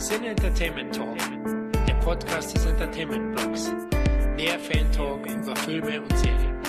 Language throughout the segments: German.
Sin Entertainment Talk, der Podcast des Entertainment Blogs. Der Fan Talk über Filme und Serien.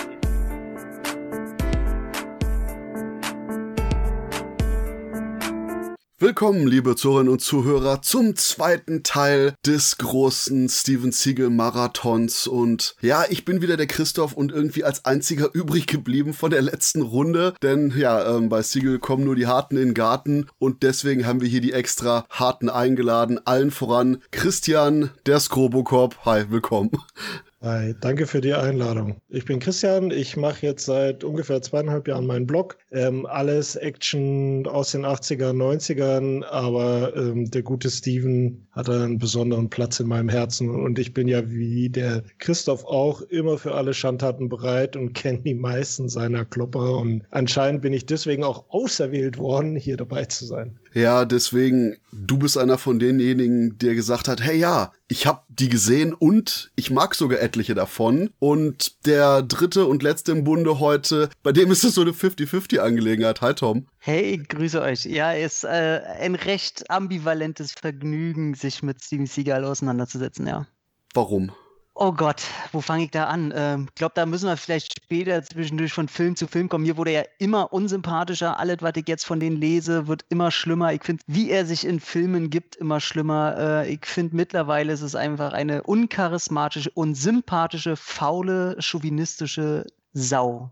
Willkommen, liebe Zuhörerinnen und Zuhörer, zum zweiten Teil des großen Steven Siegel Marathons. Und ja, ich bin wieder der Christoph und irgendwie als einziger übrig geblieben von der letzten Runde. Denn ja, ähm, bei Siegel kommen nur die Harten in den Garten und deswegen haben wir hier die extra Harten eingeladen. Allen voran Christian, der Skrobokop. Hi, willkommen. Hi, danke für die Einladung. Ich bin Christian, ich mache jetzt seit ungefähr zweieinhalb Jahren meinen Blog. Ähm, alles Action aus den 80er, 90ern, aber ähm, der gute Steven hat einen besonderen Platz in meinem Herzen und ich bin ja wie der Christoph auch immer für alle Schandtaten bereit und kenne die meisten seiner Klopper und anscheinend bin ich deswegen auch auserwählt worden, hier dabei zu sein. Ja, deswegen, du bist einer von denjenigen, der gesagt hat, hey ja, ich habe die gesehen und ich mag sogar etliche davon. Und der dritte und letzte im Bunde heute, bei dem ist es so eine 50-50-Angelegenheit. Hi Tom. Hey, grüße euch. Ja, ist äh, ein recht ambivalentes Vergnügen, sich mit Steven Seagal auseinanderzusetzen, ja. Warum? Oh Gott, wo fange ich da an? Ich ähm, glaube, da müssen wir vielleicht später zwischendurch von Film zu Film kommen. Mir wurde er immer unsympathischer. Alles, was ich jetzt von denen lese, wird immer schlimmer. Ich finde, wie er sich in Filmen gibt, immer schlimmer. Äh, ich finde, mittlerweile ist es einfach eine uncharismatische, unsympathische, faule, chauvinistische Sau.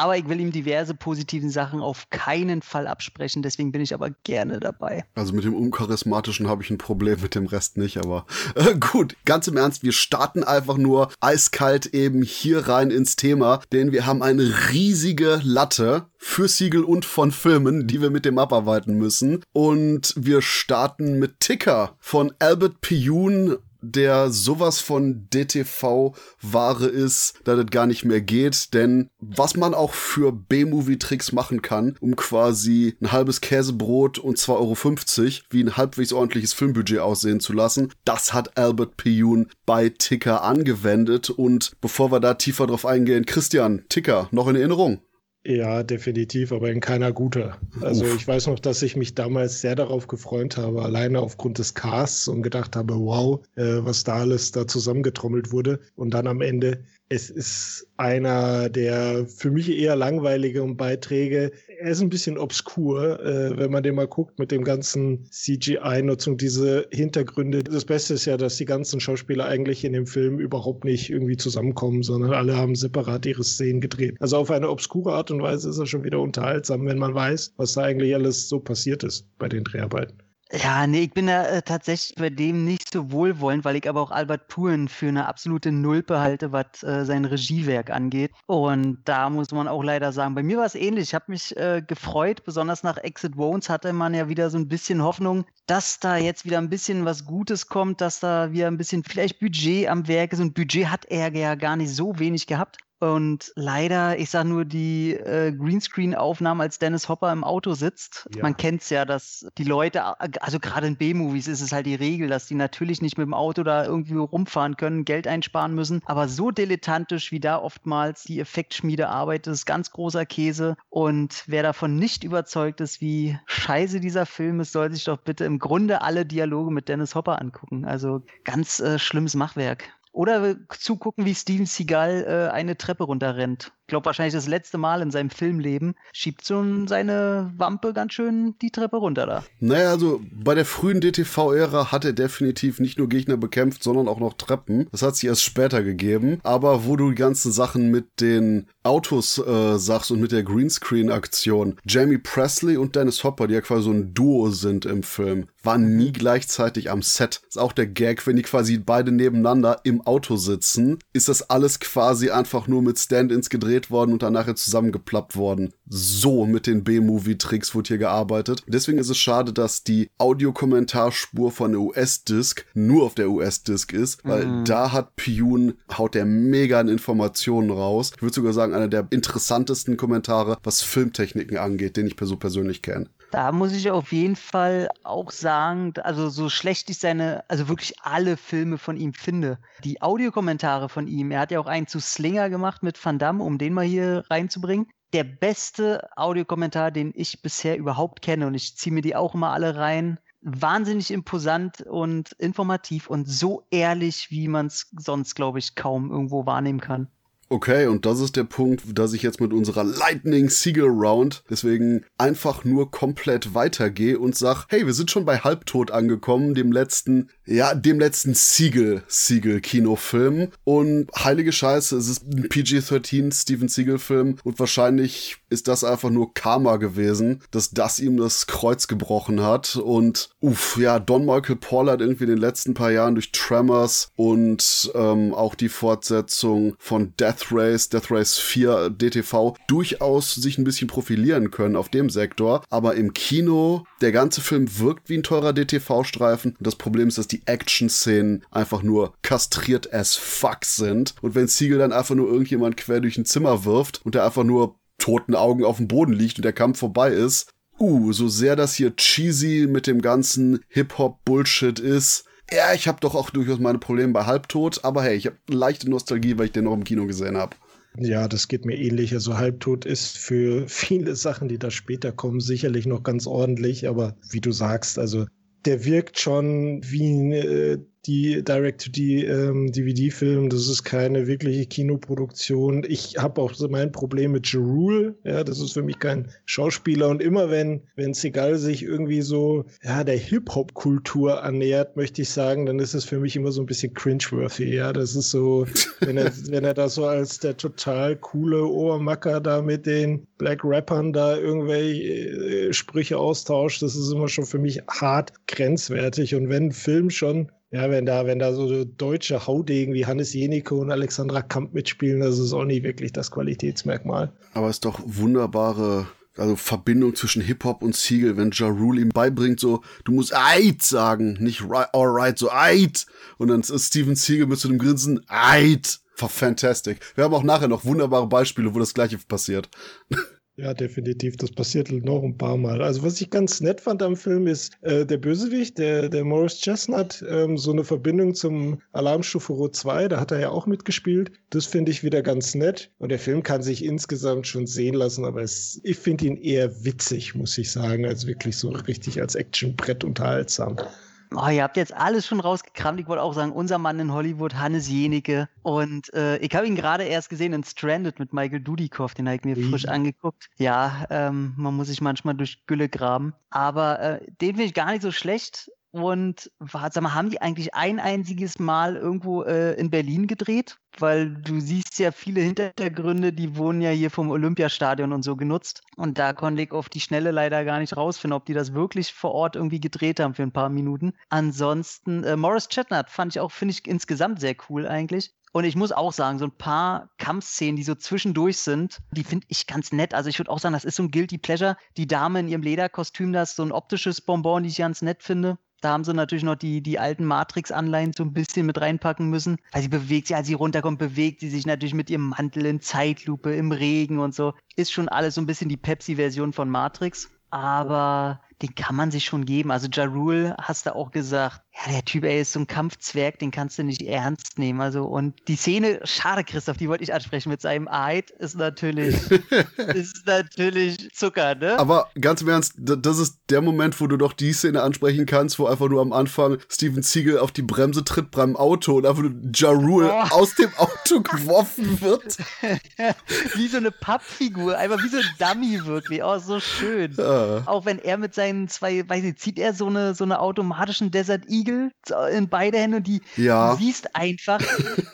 Aber ich will ihm diverse positiven Sachen auf keinen Fall absprechen, deswegen bin ich aber gerne dabei. Also mit dem Uncharismatischen habe ich ein Problem, mit dem Rest nicht, aber äh, gut, ganz im Ernst, wir starten einfach nur eiskalt eben hier rein ins Thema, denn wir haben eine riesige Latte für Siegel und von Filmen, die wir mit dem abarbeiten müssen. Und wir starten mit Ticker von Albert Piyun der sowas von DTV-Ware ist, dass das gar nicht mehr geht. Denn was man auch für B-Movie-Tricks machen kann, um quasi ein halbes Käsebrot und 2,50 Euro wie ein halbwegs ordentliches Filmbudget aussehen zu lassen, das hat Albert Piyun bei Ticker angewendet. Und bevor wir da tiefer drauf eingehen, Christian, Ticker, noch in Erinnerung? Ja, definitiv, aber in keiner guter. Also Uff. ich weiß noch, dass ich mich damals sehr darauf gefreut habe, alleine aufgrund des Casts und gedacht habe, wow, äh, was da alles da zusammengetrommelt wurde. Und dann am Ende es ist einer der für mich eher langweiligen Beiträge. Er ist ein bisschen obskur, äh, wenn man den mal guckt mit dem ganzen CGI-Nutzung, diese Hintergründe. Das Beste ist ja, dass die ganzen Schauspieler eigentlich in dem Film überhaupt nicht irgendwie zusammenkommen, sondern alle haben separat ihre Szenen gedreht. Also auf eine obskure Art und Weise ist er schon wieder unterhaltsam, wenn man weiß, was da eigentlich alles so passiert ist bei den Dreharbeiten. Ja, nee, ich bin da äh, tatsächlich bei dem nicht so wohlwollend, weil ich aber auch Albert Puren für eine absolute Nulpe halte, was äh, sein Regiewerk angeht. Und da muss man auch leider sagen, bei mir war es ähnlich. Ich habe mich äh, gefreut, besonders nach Exit Wounds hatte man ja wieder so ein bisschen Hoffnung, dass da jetzt wieder ein bisschen was Gutes kommt, dass da wieder ein bisschen vielleicht Budget am Werk ist. Und Budget hat er ja gar nicht so wenig gehabt. Und leider, ich sage nur die äh, Greenscreen-Aufnahmen, als Dennis Hopper im Auto sitzt. Ja. Man kennt es ja, dass die Leute, also gerade in B-Movies ist es halt die Regel, dass die natürlich nicht mit dem Auto da irgendwie rumfahren können, Geld einsparen müssen. Aber so dilettantisch wie da oftmals die Effektschmiede arbeitet, ist ganz großer Käse. Und wer davon nicht überzeugt ist, wie scheiße dieser Film ist, soll sich doch bitte im Grunde alle Dialoge mit Dennis Hopper angucken. Also ganz äh, schlimmes Machwerk. Oder zugucken, wie Steven Seagal äh, eine Treppe runterrennt glaube wahrscheinlich das letzte Mal in seinem Filmleben, schiebt so seine Wampe ganz schön die Treppe runter da. Naja, also bei der frühen DTV-Ära hat er definitiv nicht nur Gegner bekämpft, sondern auch noch Treppen. Das hat sich erst später gegeben. Aber wo du die ganzen Sachen mit den Autos äh, sagst und mit der Greenscreen-Aktion, Jamie Presley und Dennis Hopper, die ja quasi so ein Duo sind im Film, waren nie gleichzeitig am Set. Das ist auch der Gag, wenn die quasi beide nebeneinander im Auto sitzen, ist das alles quasi einfach nur mit Stand-ins gedreht gedreht worden und dann nachher zusammengeplappt worden. So mit den B-Movie-Tricks wurde hier gearbeitet. Deswegen ist es schade, dass die Audiokommentarspur von der US-Disc nur auf der US-Disc ist, weil mhm. da hat Piyun, haut der mega an Informationen raus. Ich würde sogar sagen, einer der interessantesten Kommentare, was Filmtechniken angeht, den ich so persönlich kenne. Da muss ich auf jeden Fall auch sagen, also so schlecht ich seine, also wirklich alle Filme von ihm finde. Die Audiokommentare von ihm, er hat ja auch einen zu Slinger gemacht mit Van Damme, um den mal hier reinzubringen. Der beste Audiokommentar, den ich bisher überhaupt kenne, und ich ziehe mir die auch immer alle rein, wahnsinnig imposant und informativ und so ehrlich, wie man es sonst, glaube ich, kaum irgendwo wahrnehmen kann. Okay, und das ist der Punkt, dass ich jetzt mit unserer Lightning Seagull Round deswegen einfach nur komplett weitergehe und sag, hey, wir sind schon bei Halbtot angekommen, dem letzten, ja, dem letzten Siegel, Siegel Kinofilm und heilige Scheiße, es ist ein PG-13 Steven Siegel Film und wahrscheinlich ist das einfach nur Karma gewesen, dass das ihm das Kreuz gebrochen hat. Und uff, ja, Don Michael Paul hat irgendwie in den letzten paar Jahren durch Tremors und ähm, auch die Fortsetzung von Death Race, Death Race 4 DTV durchaus sich ein bisschen profilieren können auf dem Sektor. Aber im Kino, der ganze Film wirkt wie ein teurer DTV-Streifen. Und das Problem ist, dass die Action-Szenen einfach nur kastriert as fuck sind. Und wenn Siegel dann einfach nur irgendjemand quer durch ein Zimmer wirft und der einfach nur toten Augen auf dem Boden liegt und der Kampf vorbei ist, uh, so sehr das hier cheesy mit dem ganzen Hip-Hop-Bullshit ist, ja, ich habe doch auch durchaus meine Probleme bei Halbtot, aber hey, ich habe leichte Nostalgie, weil ich den noch im Kino gesehen habe. Ja, das geht mir ähnlich. Also Halbtot ist für viele Sachen, die da später kommen, sicherlich noch ganz ordentlich, aber wie du sagst, also der wirkt schon wie äh, die Direct-to-DVD-Film. Ähm, das ist keine wirkliche Kinoproduktion. Ich habe auch so mein Problem mit Jerul. Ja, das ist für mich kein Schauspieler. Und immer wenn, wenn Segal sich irgendwie so, ja, der Hip-Hop-Kultur annähert, möchte ich sagen, dann ist es für mich immer so ein bisschen cringeworthy. Ja, das ist so, wenn er, wenn er da so als der total coole Obermacker da mit den Black Rappern da irgendwelche äh, Sprüche austauscht, das ist immer schon für mich hart grenzwertig. Und wenn ein Film schon ja, wenn da, wenn da so deutsche Haudegen wie Hannes Jenike und Alexandra Kamp mitspielen, das ist auch nicht wirklich das Qualitätsmerkmal. Aber es ist doch wunderbare also Verbindung zwischen Hip-Hop und Siegel, wenn Ja Rule ihm beibringt, so, du musst Ait sagen, nicht alright, so Ait. Und dann ist Steven Siegel mit so einem Grinsen, Ait. Fantastic. Wir haben auch nachher noch wunderbare Beispiele, wo das gleiche passiert. Ja, definitiv. Das passiert noch ein paar Mal. Also, was ich ganz nett fand am Film ist, äh, der Bösewicht, der, der Morris Chestnut, ähm, so eine Verbindung zum Alarmstufe Rot 2, da hat er ja auch mitgespielt. Das finde ich wieder ganz nett. Und der Film kann sich insgesamt schon sehen lassen, aber es, ich finde ihn eher witzig, muss ich sagen, als wirklich so richtig als Actionbrett unterhaltsam. Oh, ihr habt jetzt alles schon rausgekramt. Ich wollte auch sagen, unser Mann in Hollywood, Hannes Jenike. Und äh, ich habe ihn gerade erst gesehen in Stranded mit Michael Dudikoff, den habe ich mir mhm. frisch angeguckt. Ja, ähm, man muss sich manchmal durch Gülle graben. Aber äh, den finde ich gar nicht so schlecht. Und sag mal, haben die eigentlich ein einziges Mal irgendwo äh, in Berlin gedreht? Weil du siehst ja viele Hintergründe, die wurden ja hier vom Olympiastadion und so genutzt. Und da konnte ich auf die Schnelle leider gar nicht rausfinden, ob die das wirklich vor Ort irgendwie gedreht haben für ein paar Minuten. Ansonsten, äh, Morris Chetnut fand ich auch, finde ich insgesamt sehr cool eigentlich. Und ich muss auch sagen, so ein paar Kampfszenen, die so zwischendurch sind, die finde ich ganz nett. Also ich würde auch sagen, das ist so ein Guilty Pleasure. Die Dame in ihrem Lederkostüm, das ist so ein optisches Bonbon, die ich ganz nett finde. Da haben sie natürlich noch die, die alten Matrix-Anleihen so ein bisschen mit reinpacken müssen. Weil sie bewegt sich, als sie runterkommt, bewegt sie sich natürlich mit ihrem Mantel in Zeitlupe, im Regen und so. Ist schon alles so ein bisschen die Pepsi-Version von Matrix. Aber den kann man sich schon geben. Also Ja Rule hast du auch gesagt, ja, der Typ, ey, ist so ein Kampfzwerg, den kannst du nicht ernst nehmen. Also, und die Szene, schade, Christoph, die wollte ich ansprechen, mit seinem Eid ist natürlich, ist natürlich Zucker, ne? Aber ganz im Ernst, das ist der Moment, wo du doch die Szene ansprechen kannst, wo einfach nur am Anfang Steven Siegel auf die Bremse tritt beim Auto und einfach nur Ja Rule oh. aus dem Auto geworfen wird. wie so eine Pappfigur, einfach wie so ein Dummy wirklich. Oh, so schön. Ja. Auch wenn er mit seinen zwei, weiß ich, zieht er so eine, so eine automatischen Desert Eagle in beide Hände. Die ja. du siehst einfach,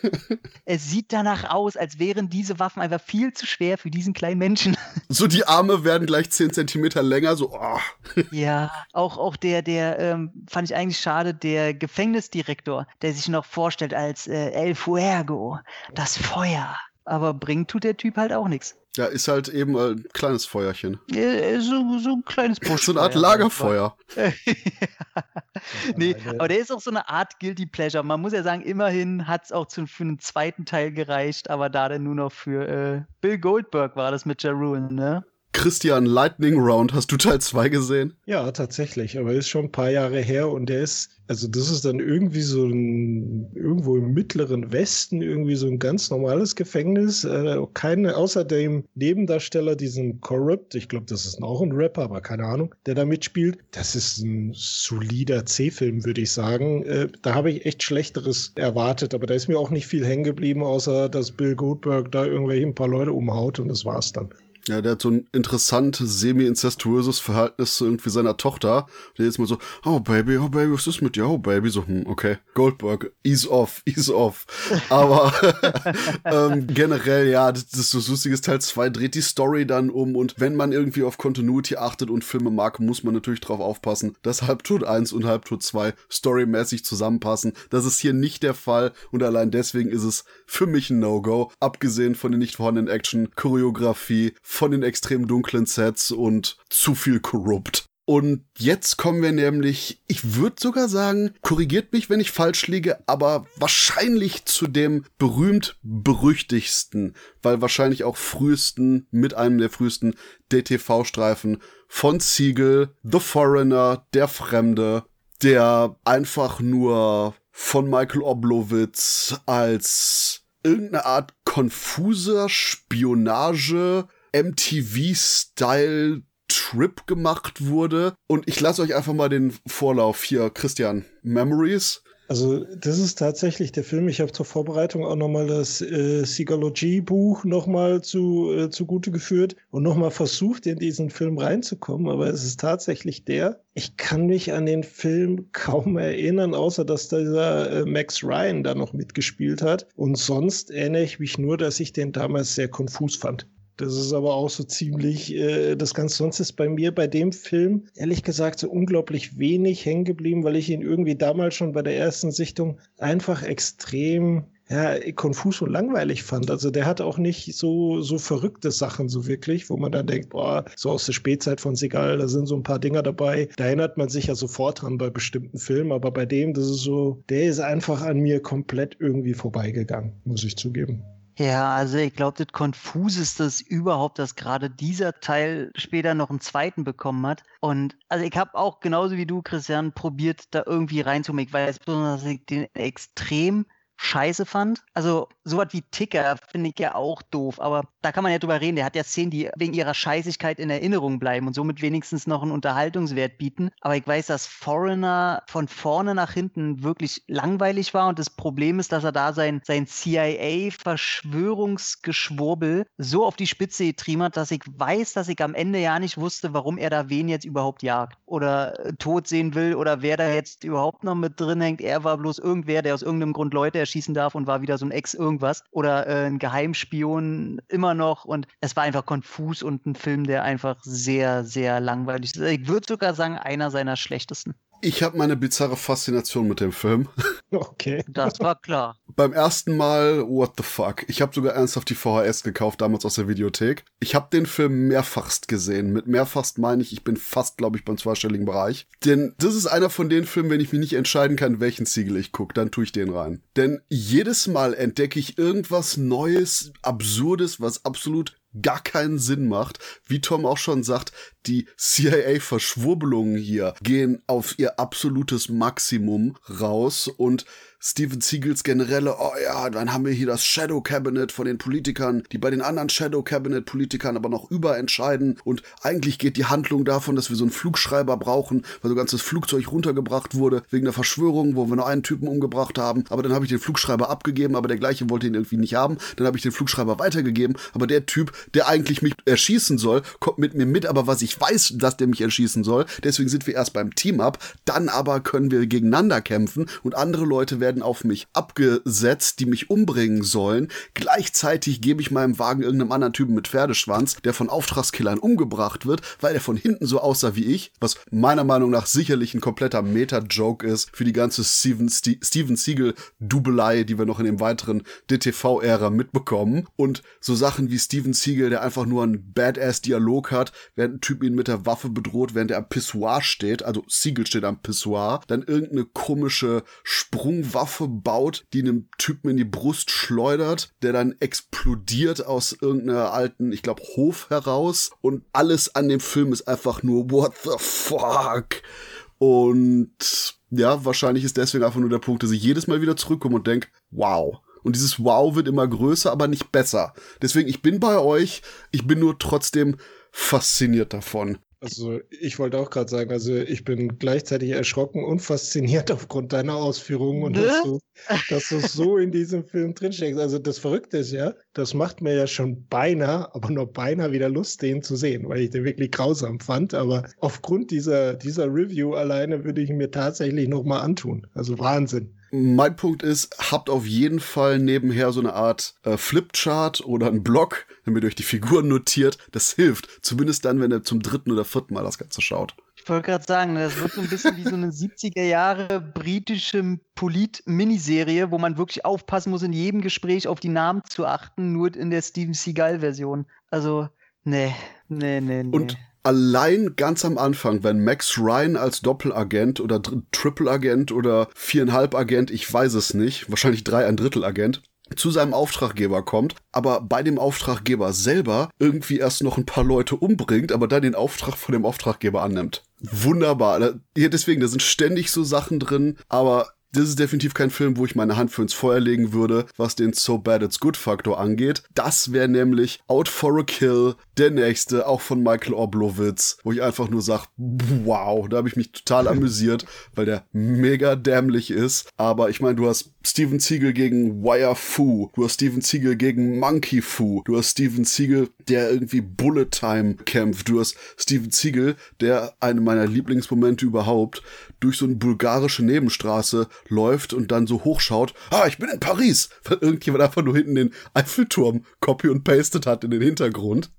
es sieht danach aus, als wären diese Waffen einfach viel zu schwer für diesen kleinen Menschen. So die Arme werden gleich 10 Zentimeter länger, so. Oh. Ja, auch, auch der, der ähm, fand ich eigentlich schade, der Gefängnisdirektor, der sich noch vorstellt als äh, El Fuego, das Feuer. Aber bringt tut der Typ halt auch nichts. Ja, ist halt eben ein kleines Feuerchen. Ja, so, so ein kleines Busch. so eine Art Lagerfeuer. nee, aber der ist auch so eine Art Guilty Pleasure. Man muss ja sagen, immerhin hat es auch für einen zweiten Teil gereicht, aber da dann nur noch für äh, Bill Goldberg war das mit Ja Rule, ne? Christian Lightning Round, hast du Teil 2 gesehen? Ja, tatsächlich, aber ist schon ein paar Jahre her und der ist also das ist dann irgendwie so ein, irgendwo im mittleren Westen, irgendwie so ein ganz normales Gefängnis. Äh, keine, außer dem Nebendarsteller, diesen Corrupt, ich glaube, das ist auch ein Rapper, aber keine Ahnung, der da mitspielt. Das ist ein solider C-Film, würde ich sagen. Äh, da habe ich echt Schlechteres erwartet, aber da ist mir auch nicht viel hängen geblieben, außer dass Bill Goldberg da irgendwelche ein paar Leute umhaut und das war's dann. Ja, der hat so ein interessant semi-incestuöses Verhältnis zu irgendwie seiner Tochter. Der ist mal so, oh Baby, oh Baby, was ist mit dir? Oh Baby, so, hm, okay. Goldberg, ease off, ease off. Aber ähm, generell, ja, das, das ist so lustiges Teil 2 dreht die Story dann um und wenn man irgendwie auf Continuity achtet und Filme mag, muss man natürlich drauf aufpassen, dass Halbtod 1 und Halbtod 2 storymäßig zusammenpassen. Das ist hier nicht der Fall und allein deswegen ist es für mich ein No-Go. Abgesehen von den nicht vorhandenen Action, Choreografie, von den extrem dunklen Sets und zu viel korrupt. Und jetzt kommen wir nämlich, ich würde sogar sagen, korrigiert mich, wenn ich falsch liege, aber wahrscheinlich zu dem berühmt berüchtigsten, weil wahrscheinlich auch frühesten, mit einem der frühesten DTV-Streifen von Siegel, The Foreigner, Der Fremde, der einfach nur von Michael Oblowitz als irgendeine Art konfuser Spionage MTV-Style Trip gemacht wurde. Und ich lasse euch einfach mal den Vorlauf hier, Christian. Memories. Also das ist tatsächlich der Film. Ich habe zur Vorbereitung auch nochmal das äh, Sigalogy-Buch nochmal zu, äh, zugute geführt und nochmal versucht, in diesen Film reinzukommen. Aber es ist tatsächlich der. Ich kann mich an den Film kaum erinnern, außer dass dieser äh, Max Ryan da noch mitgespielt hat. Und sonst erinnere ich mich nur, dass ich den damals sehr konfus fand. Das ist aber auch so ziemlich äh, das Ganze. Sonst ist bei mir bei dem Film ehrlich gesagt so unglaublich wenig hängen geblieben, weil ich ihn irgendwie damals schon bei der ersten Sichtung einfach extrem ja, konfus und langweilig fand. Also der hat auch nicht so, so verrückte Sachen so wirklich, wo man dann denkt, boah, so aus der Spätzeit von Segal, da sind so ein paar Dinger dabei. Da erinnert man sich ja sofort dran bei bestimmten Filmen, aber bei dem, das ist so, der ist einfach an mir komplett irgendwie vorbeigegangen, muss ich zugeben. Ja, also ich glaube, das Konfuseste ist überhaupt, dass gerade dieser Teil später noch einen zweiten bekommen hat. Und also ich habe auch genauso wie du, Christian, probiert, da irgendwie reinzumachen. Ich weiß besonders, dass ich den extrem scheiße fand. Also sowas wie Ticker finde ich ja auch doof, aber da kann man ja drüber reden. Der hat ja Szenen, die wegen ihrer Scheißigkeit in Erinnerung bleiben und somit wenigstens noch einen Unterhaltungswert bieten. Aber ich weiß, dass Foreigner von vorne nach hinten wirklich langweilig war und das Problem ist, dass er da sein, sein CIA-Verschwörungsgeschwurbel so auf die Spitze getrieben hat, dass ich weiß, dass ich am Ende ja nicht wusste, warum er da wen jetzt überhaupt jagt oder äh, tot sehen will oder wer da jetzt überhaupt noch mit drin hängt. Er war bloß irgendwer, der aus irgendeinem Grund Leute erschießen darf und war wieder so ein Ex-Irgendwas oder äh, ein Geheimspion immer noch und es war einfach konfus und ein Film, der einfach sehr, sehr langweilig ist. Ich würde sogar sagen, einer seiner schlechtesten. Ich habe meine bizarre Faszination mit dem Film. Okay. Das war klar. Beim ersten Mal, what the fuck? Ich habe sogar ernsthaft die VHS gekauft, damals aus der Videothek. Ich habe den Film mehrfachst gesehen. Mit mehrfachst meine ich, ich bin fast, glaube ich, beim zweistelligen Bereich. Denn das ist einer von den Filmen, wenn ich mich nicht entscheiden kann, welchen Ziegel ich gucke, dann tue ich den rein. Denn jedes Mal entdecke ich irgendwas Neues, Absurdes, was absolut gar keinen Sinn macht. Wie Tom auch schon sagt, die CIA-Verschwurbelungen hier gehen auf ihr absolutes Maximum raus und Steven Siegels generelle, oh ja, dann haben wir hier das Shadow Cabinet von den Politikern, die bei den anderen Shadow Cabinet Politikern aber noch überentscheiden. Und eigentlich geht die Handlung davon, dass wir so einen Flugschreiber brauchen, weil so ganzes Flugzeug runtergebracht wurde wegen der Verschwörung, wo wir nur einen Typen umgebracht haben, aber dann habe ich den Flugschreiber abgegeben, aber der gleiche wollte ihn irgendwie nicht haben, dann habe ich den Flugschreiber weitergegeben, aber der Typ, der eigentlich mich erschießen soll, kommt mit mir mit, aber was ich weiß, dass der mich erschießen soll, deswegen sind wir erst beim Team-Up, dann aber können wir gegeneinander kämpfen und andere Leute werden werden auf mich abgesetzt, die mich umbringen sollen. Gleichzeitig gebe ich meinem Wagen irgendeinem anderen Typen mit Pferdeschwanz, der von Auftragskillern umgebracht wird, weil er von hinten so aussah wie ich, was meiner Meinung nach sicherlich ein kompletter Meta-Joke ist für die ganze Steven, St Steven Siegel-Dubelei, die wir noch in dem weiteren DTV-Ära mitbekommen. Und so Sachen wie Steven Siegel, der einfach nur einen Badass-Dialog hat, während ein Typ ihn mit der Waffe bedroht, während er am Pissoir steht, also Siegel steht am Pissoir, dann irgendeine komische Sprungwaffe Waffe baut, die einem Typen in die Brust schleudert, der dann explodiert aus irgendeiner alten, ich glaube, Hof heraus. Und alles an dem Film ist einfach nur, what the fuck? Und ja, wahrscheinlich ist deswegen einfach nur der Punkt, dass ich jedes Mal wieder zurückkomme und denke, wow. Und dieses Wow wird immer größer, aber nicht besser. Deswegen, ich bin bei euch, ich bin nur trotzdem fasziniert davon. Also ich wollte auch gerade sagen, also ich bin gleichzeitig erschrocken und fasziniert aufgrund deiner Ausführungen und dass du, dass du so in diesem Film drinsteckst. Also das Verrückte ist ja, das macht mir ja schon beinahe, aber nur beinahe wieder Lust, den zu sehen, weil ich den wirklich grausam fand. Aber aufgrund dieser, dieser Review alleine würde ich ihn mir tatsächlich nochmal antun. Also Wahnsinn. Mein Punkt ist, habt auf jeden Fall nebenher so eine Art äh, Flipchart oder einen Blog, damit ihr euch die Figuren notiert. Das hilft. Zumindest dann, wenn ihr zum dritten oder vierten Mal das Ganze schaut. Ich wollte gerade sagen, das wird so ein bisschen wie so eine 70er Jahre britische Polit-Miniserie, wo man wirklich aufpassen muss, in jedem Gespräch auf die Namen zu achten, nur in der Steven Seagal-Version. Also, nee, nee, nee, nee. Und allein ganz am Anfang, wenn Max Ryan als Doppelagent oder Triple-Agent oder viereinhalb Agent, ich weiß es nicht, wahrscheinlich drei ein Drittel Agent, zu seinem Auftraggeber kommt, aber bei dem Auftraggeber selber irgendwie erst noch ein paar Leute umbringt, aber dann den Auftrag von dem Auftraggeber annimmt. Wunderbar. Ja, deswegen, da sind ständig so Sachen drin, aber das ist definitiv kein Film, wo ich meine Hand für ins Feuer legen würde, was den So Bad It's Good Faktor angeht. Das wäre nämlich Out for a Kill, der nächste, auch von Michael Oblowitz, wo ich einfach nur sage, wow, da habe ich mich total amüsiert, weil der mega dämlich ist. Aber ich meine, du hast Steven Siegel gegen Wire Fu, du hast Steven Siegel gegen Monkey Fu, du hast Steven Siegel, der irgendwie Bullet Time kämpft, du hast Steven Siegel, der eine meiner Lieblingsmomente überhaupt durch so eine bulgarische Nebenstraße läuft und dann so hochschaut, ah, ich bin in Paris, weil irgendjemand einfach nur hinten den Eiffelturm copy und pasted hat in den Hintergrund.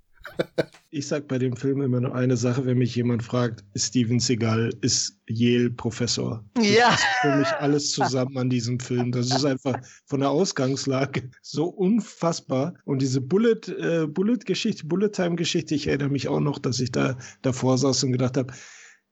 Ich sag bei dem Film immer nur eine Sache, wenn mich jemand fragt, Steven Seagal ist Yale-Professor. Ja. Das ist für mich alles zusammen an diesem Film. Das ist einfach von der Ausgangslage so unfassbar. Und diese Bullet, äh, Bullet-Geschichte, Bullet-Time-Geschichte, ich erinnere mich auch noch, dass ich da davor saß und gedacht habe,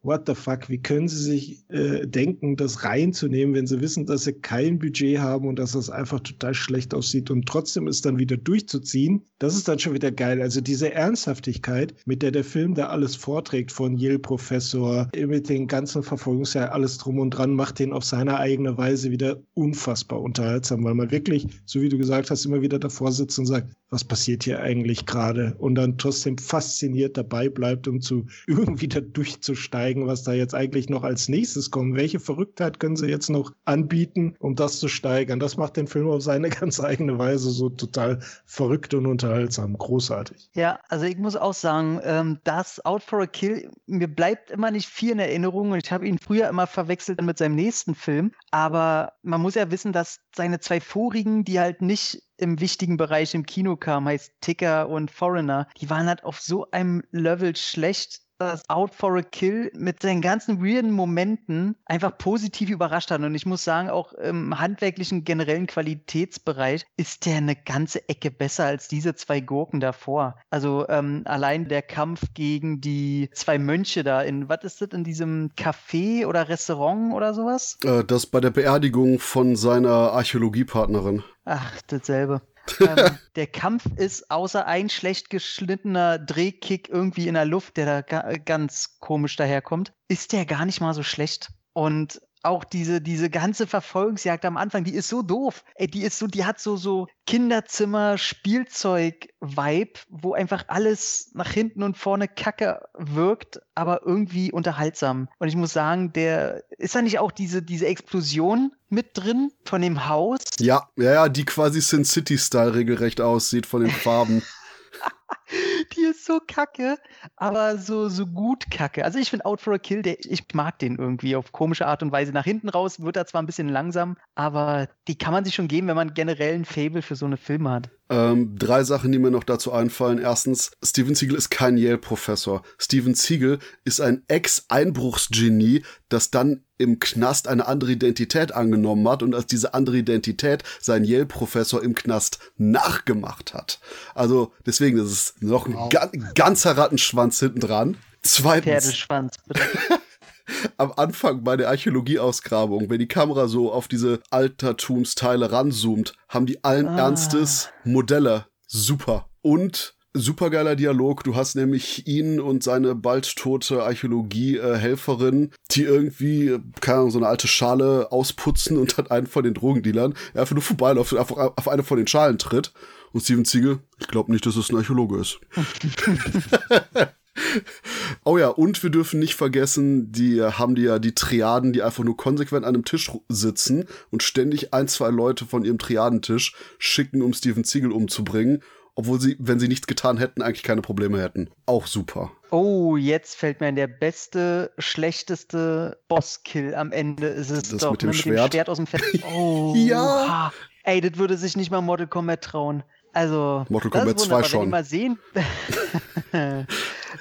what the fuck, wie können sie sich äh, denken, das reinzunehmen, wenn sie wissen, dass sie kein Budget haben und dass das einfach total schlecht aussieht und trotzdem ist dann wieder durchzuziehen, das ist dann schon wieder geil. Also diese Ernsthaftigkeit, mit der der Film da alles vorträgt, von Yale-Professor, mit den ganzen Verfolgungsjahren, alles drum und dran, macht den auf seine eigene Weise wieder unfassbar unterhaltsam, weil man wirklich, so wie du gesagt hast, immer wieder davor sitzt und sagt, was passiert hier eigentlich gerade? Und dann trotzdem fasziniert dabei bleibt, um zu irgendwie da durchzusteigen, was da jetzt eigentlich noch als nächstes kommt. Welche Verrücktheit können sie jetzt noch anbieten, um das zu steigern? Das macht den Film auf seine ganz eigene Weise so total verrückt und unterhaltsam. Großartig. Ja, also ich muss auch sagen, ähm, das Out for a Kill, mir bleibt immer nicht viel in Erinnerung und ich habe ihn früher immer verwechselt mit seinem nächsten Film. Aber man muss ja wissen, dass seine zwei vorigen, die halt nicht im wichtigen Bereich im Kino kam, heißt Ticker und Foreigner, die waren halt auf so einem Level schlecht, dass Out for a Kill mit seinen ganzen weirden Momenten einfach positiv überrascht hat. Und ich muss sagen, auch im handwerklichen generellen Qualitätsbereich ist der eine ganze Ecke besser als diese zwei Gurken davor. Also ähm, allein der Kampf gegen die zwei Mönche da in, was ist das, in diesem Café oder Restaurant oder sowas? Äh, das bei der Beerdigung von seiner Archäologiepartnerin. Ach, dasselbe. Ähm, der Kampf ist außer ein schlecht geschnittener Drehkick irgendwie in der Luft, der da ga ganz komisch daherkommt, ist der gar nicht mal so schlecht. Und auch diese, diese ganze Verfolgungsjagd am Anfang, die ist so doof. Ey, die ist so, die hat so, so Kinderzimmer-Spielzeug-Vibe, wo einfach alles nach hinten und vorne kacke wirkt, aber irgendwie unterhaltsam. Und ich muss sagen, der, ist da nicht auch diese, diese Explosion mit drin von dem Haus? Ja, ja, ja, die quasi Sin City-Style regelrecht aussieht von den Farben. die ist so kacke, aber so, so gut kacke. Also ich finde Out for a Kill, der, ich mag den irgendwie auf komische Art und Weise. Nach hinten raus wird er zwar ein bisschen langsam, aber die kann man sich schon geben, wenn man generell ein Fable für so eine Filme hat. Ähm, drei Sachen, die mir noch dazu einfallen. Erstens, Steven Siegel ist kein Yale-Professor. Steven Siegel ist ein Ex-Einbruchsgenie, das dann im Knast eine andere Identität angenommen hat und als diese andere Identität sein Yale-Professor im Knast nachgemacht hat. Also deswegen ist es noch ein wow. ga ganzer Rattenschwanz hinten dran. Zweitens. Pferdeschwanz, bitte. am Anfang bei der Archäologieausgrabung, wenn die Kamera so auf diese Altertumsteile ranzoomt, haben die allen ah. Ernstes Modelle. Super. Und supergeiler Dialog. Du hast nämlich ihn und seine bald tote Archäologie-Helferin, die irgendwie, keine Ahnung, so eine alte Schale ausputzen und dann einen von den Drogendealern einfach nur vorbeiläuft und einfach auf eine von den Schalen tritt. Und Steven Ziegel, ich glaube nicht, dass es ein Archäologe ist. Oh ja, und wir dürfen nicht vergessen, die haben die ja die Triaden, die einfach nur konsequent an einem Tisch sitzen und ständig ein, zwei Leute von ihrem Triadentisch schicken, um Steven Ziegel umzubringen obwohl sie, wenn sie nichts getan hätten, eigentlich keine Probleme hätten. Auch super. Oh, jetzt fällt mir ein, der beste, schlechteste Bosskill am Ende ist es das doch. Mit dem, ne, Schwert. dem Schwert aus dem Fett. Oh, ja. Ey, das würde sich nicht mal Mortal Kombat trauen. Also, Mortal Kombat 2 schon. Wenn ihr mal sehen,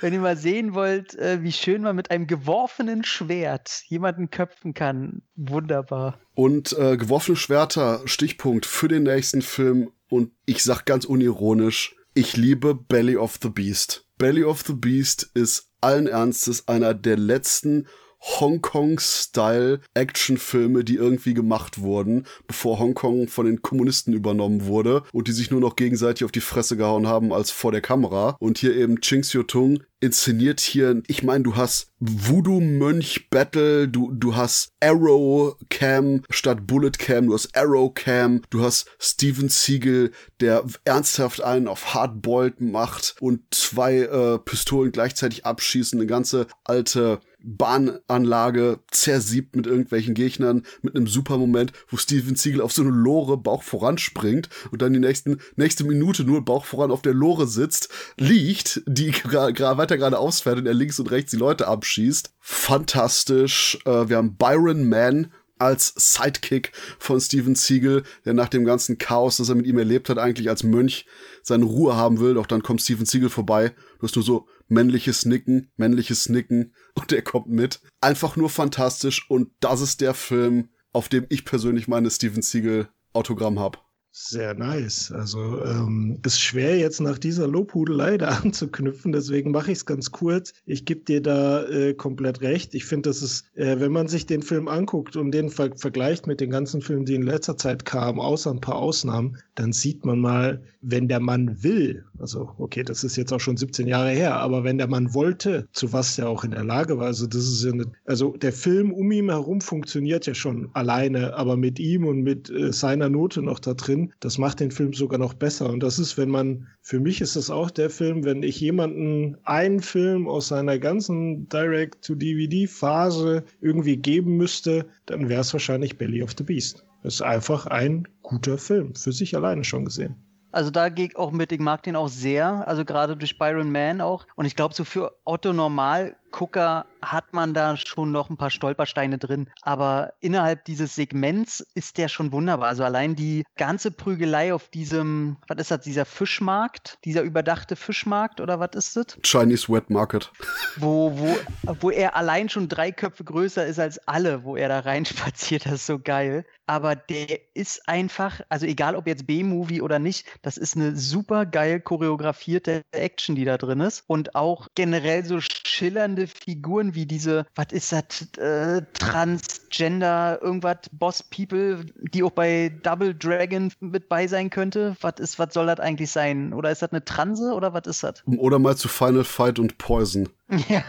wenn ihr mal sehen wollt, äh, wie schön man mit einem geworfenen Schwert jemanden köpfen kann, wunderbar. Und äh, geworfene Schwerter, Stichpunkt für den nächsten Film und ich sag ganz unironisch, ich liebe Belly of the Beast. Belly of the Beast ist allen Ernstes einer der letzten Hongkong-Style-Actionfilme, die irgendwie gemacht wurden, bevor Hongkong von den Kommunisten übernommen wurde und die sich nur noch gegenseitig auf die Fresse gehauen haben als vor der Kamera. Und hier eben Ching Xiu-Tung inszeniert hier, ich meine, du hast Voodoo-Mönch Battle, du, du hast Arrow Cam statt Bullet Cam, du hast Arrow Cam, du hast Steven Siegel, der ernsthaft einen auf Hardboiled macht und zwei äh, Pistolen gleichzeitig abschießen, eine ganze alte Bahnanlage zersiebt mit irgendwelchen Gegnern, mit einem super Moment, wo Steven Siegel auf so eine Lore Bauch voran springt und dann die nächsten, nächste Minute nur Bauch voran auf der Lore sitzt, liegt, die gerade weiter gerade ausfährt und er links und rechts die Leute abschießt. Fantastisch. Äh, wir haben Byron Mann als Sidekick von Steven Siegel, der nach dem ganzen Chaos, das er mit ihm erlebt hat, eigentlich als Mönch seine Ruhe haben will. Doch dann kommt Steven Siegel vorbei. Du hast nur so männliches Nicken, männliches Nicken und er kommt mit. Einfach nur fantastisch und das ist der Film, auf dem ich persönlich meine Steven Siegel Autogramm habe. Sehr nice. Also ähm, ist schwer jetzt nach dieser Lobhudelei da anzuknüpfen, deswegen mache ich es ganz kurz. Ich gebe dir da äh, komplett recht. Ich finde, das ist, äh, wenn man sich den Film anguckt und den ver vergleicht mit den ganzen Filmen, die in letzter Zeit kamen, außer ein paar Ausnahmen, dann sieht man mal, wenn der Mann will, also okay, das ist jetzt auch schon 17 Jahre her, aber wenn der Mann wollte, zu was er auch in der Lage war, also das ist ja eine, also der Film um ihn herum funktioniert ja schon alleine, aber mit ihm und mit äh, seiner Note noch da drin das macht den Film sogar noch besser. Und das ist, wenn man, für mich ist das auch der Film, wenn ich jemanden einen Film aus seiner ganzen Direct-to-DVD-Phase irgendwie geben müsste, dann wäre es wahrscheinlich Belly of the Beast. Das ist einfach ein guter Film, für sich alleine schon gesehen. Also da gehe ich auch mit, ich mag den auch sehr, also gerade durch Byron Mann auch. Und ich glaube, so für Otto Normal Gucker hat man da schon noch ein paar Stolpersteine drin. Aber innerhalb dieses Segments ist der schon wunderbar. Also allein die ganze Prügelei auf diesem, was ist das, dieser Fischmarkt, dieser überdachte Fischmarkt oder was ist das? Chinese Wet Market. Wo, wo, wo er allein schon drei Köpfe größer ist als alle, wo er da reinspaziert, das ist so geil. Aber der ist einfach, also egal ob jetzt B-Movie oder nicht, das ist eine super geil choreografierte Action, die da drin ist. Und auch generell so schillernde Figuren wie diese, was ist das, äh, Transgender, irgendwas, Boss People, die auch bei Double Dragon mit bei sein könnte. Was ist, was soll das eigentlich sein? Oder ist das eine Transe oder was ist das? Oder mal zu Final Fight und Poison. Ja,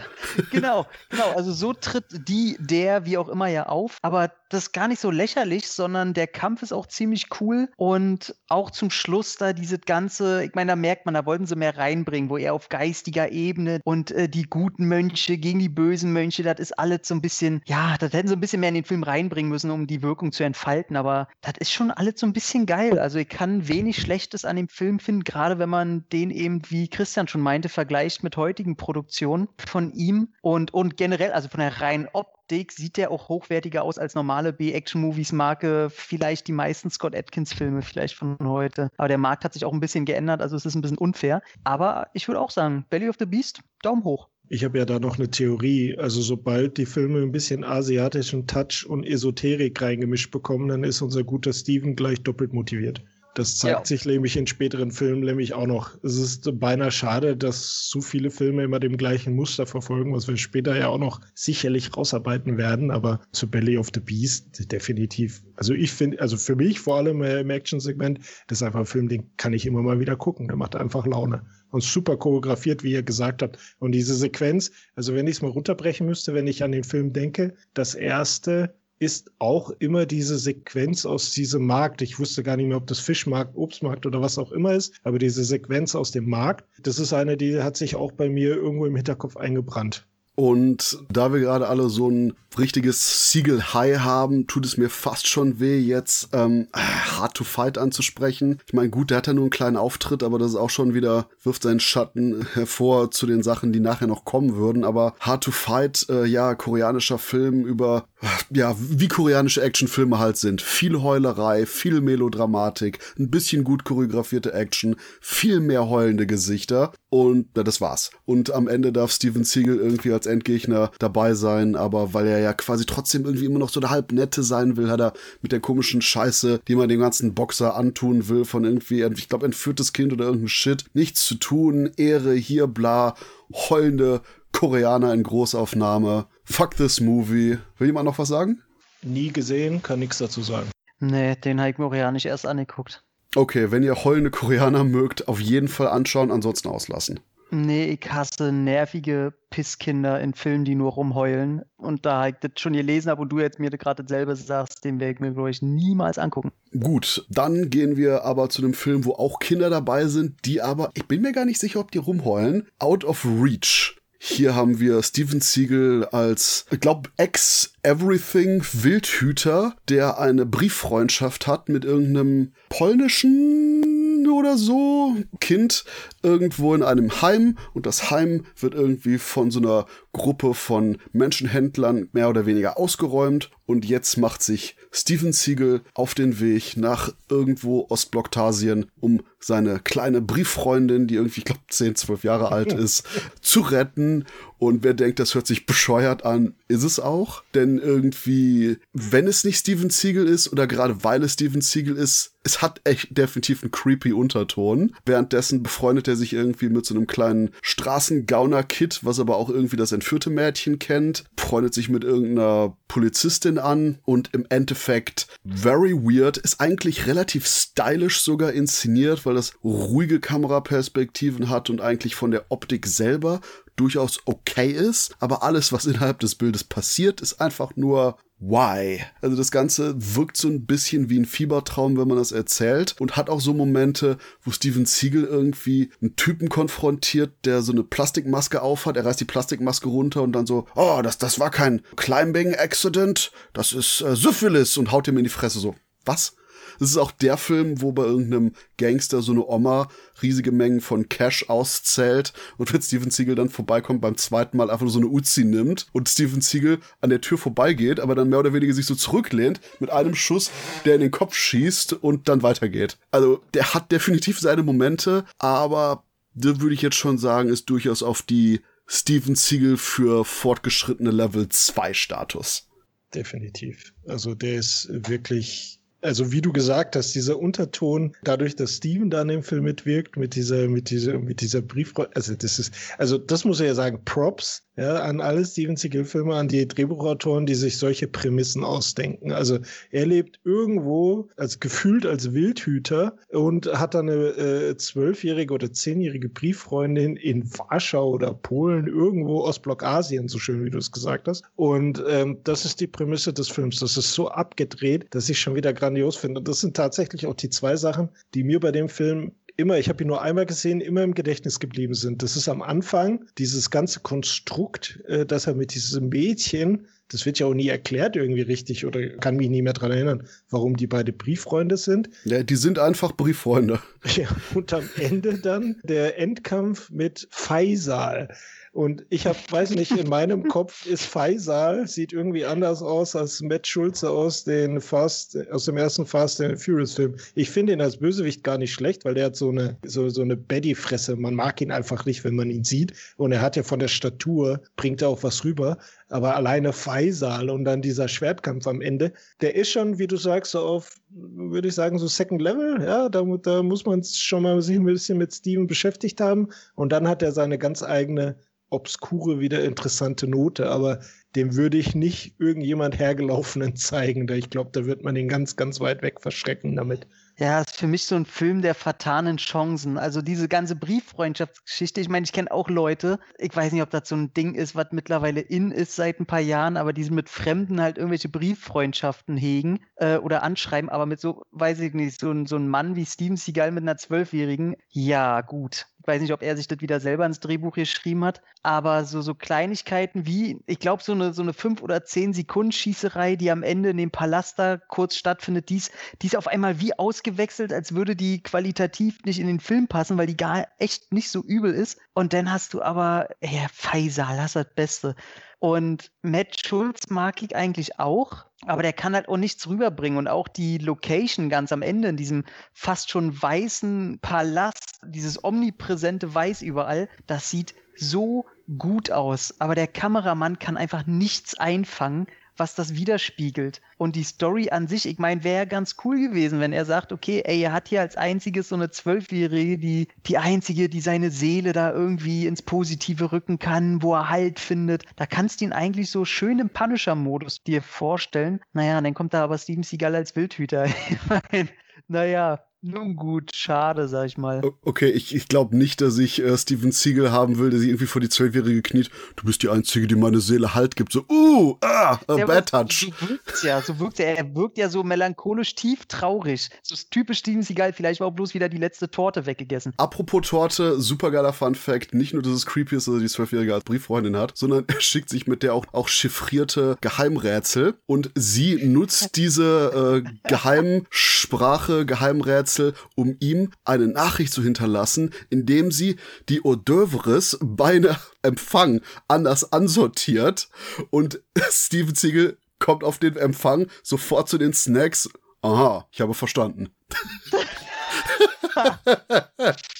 genau, genau. Also so tritt die, der, wie auch immer ja auf. Aber das ist gar nicht so lächerlich, sondern der Kampf ist auch ziemlich cool. Und auch zum Schluss da diese ganze, ich meine, da merkt man, da wollten sie mehr reinbringen, wo er auf geistiger Ebene und äh, die guten Mönche gegen die bösen Mönche, das ist alles so ein bisschen, ja, das hätten sie ein bisschen mehr in den Film reinbringen müssen, um die Wirkung zu entfalten. Aber das ist schon alles so ein bisschen geil. Also ich kann wenig Schlechtes an dem Film finden, gerade wenn man den eben, wie Christian schon meinte, vergleicht mit heutigen Produktionen von ihm und, und generell, also von der reinen Optik, sieht der auch hochwertiger aus als normale B-Action-Movies-Marke, vielleicht die meisten Scott Atkins-Filme vielleicht von heute. Aber der Markt hat sich auch ein bisschen geändert, also es ist ein bisschen unfair. Aber ich würde auch sagen, Belly of the Beast, Daumen hoch. Ich habe ja da noch eine Theorie. Also sobald die Filme ein bisschen asiatischen Touch und Esoterik reingemischt bekommen, dann ist unser guter Steven gleich doppelt motiviert. Das zeigt ja. sich nämlich in späteren Filmen nämlich auch noch. Es ist beinahe schade, dass so viele Filme immer dem gleichen Muster verfolgen, was wir später ja auch noch sicherlich rausarbeiten werden. Aber zu Belly of the Beast definitiv. Also ich finde, also für mich vor allem im Action-Segment, das ist einfach ein Film, den kann ich immer mal wieder gucken. Der macht einfach Laune und super choreografiert, wie ihr gesagt habt. Und diese Sequenz, also wenn ich es mal runterbrechen müsste, wenn ich an den Film denke, das erste ist auch immer diese Sequenz aus diesem Markt. Ich wusste gar nicht mehr, ob das Fischmarkt, Obstmarkt oder was auch immer ist, aber diese Sequenz aus dem Markt, das ist eine, die hat sich auch bei mir irgendwo im Hinterkopf eingebrannt. Und da wir gerade alle so ein richtiges Siegel High haben, tut es mir fast schon weh, jetzt ähm, Hard to Fight anzusprechen. Ich meine, gut, der hat ja nur einen kleinen Auftritt, aber das ist auch schon wieder, wirft seinen Schatten hervor zu den Sachen, die nachher noch kommen würden. Aber Hard to Fight, äh, ja, koreanischer Film über, ja, wie koreanische Actionfilme halt sind. Viel Heulerei, viel Melodramatik, ein bisschen gut choreografierte Action, viel mehr heulende Gesichter und na, das war's. Und am Ende darf Steven Siegel irgendwie als Endgegner dabei sein, aber weil er ja quasi trotzdem irgendwie immer noch so der halb nette sein will, hat er mit der komischen Scheiße, die man dem ganzen Boxer antun will, von irgendwie, ich glaube, entführtes Kind oder irgendein Shit, nichts zu tun, Ehre, hier, bla, heulende Koreaner in Großaufnahme. Fuck this movie. Will jemand noch was sagen? Nie gesehen, kann nichts dazu sagen. Nee, den habe ich mir auch ja nicht erst angeguckt. Okay, wenn ihr heulende Koreaner mögt, auf jeden Fall anschauen, ansonsten auslassen. Nee, ich hasse nervige Pisskinder in Filmen, die nur rumheulen. Und da ich das schon gelesen habe und du jetzt mir gerade dasselbe sagst, den werde ich mir, glaube ich, niemals angucken. Gut, dann gehen wir aber zu einem Film, wo auch Kinder dabei sind, die aber, ich bin mir gar nicht sicher, ob die rumheulen. Out of Reach. Hier haben wir Steven Siegel als, ich glaube, Ex-Everything Wildhüter, der eine Brieffreundschaft hat mit irgendeinem polnischen oder so Kind irgendwo in einem Heim und das Heim wird irgendwie von so einer Gruppe von Menschenhändlern mehr oder weniger ausgeräumt und jetzt macht sich Steven Siegel auf den Weg nach irgendwo Ostblocktasien, um seine kleine Brieffreundin, die irgendwie, ich glaube, 10, 12 Jahre alt ist, zu retten. Und wer denkt, das hört sich bescheuert an, ist es auch. Denn irgendwie, wenn es nicht Steven Siegel ist oder gerade weil es Steven Siegel ist, es hat echt definitiv einen creepy Unterton. Währenddessen befreundet er sich irgendwie mit so einem kleinen Straßengauner-Kid, was aber auch irgendwie das entführte Mädchen kennt, freundet sich mit irgendeiner Polizistin an und im Endeffekt very weird, ist eigentlich relativ stylisch sogar inszeniert, weil das ruhige Kameraperspektiven hat und eigentlich von der Optik selber durchaus okay ist, aber alles, was innerhalb des Bildes passiert, ist einfach nur why? Also das Ganze wirkt so ein bisschen wie ein Fiebertraum, wenn man das erzählt und hat auch so Momente, wo Steven Siegel irgendwie einen Typen konfrontiert, der so eine Plastikmaske aufhat. Er reißt die Plastikmaske runter und dann so, oh, das, das war kein Climbing Accident, das ist äh, Syphilis und haut ihm in die Fresse so. Was? Das ist auch der Film, wo bei irgendeinem Gangster so eine Oma riesige Mengen von Cash auszählt und wenn Steven Siegel dann vorbeikommt, beim zweiten Mal einfach nur so eine Uzi nimmt und Steven Siegel an der Tür vorbeigeht, aber dann mehr oder weniger sich so zurücklehnt mit einem Schuss, der in den Kopf schießt und dann weitergeht. Also der hat definitiv seine Momente, aber da würde ich jetzt schon sagen, ist durchaus auf die Steven Siegel für fortgeschrittene Level 2 Status. Definitiv. Also der ist wirklich also wie du gesagt hast, dieser Unterton, dadurch, dass Steven da in dem Film mitwirkt, mit dieser, mit dieser, mit dieser Briefrolle, also das ist, also das muss er ja sagen, Props, ja, an alle Steven Seagal-Filme, an die Drehbuchautoren, die sich solche Prämissen ausdenken. Also er lebt irgendwo als gefühlt als Wildhüter und hat dann eine zwölfjährige äh, oder zehnjährige Brieffreundin in Warschau oder Polen, irgendwo Ostblock Asien, so schön wie du es gesagt hast. Und ähm, das ist die Prämisse des Films. Das ist so abgedreht, dass ich schon wieder grandios finde. Das sind tatsächlich auch die zwei Sachen, die mir bei dem Film immer, ich habe ihn nur einmal gesehen, immer im Gedächtnis geblieben sind. Das ist am Anfang dieses ganze Konstrukt, äh, dass er mit diesem Mädchen, das wird ja auch nie erklärt irgendwie richtig oder kann mich nie mehr dran erinnern, warum die beide Brieffreunde sind. Ja, die sind einfach Brieffreunde. Ja, und am Ende dann der Endkampf mit Faisal. Und ich habe, weiß nicht, in meinem Kopf ist Faisal, sieht irgendwie anders aus als Matt Schulze aus, den Fast, aus dem ersten Fast and Furious Film. Ich finde ihn als Bösewicht gar nicht schlecht, weil der hat so eine, so, so eine Betty-Fresse. Man mag ihn einfach nicht, wenn man ihn sieht. Und er hat ja von der Statur, bringt er auch was rüber. Aber alleine Faisal und dann dieser Schwertkampf am Ende, der ist schon, wie du sagst, so auf, würde ich sagen, so Second Level. Ja, da, da muss man schon mal sich ein bisschen mit Steven beschäftigt haben. Und dann hat er seine ganz eigene obskure, wieder interessante Note, aber dem würde ich nicht irgendjemand hergelaufenen zeigen. Ich glaube, da wird man ihn ganz, ganz weit weg verschrecken damit. Ja, ist für mich so ein Film der vertanen Chancen. Also diese ganze Brieffreundschaftsgeschichte. Ich meine, ich kenne auch Leute, ich weiß nicht, ob das so ein Ding ist, was mittlerweile in ist seit ein paar Jahren, aber die mit Fremden halt irgendwelche Brieffreundschaften hegen äh, oder anschreiben, aber mit so, weiß ich nicht, so, so ein Mann wie Steven Seagal mit einer Zwölfjährigen, ja, gut. Ich weiß nicht, ob er sich das wieder selber ins Drehbuch geschrieben hat, aber so, so Kleinigkeiten wie, ich glaube, so eine, so eine 5 oder 10 Sekunden Schießerei, die am Ende in dem Palast da kurz stattfindet, die ist, die ist auf einmal wie ausgewechselt, als würde die qualitativ nicht in den Film passen, weil die gar echt nicht so übel ist. Und dann hast du aber, ja, Faisal, das ist das Beste. Und Matt Schulz mag ich eigentlich auch, aber der kann halt auch nichts rüberbringen. Und auch die Location ganz am Ende in diesem fast schon weißen Palast, dieses omnipräsente Weiß überall, das sieht so gut aus. Aber der Kameramann kann einfach nichts einfangen was das widerspiegelt. Und die Story an sich, ich meine, wäre ganz cool gewesen, wenn er sagt, okay, ey, er hat hier als einziges so eine Zwölfjährige, die, die einzige, die seine Seele da irgendwie ins Positive rücken kann, wo er Halt findet. Da kannst du ihn eigentlich so schön im Punisher-Modus dir vorstellen. Naja, dann kommt da aber Steven Seagal als Wildhüter. ich meine, naja, nun gut, schade, sag ich mal. Okay, ich, ich glaube nicht, dass ich äh, Steven Siegel haben will, der sich irgendwie vor die Zwölfjährige kniet. Du bist die Einzige, die meine Seele Halt gibt. So, uh, ah, a ja, bad touch. So wirkt's ja, so wirkt er. Er wirkt ja so melancholisch tief traurig. So typisch Steven Seagal, vielleicht war auch bloß wieder die letzte Torte weggegessen. Apropos Torte, supergeiler Fun Fact. Nicht nur, dass es creepy ist, dass er die Zwölfjährige als Brieffreundin hat, sondern er schickt sich mit der auch, auch chiffrierte Geheimrätsel und sie nutzt diese äh, Geheimsprache, Geheimrätsel Rätsel, um ihm eine Nachricht zu hinterlassen, indem sie die Hors d'oeuvres bei einem Empfang anders ansortiert und Steven Siegel kommt auf den Empfang sofort zu den Snacks. Aha, ich habe verstanden.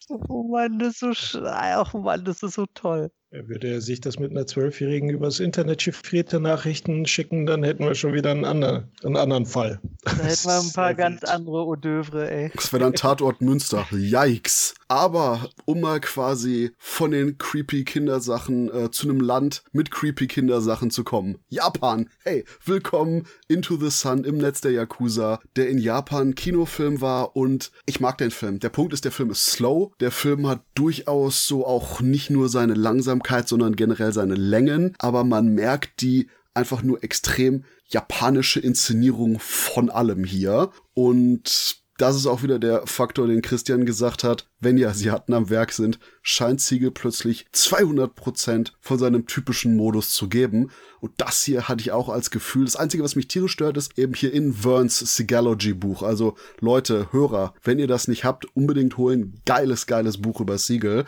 oh Mann, das ist so, oh Mann, das ist so toll. Würde er sich das mit einer Zwölfjährigen übers Internet chiffrierte Nachrichten schicken, dann hätten wir schon wieder einen anderen, einen anderen Fall. Da hätten wir ein paar ganz wild. andere Odeuvre, ey. Das wäre dann Tatort Münster. Yikes. Aber um mal quasi von den creepy Kindersachen äh, zu einem Land mit creepy Kindersachen zu kommen. Japan. Hey, willkommen Into the Sun im Netz der Yakuza, der in Japan Kinofilm war und ich mag den Film. Der Punkt ist, der Film ist slow. Der Film hat durchaus so auch nicht nur seine Langsamkeit Langsamkeit, sondern generell seine Längen. Aber man merkt die einfach nur extrem japanische Inszenierung von allem hier. Und das ist auch wieder der Faktor, den Christian gesagt hat. Wenn die Asiaten am Werk sind, scheint Siegel plötzlich 200 Prozent von seinem typischen Modus zu geben. Und das hier hatte ich auch als Gefühl. Das Einzige, was mich tierisch stört, ist eben hier in Verns Sigalogy Buch. Also Leute, Hörer, wenn ihr das nicht habt, unbedingt holen. Geiles, geiles Buch über Siegel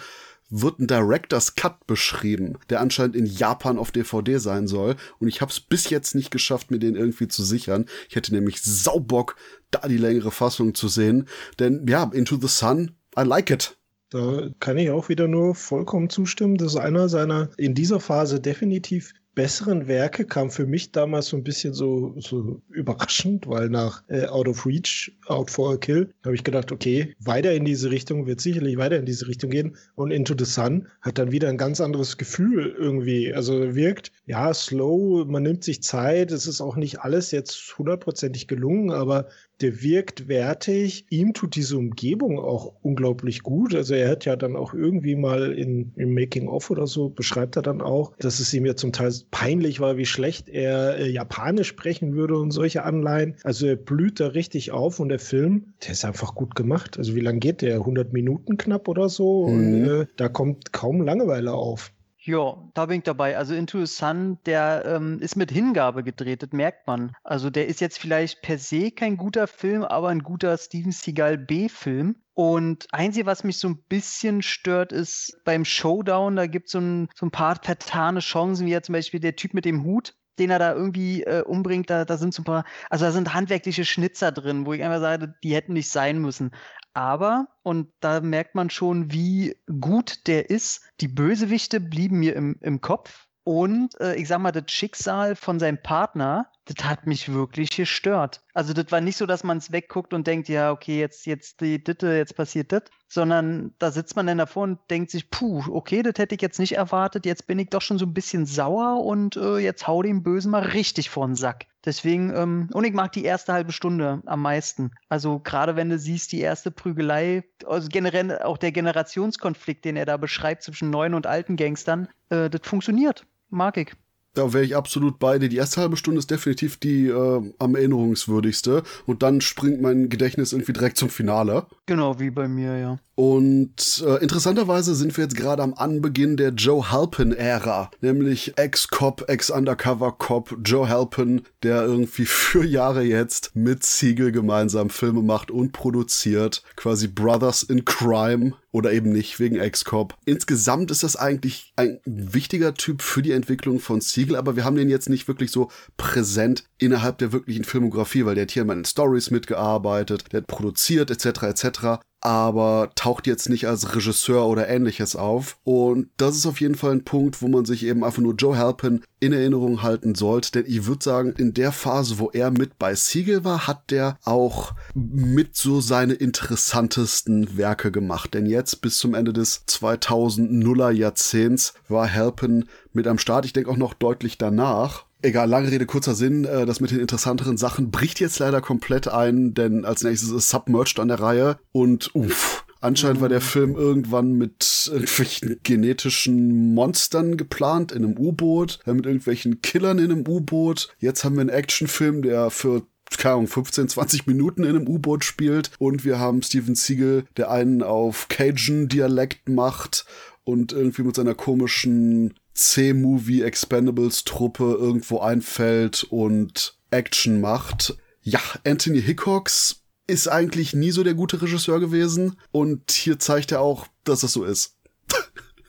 wird ein Director's Cut beschrieben, der anscheinend in Japan auf DVD sein soll. Und ich habe es bis jetzt nicht geschafft, mir den irgendwie zu sichern. Ich hätte nämlich Saubock, da die längere Fassung zu sehen. Denn ja, Into the Sun, I like it. Da kann ich auch wieder nur vollkommen zustimmen. Das ist einer seiner in dieser Phase definitiv besseren Werke kam für mich damals so ein bisschen so, so überraschend, weil nach äh, Out of Reach, Out for a Kill, habe ich gedacht, okay, weiter in diese Richtung, wird sicherlich weiter in diese Richtung gehen. Und Into the Sun hat dann wieder ein ganz anderes Gefühl irgendwie. Also wirkt, ja, slow, man nimmt sich Zeit, es ist auch nicht alles jetzt hundertprozentig gelungen, aber der wirkt wertig. Ihm tut diese Umgebung auch unglaublich gut. Also er hat ja dann auch irgendwie mal in, im Making-of oder so, beschreibt er dann auch, dass es ihm ja zum Teil peinlich war, wie schlecht er äh, Japanisch sprechen würde und solche Anleihen. Also er blüht da richtig auf und der Film, der ist einfach gut gemacht. Also wie lange geht der? 100 Minuten knapp oder so? Mhm. Und äh, da kommt kaum Langeweile auf. Ja, da bin ich dabei. Also Into the Sun, der ähm, ist mit Hingabe gedreht, das merkt man. Also der ist jetzt vielleicht per se kein guter Film, aber ein guter Steven Seagal B-Film. Und einzige, was mich so ein bisschen stört, ist beim Showdown, da gibt so es ein, so ein paar vertane Chancen, wie ja zum Beispiel der Typ mit dem Hut, den er da irgendwie äh, umbringt, da, da sind so ein paar, also da sind handwerkliche Schnitzer drin, wo ich einfach sage, die hätten nicht sein müssen. Aber, und da merkt man schon, wie gut der ist, die Bösewichte blieben mir im, im Kopf. Und äh, ich sag mal, das Schicksal von seinem Partner, das hat mich wirklich gestört. Also das war nicht so, dass man es wegguckt und denkt, ja, okay, jetzt, jetzt die Ditte, jetzt passiert das, sondern da sitzt man dann davor und denkt sich, puh, okay, das hätte ich jetzt nicht erwartet, jetzt bin ich doch schon so ein bisschen sauer und äh, jetzt hau dem Bösen mal richtig vor den Sack. Deswegen, ähm, und ich mag die erste halbe Stunde am meisten. Also gerade wenn du siehst, die erste Prügelei, also generell auch der Generationskonflikt, den er da beschreibt zwischen neuen und alten Gangstern, äh, das funktioniert. Mag ich. Da wäre ich absolut bei dir. Die erste halbe Stunde ist definitiv die äh, am erinnerungswürdigste. Und dann springt mein Gedächtnis irgendwie direkt zum Finale. Genau, wie bei mir, ja. Und äh, interessanterweise sind wir jetzt gerade am Anbeginn der Joe Halpin-Ära, nämlich Ex-Cop, Ex-Undercover-Cop, Joe Halpin, der irgendwie für Jahre jetzt mit Siegel gemeinsam Filme macht und produziert, quasi Brothers in Crime oder eben nicht wegen Ex-Cop. Insgesamt ist das eigentlich ein wichtiger Typ für die Entwicklung von Siegel, aber wir haben den jetzt nicht wirklich so präsent innerhalb der wirklichen Filmografie, weil der hat hier in Stories mitgearbeitet, der hat produziert etc. etc aber taucht jetzt nicht als Regisseur oder ähnliches auf. Und das ist auf jeden Fall ein Punkt, wo man sich eben einfach nur Joe Halpin in Erinnerung halten sollte. Denn ich würde sagen, in der Phase, wo er mit bei Siegel war, hat der auch mit so seine interessantesten Werke gemacht. Denn jetzt bis zum Ende des 2000er Jahrzehnts war Halpin mit am Start. Ich denke auch noch deutlich danach. Egal, lange Rede, kurzer Sinn. Äh, das mit den interessanteren Sachen bricht jetzt leider komplett ein, denn als nächstes ist Submerged an der Reihe und uff. Anscheinend war der Film irgendwann mit irgendwelchen genetischen Monstern geplant in einem U-Boot, mit irgendwelchen Killern in einem U-Boot. Jetzt haben wir einen Actionfilm, der für keine Ahnung, 15, 20 Minuten in einem U-Boot spielt. Und wir haben Steven Siegel, der einen auf Cajun-Dialekt macht und irgendwie mit seiner komischen C-Movie Expendables Truppe irgendwo einfällt und Action macht. Ja, Anthony Hickox ist eigentlich nie so der gute Regisseur gewesen und hier zeigt er auch, dass es so ist.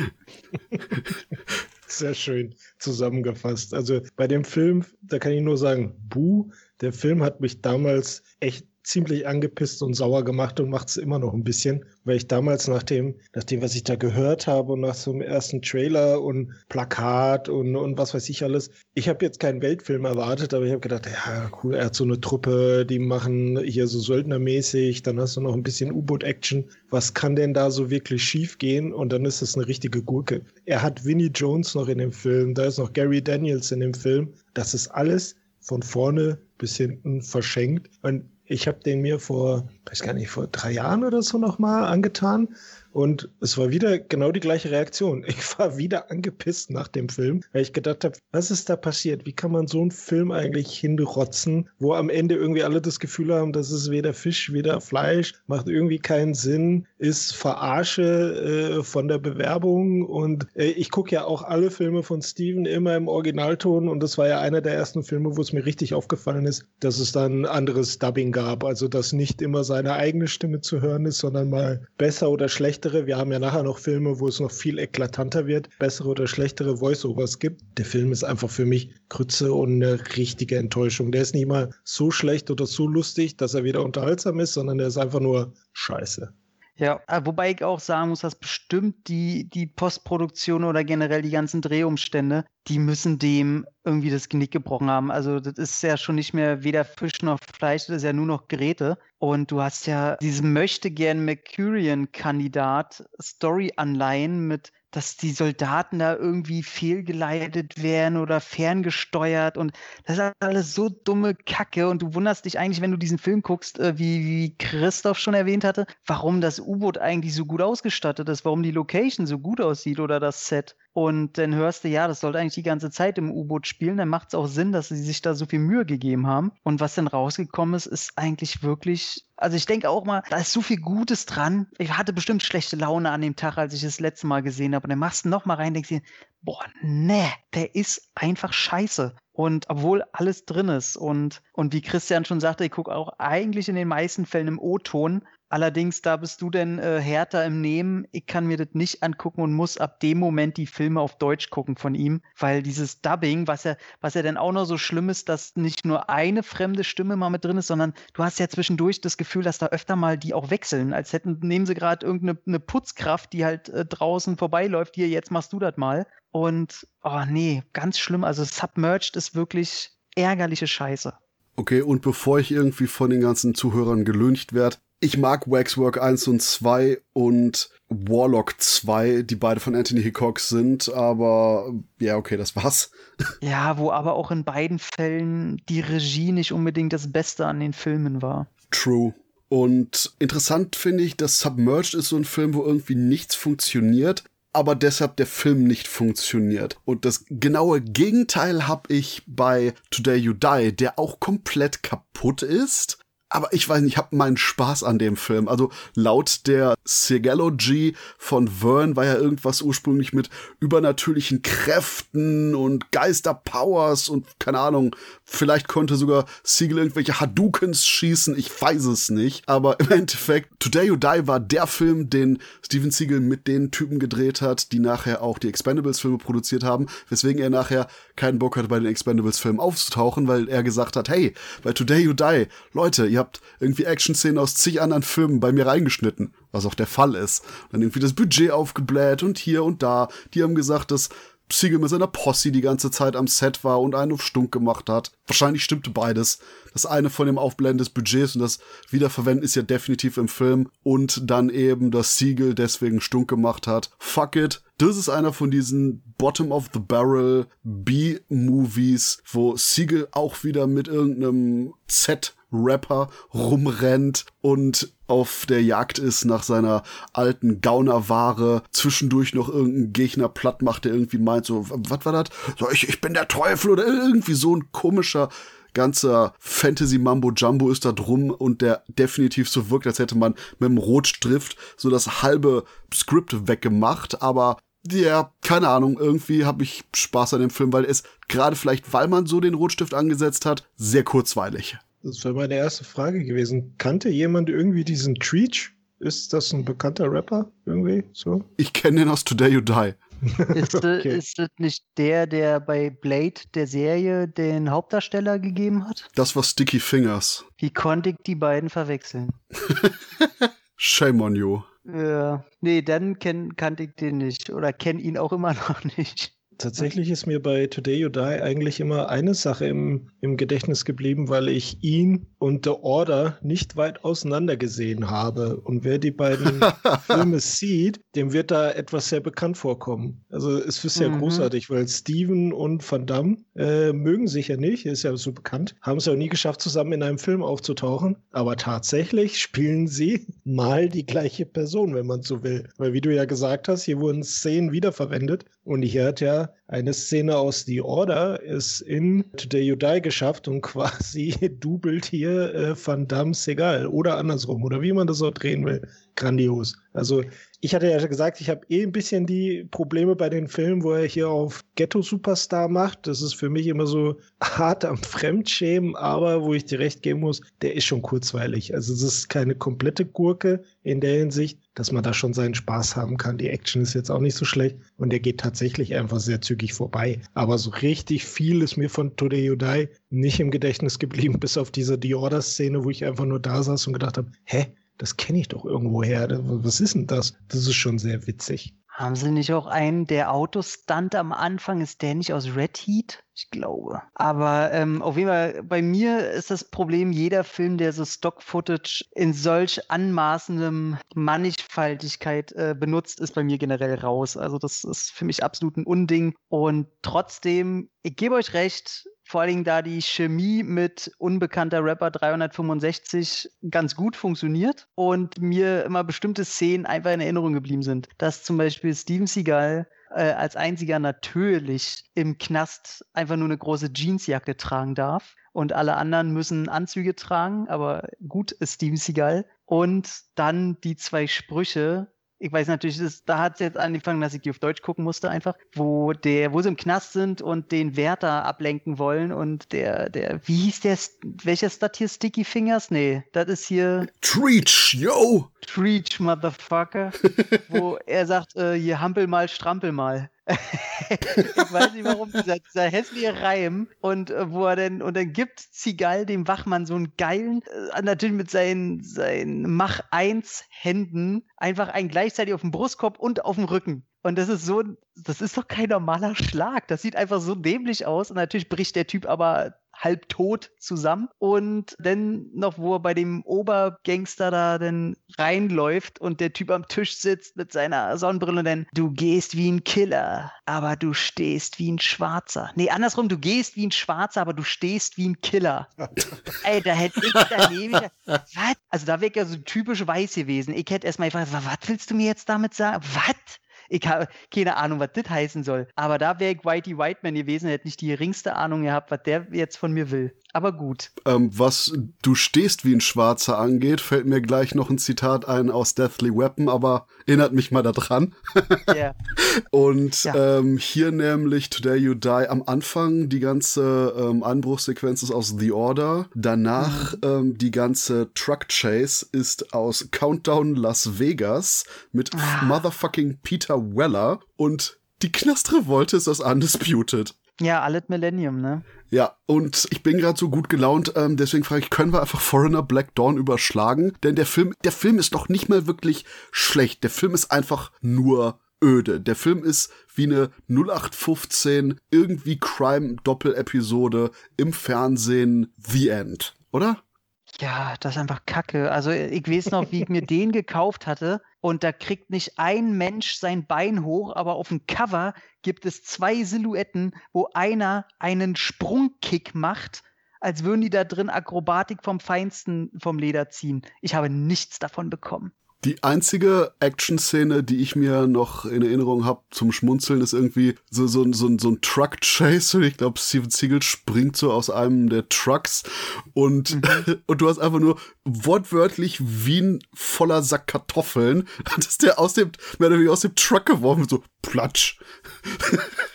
Sehr schön zusammengefasst. Also bei dem Film, da kann ich nur sagen, buh, der Film hat mich damals echt ziemlich angepisst und sauer gemacht und macht es immer noch ein bisschen, weil ich damals nach dem, nach dem, was ich da gehört habe und nach so einem ersten Trailer und Plakat und, und was weiß ich alles, ich habe jetzt keinen Weltfilm erwartet, aber ich habe gedacht, ja cool, er hat so eine Truppe, die machen hier so Söldnermäßig, dann hast du noch ein bisschen U-Boot-Action. Was kann denn da so wirklich schief gehen? Und dann ist es eine richtige Gurke. Er hat Vinnie Jones noch in dem Film, da ist noch Gary Daniels in dem Film. Das ist alles von vorne bis hinten verschenkt. Und ich habe den mir vor, weiß gar nicht, vor drei Jahren oder so nochmal angetan. Und es war wieder genau die gleiche Reaktion. Ich war wieder angepisst nach dem Film, weil ich gedacht habe, was ist da passiert? Wie kann man so einen Film eigentlich hinrotzen, wo am Ende irgendwie alle das Gefühl haben, das ist weder Fisch, weder Fleisch, macht irgendwie keinen Sinn, ist Verarsche äh, von der Bewerbung. Und äh, ich gucke ja auch alle Filme von Steven immer im Originalton. Und das war ja einer der ersten Filme, wo es mir richtig aufgefallen ist, dass es dann anderes Dubbing gab. Also, dass nicht immer seine eigene Stimme zu hören ist, sondern mal besser oder schlechter schlechtere, wir haben ja nachher noch Filme, wo es noch viel eklatanter wird, bessere oder schlechtere Voice-Overs gibt. Der Film ist einfach für mich Krütze und eine richtige Enttäuschung. Der ist nicht mal so schlecht oder so lustig, dass er wieder unterhaltsam ist, sondern der ist einfach nur scheiße. Ja, äh, wobei ich auch sagen muss, dass bestimmt die, die Postproduktion oder generell die ganzen Drehumstände, die müssen dem irgendwie das Genick gebrochen haben. Also das ist ja schon nicht mehr weder Fisch noch Fleisch, das ist ja nur noch Geräte. Und du hast ja diesen möchte gern Mercurian-Kandidat Story-Anleihen mit dass die Soldaten da irgendwie fehlgeleitet werden oder ferngesteuert und das ist alles so dumme Kacke und du wunderst dich eigentlich, wenn du diesen Film guckst, äh, wie, wie Christoph schon erwähnt hatte, warum das U-Boot eigentlich so gut ausgestattet ist, warum die Location so gut aussieht oder das Set. Und dann hörst du, ja, das sollte eigentlich die ganze Zeit im U-Boot spielen. Dann macht es auch Sinn, dass sie sich da so viel Mühe gegeben haben. Und was dann rausgekommen ist, ist eigentlich wirklich. Also ich denke auch mal, da ist so viel Gutes dran. Ich hatte bestimmt schlechte Laune an dem Tag, als ich das letzte Mal gesehen habe. Und dann machst du noch mal rein, denkst dir, boah, ne, der ist einfach scheiße. Und obwohl alles drin ist und, und wie Christian schon sagte, ich gucke auch eigentlich in den meisten Fällen im O-Ton, Allerdings, da bist du denn äh, härter im Nehmen. Ich kann mir das nicht angucken und muss ab dem Moment die Filme auf Deutsch gucken von ihm, weil dieses Dubbing, was ja, was ja dann auch noch so schlimm ist, dass nicht nur eine fremde Stimme mal mit drin ist, sondern du hast ja zwischendurch das Gefühl, dass da öfter mal die auch wechseln, als hätten, nehmen sie gerade irgendeine Putzkraft, die halt äh, draußen vorbeiläuft, hier, jetzt machst du das mal. Und, oh nee, ganz schlimm. Also Submerged ist wirklich ärgerliche Scheiße. Okay, und bevor ich irgendwie von den ganzen Zuhörern gelüncht werde, ich mag Waxwork 1 und 2 und Warlock 2, die beide von Anthony Hickok sind, aber ja, okay, das war's. Ja, wo aber auch in beiden Fällen die Regie nicht unbedingt das Beste an den Filmen war. True. Und interessant finde ich, dass Submerged ist so ein Film, wo irgendwie nichts funktioniert, aber deshalb der Film nicht funktioniert. Und das genaue Gegenteil habe ich bei Today You Die, der auch komplett kaputt ist, aber ich weiß nicht, ich habe meinen Spaß an dem Film. Also laut der Segalogy von Vern war ja irgendwas ursprünglich mit übernatürlichen Kräften und Geisterpowers und keine Ahnung, vielleicht konnte sogar Siegel irgendwelche Hadoukens schießen, ich weiß es nicht. Aber im Endeffekt, Today You Die war der Film, den Steven Siegel mit den Typen gedreht hat, die nachher auch die Expendables-Filme produziert haben, weswegen er nachher keinen Bock hatte, bei den Expendables-Filmen aufzutauchen, weil er gesagt hat, hey, bei Today You Die, Leute, ihr habt irgendwie Action-Szenen aus zig anderen Filmen bei mir reingeschnitten, was auch der Fall ist. Dann irgendwie das Budget aufgebläht und hier und da. Die haben gesagt, dass Siegel mit seiner Posse die ganze Zeit am Set war und einen auf Stunk gemacht hat. Wahrscheinlich stimmte beides. Das eine von dem Aufblenden des Budgets und das Wiederverwenden ist ja definitiv im Film und dann eben das Siegel deswegen Stunk gemacht hat. Fuck it. Das ist einer von diesen Bottom of the Barrel B-Movies, wo Siegel auch wieder mit irgendeinem Z Rapper rumrennt und auf der Jagd ist nach seiner alten Gaunerware, zwischendurch noch irgendeinen Gegner platt macht, der irgendwie meint, so, was war das? So, ich, ich bin der Teufel oder irgendwie so ein komischer ganzer Fantasy-Mambo-Jumbo ist da drum und der definitiv so wirkt, als hätte man mit dem Rotstift so das halbe Skript weggemacht, aber ja, keine Ahnung, irgendwie habe ich Spaß an dem Film, weil es gerade vielleicht, weil man so den Rotstift angesetzt hat, sehr kurzweilig. Das wäre meine erste Frage gewesen. Kannte jemand irgendwie diesen Treach? Ist das ein bekannter Rapper irgendwie so? Ich kenne den aus Today You Die. Ist, okay. ist das nicht der, der bei Blade der Serie den Hauptdarsteller gegeben hat? Das war Sticky Fingers. Wie konnte ich die beiden verwechseln? Shame on you. Ja, nee, dann kenn, kannte ich den nicht oder kenne ihn auch immer noch nicht. Tatsächlich ist mir bei Today You Die eigentlich immer eine Sache im, im Gedächtnis geblieben, weil ich ihn und The Order nicht weit auseinander gesehen habe. Und wer die beiden Filme sieht, dem wird da etwas sehr bekannt vorkommen. Also es ist ja mhm. großartig, weil Steven und Van Damme äh, mögen sich ja nicht, ist ja so bekannt, haben es ja auch nie geschafft, zusammen in einem Film aufzutauchen. Aber tatsächlich spielen sie mal die gleiche Person, wenn man so will. Weil wie du ja gesagt hast, hier wurden Szenen wiederverwendet. Und hier hat ja eine Szene aus The Order ist in Today You Die geschafft und quasi dubelt hier äh, Van Damme Segal oder andersrum oder wie man das auch drehen will. Grandios. Also ich hatte ja gesagt, ich habe eh ein bisschen die Probleme bei den Filmen, wo er hier auf Ghetto-Superstar macht. Das ist für mich immer so hart am Fremdschämen, aber wo ich dir recht geben muss, der ist schon kurzweilig. Also es ist keine komplette Gurke in der Hinsicht, dass man da schon seinen Spaß haben kann. Die Action ist jetzt auch nicht so schlecht und der geht tatsächlich einfach sehr zügig vorbei. Aber so richtig viel ist mir von Today You Die nicht im Gedächtnis geblieben, bis auf diese The Order-Szene, wo ich einfach nur da saß und gedacht habe, hä, das kenne ich doch irgendwo her. Was ist denn das? Das ist schon sehr witzig. Haben Sie nicht auch einen, der Autostunt am Anfang, ist der nicht aus Red Heat? Ich glaube. Aber ähm, auf jeden Fall, bei mir ist das Problem, jeder Film, der so Stock-Footage in solch anmaßendem Mannigfaltigkeit äh, benutzt, ist bei mir generell raus. Also das ist für mich absolut ein Unding. Und trotzdem, ich gebe euch recht, vor allen Dingen, da die Chemie mit unbekannter Rapper 365 ganz gut funktioniert und mir immer bestimmte Szenen einfach in Erinnerung geblieben sind. Dass zum Beispiel Steven Seagal äh, als einziger natürlich im Knast einfach nur eine große Jeansjacke tragen darf und alle anderen müssen Anzüge tragen, aber gut ist Steven Seagal. Und dann die zwei Sprüche, ich weiß natürlich, das, da hat es jetzt angefangen, dass ich die auf Deutsch gucken musste einfach, wo der, wo sie im Knast sind und den Wärter ablenken wollen und der, der, wie hieß der, welcher ist das hier, Sticky Fingers? Nee, das ist hier... Treach, yo! Treach, Motherfucker. wo er sagt, äh, hier hampel mal, strampel mal. ich weiß nicht warum, dieser, dieser hässliche Reim und äh, wo er denn, und dann gibt Zigal dem Wachmann so einen geilen, äh, natürlich mit seinen, seinen Mach 1 Händen, einfach einen gleichzeitig auf dem Brustkorb und auf dem Rücken. Und das ist so, das ist doch kein normaler Schlag. Das sieht einfach so dämlich aus. Und natürlich bricht der Typ aber halb tot zusammen. Und dann noch, wo er bei dem Obergangster da dann reinläuft und der Typ am Tisch sitzt mit seiner Sonnenbrille und dann, du gehst wie ein Killer, aber du stehst wie ein Schwarzer. Nee, andersrum, du gehst wie ein Schwarzer, aber du stehst wie ein Killer. Ey, da hätte ich daneben, was? Also da wäre ja so typisch weiß gewesen. Ich hätte erstmal gefragt, was willst du mir jetzt damit sagen? Was? Ich habe keine Ahnung, was das heißen soll. Aber da wäre ich Whitey Whiteman gewesen, hätte nicht die geringste Ahnung gehabt, was der jetzt von mir will. Aber gut. Ähm, was du stehst wie ein Schwarzer angeht, fällt mir gleich noch ein Zitat ein aus Deathly Weapon, aber erinnert mich mal daran. Yeah. Und ja. ähm, hier nämlich Today You Die am Anfang die ganze ähm, Anbruchsequenz ist aus The Order. Danach mhm. ähm, die ganze Truck Chase ist aus Countdown Las Vegas mit ah. Motherfucking Peter Weller und die Knastrevolte ist aus Undisputed. Ja, alles Millennium, ne? Ja, und ich bin gerade so gut gelaunt, ähm, deswegen frage ich, können wir einfach Foreigner Black Dawn überschlagen? Denn der Film, der Film ist doch nicht mal wirklich schlecht. Der Film ist einfach nur öde. Der Film ist wie eine 0815 irgendwie Crime-Doppel-Episode im Fernsehen The End, oder? Ja, das ist einfach Kacke. Also ich weiß noch, wie ich mir den gekauft hatte und da kriegt nicht ein Mensch sein Bein hoch, aber auf dem Cover gibt es zwei Silhouetten, wo einer einen Sprungkick macht, als würden die da drin Akrobatik vom Feinsten vom Leder ziehen. Ich habe nichts davon bekommen. Die einzige Action-Szene, die ich mir noch in Erinnerung habe zum Schmunzeln, ist irgendwie so, so, so, so ein Truck-Chase. Ich glaube, Steven Siegel springt so aus einem der Trucks und, mhm. und du hast einfach nur wortwörtlich wie ein voller Sack Kartoffeln, dass der aus dem, mehr oder weniger aus dem Truck geworfen wird, so platsch.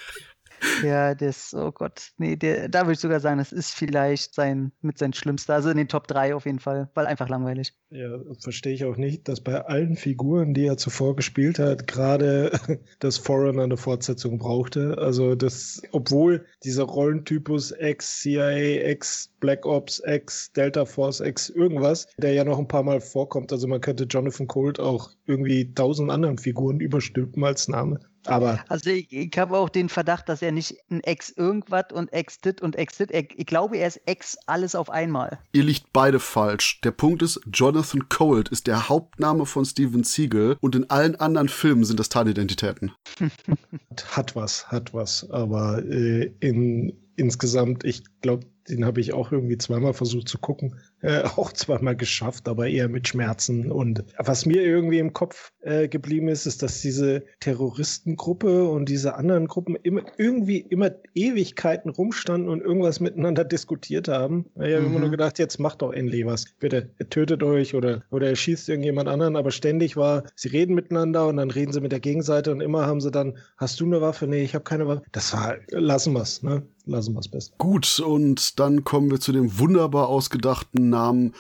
Ja, das, oh Gott, nee, der, da würde ich sogar sagen, das ist vielleicht sein, mit sein Schlimmster, also in den Top 3 auf jeden Fall, weil einfach langweilig. Ja, verstehe ich auch nicht, dass bei allen Figuren, die er zuvor gespielt hat, gerade das Foreigner eine Fortsetzung brauchte. Also das, obwohl dieser Rollentypus ex-CIA, ex-Black Ops, ex-Delta Force, ex irgendwas, der ja noch ein paar Mal vorkommt, also man könnte Jonathan Colt auch irgendwie tausend anderen Figuren überstülpen als Name. Aber also ich, ich habe auch den Verdacht, dass er nicht ein Ex irgendwas und Ex dit und Ex dit. Ich glaube, er ist Ex alles auf einmal. Ihr liegt beide falsch. Der Punkt ist, Jonathan Colt ist der Hauptname von Steven Siegel und in allen anderen Filmen sind das Teilidentitäten. hat was, hat was. Aber äh, in, insgesamt, ich glaube, den habe ich auch irgendwie zweimal versucht zu gucken. Äh, auch zweimal geschafft, aber eher mit Schmerzen. Und was mir irgendwie im Kopf äh, geblieben ist, ist, dass diese Terroristengruppe und diese anderen Gruppen immer irgendwie immer Ewigkeiten rumstanden und irgendwas miteinander diskutiert haben. Ich habe mhm. immer nur gedacht, jetzt macht doch endlich was. Bitte, tötet euch oder, oder erschießt irgendjemand anderen. Aber ständig war, sie reden miteinander und dann reden sie mit der Gegenseite und immer haben sie dann, hast du eine Waffe? Nee, ich habe keine Waffe. Das war, lassen wir's, ne? Lassen wir's besser. Gut, und dann kommen wir zu dem wunderbar ausgedachten Namen,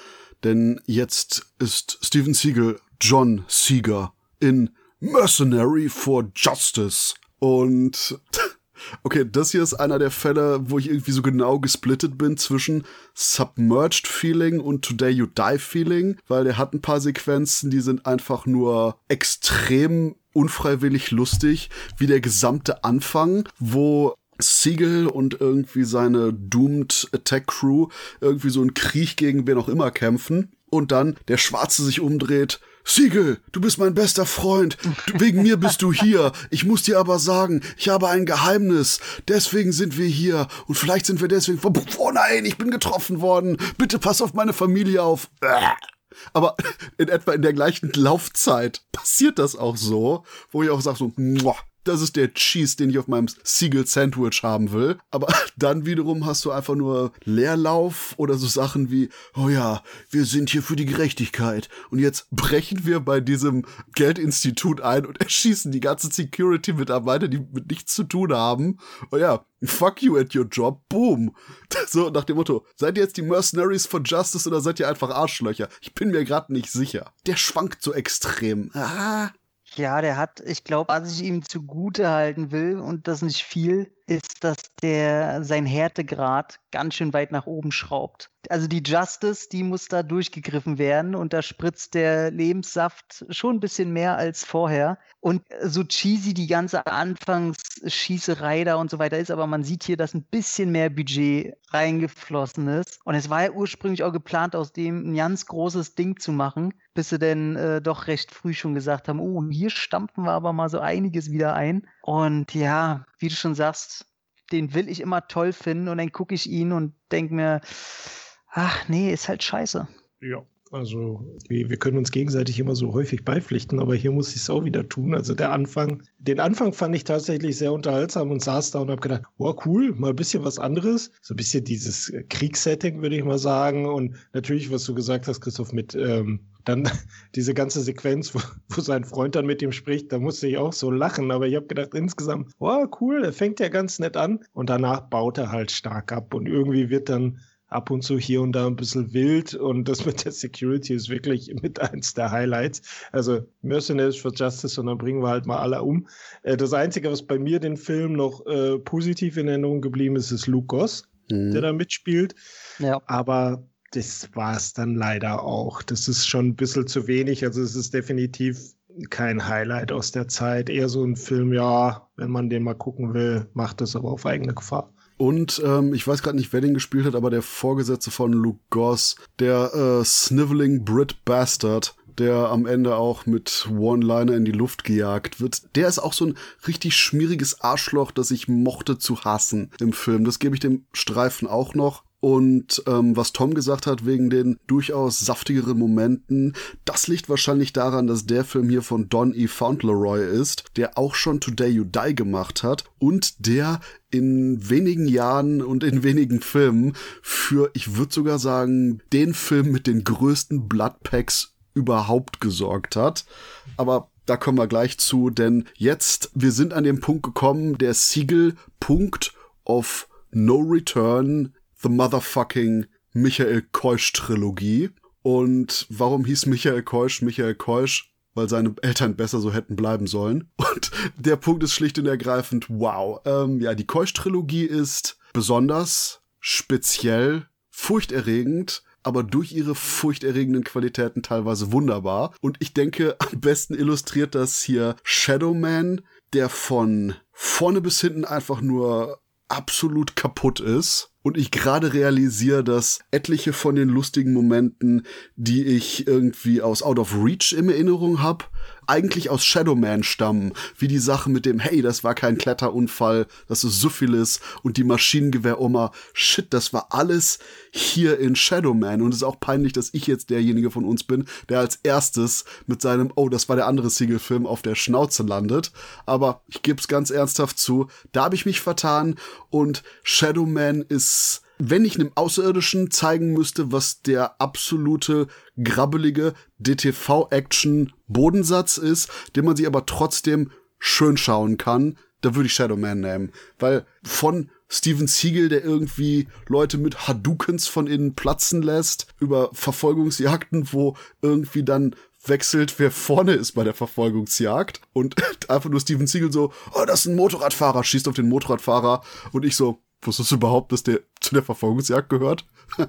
denn jetzt ist Steven Siegel John Seeger in Mercenary for Justice. Und okay, das hier ist einer der Fälle, wo ich irgendwie so genau gesplittet bin zwischen Submerged Feeling und Today You Die Feeling, weil der hat ein paar Sequenzen, die sind einfach nur extrem unfreiwillig lustig, wie der gesamte Anfang, wo Siegel und irgendwie seine Doomed Attack Crew irgendwie so einen Krieg gegen wen auch immer kämpfen und dann der Schwarze sich umdreht. Siegel, du bist mein bester Freund. Du, wegen mir bist du hier. Ich muss dir aber sagen, ich habe ein Geheimnis. Deswegen sind wir hier. Und vielleicht sind wir deswegen. Oh nein, ich bin getroffen worden. Bitte pass auf meine Familie auf. Aber in etwa in der gleichen Laufzeit passiert das auch so, wo ich auch sage so, das ist der Cheese, den ich auf meinem Seagull Sandwich haben will. Aber dann wiederum hast du einfach nur Leerlauf oder so Sachen wie, oh ja, wir sind hier für die Gerechtigkeit und jetzt brechen wir bei diesem Geldinstitut ein und erschießen die ganzen Security-Mitarbeiter, die mit nichts zu tun haben. Oh ja, fuck you at your job, boom. So nach dem Motto, seid ihr jetzt die Mercenaries for Justice oder seid ihr einfach Arschlöcher? Ich bin mir gerade nicht sicher. Der schwankt so extrem. Ah. Ja, der hat, ich glaube, was ich ihm zugute halten will und das nicht viel, ist, dass der sein Härtegrad ganz schön weit nach oben schraubt. Also die Justice, die muss da durchgegriffen werden und da spritzt der Lebenssaft schon ein bisschen mehr als vorher. Und so cheesy die ganze Anfangsschießerei da und so weiter ist, aber man sieht hier, dass ein bisschen mehr Budget reingeflossen ist. Und es war ja ursprünglich auch geplant, aus dem ein ganz großes Ding zu machen, bis sie denn äh, doch recht früh schon gesagt haben, oh, hier stampfen wir aber mal so einiges wieder ein. Und ja, wie du schon sagst, den will ich immer toll finden und dann gucke ich ihn und denke mir, ach nee, ist halt scheiße. Ja, also wir, können uns gegenseitig immer so häufig beipflichten, aber hier muss ich es auch wieder tun. Also der Anfang, den Anfang fand ich tatsächlich sehr unterhaltsam und saß da und habe gedacht, wow, cool, mal ein bisschen was anderes. So ein bisschen dieses Kriegssetting, würde ich mal sagen. Und natürlich, was du gesagt hast, Christoph, mit ähm, dann diese ganze Sequenz, wo, wo, sein Freund dann mit ihm spricht, da musste ich auch so lachen. Aber ich habe gedacht, insgesamt, wow, cool, er fängt ja ganz nett an. Und danach baut er halt stark ab. Und irgendwie wird dann ab und zu hier und da ein bisschen wild und das mit der Security ist wirklich mit eins der Highlights. Also Mercenaries for Justice und dann bringen wir halt mal alle um. Äh, das Einzige, was bei mir den Film noch äh, positiv in Erinnerung geblieben ist, ist Luke Goss, mhm. der da mitspielt. Ja. Aber das war es dann leider auch. Das ist schon ein bisschen zu wenig. Also es ist definitiv kein Highlight aus der Zeit. Eher so ein Film, ja, wenn man den mal gucken will, macht es aber auf eigene Gefahr. Und ähm, ich weiß gerade nicht, wer den gespielt hat, aber der Vorgesetzte von Luke Goss, der äh, Sniveling Brit Bastard, der am Ende auch mit One-Liner in die Luft gejagt wird. Der ist auch so ein richtig schmieriges Arschloch, das ich mochte zu hassen im Film. Das gebe ich dem Streifen auch noch. Und ähm, was Tom gesagt hat wegen den durchaus saftigeren Momenten, das liegt wahrscheinlich daran, dass der Film hier von Don E. Fauntleroy ist, der auch schon Today You Die gemacht hat und der in wenigen Jahren und in wenigen Filmen für, ich würde sogar sagen, den Film mit den größten Bloodpacks überhaupt gesorgt hat. Aber da kommen wir gleich zu, denn jetzt, wir sind an dem Punkt gekommen, der Siegel Punkt of No Return The Motherfucking Michael Keusch Trilogie. Und warum hieß Michael Keusch Michael Keusch? Weil seine Eltern besser so hätten bleiben sollen. Und der Punkt ist schlicht und ergreifend, wow. Ähm, ja, die Keusch Trilogie ist besonders, speziell, furchterregend, aber durch ihre furchterregenden Qualitäten teilweise wunderbar. Und ich denke, am besten illustriert das hier Shadowman, der von vorne bis hinten einfach nur absolut kaputt ist und ich gerade realisiere, dass etliche von den lustigen Momenten, die ich irgendwie aus Out of Reach in Erinnerung habe, eigentlich aus Shadowman stammen, wie die Sache mit dem, hey, das war kein Kletterunfall, das ist Syphilis und die Maschinengewehr-Oma, shit, das war alles hier in Shadowman und es ist auch peinlich, dass ich jetzt derjenige von uns bin, der als erstes mit seinem, oh, das war der andere Siegel-Film auf der Schnauze landet, aber ich gebe es ganz ernsthaft zu, da habe ich mich vertan und Shadowman ist wenn ich einem Außerirdischen zeigen müsste, was der absolute grabbelige DTV-Action-Bodensatz ist, den man sich aber trotzdem schön schauen kann, da würde ich Shadowman nehmen. Weil von Steven Siegel, der irgendwie Leute mit Hadoukens von innen platzen lässt, über Verfolgungsjagden, wo irgendwie dann wechselt, wer vorne ist bei der Verfolgungsjagd und einfach nur Steven Siegel so, oh, das ist ein Motorradfahrer, schießt auf den Motorradfahrer und ich so, Wusstest du überhaupt, dass der zu der Verfolgungsjagd gehört?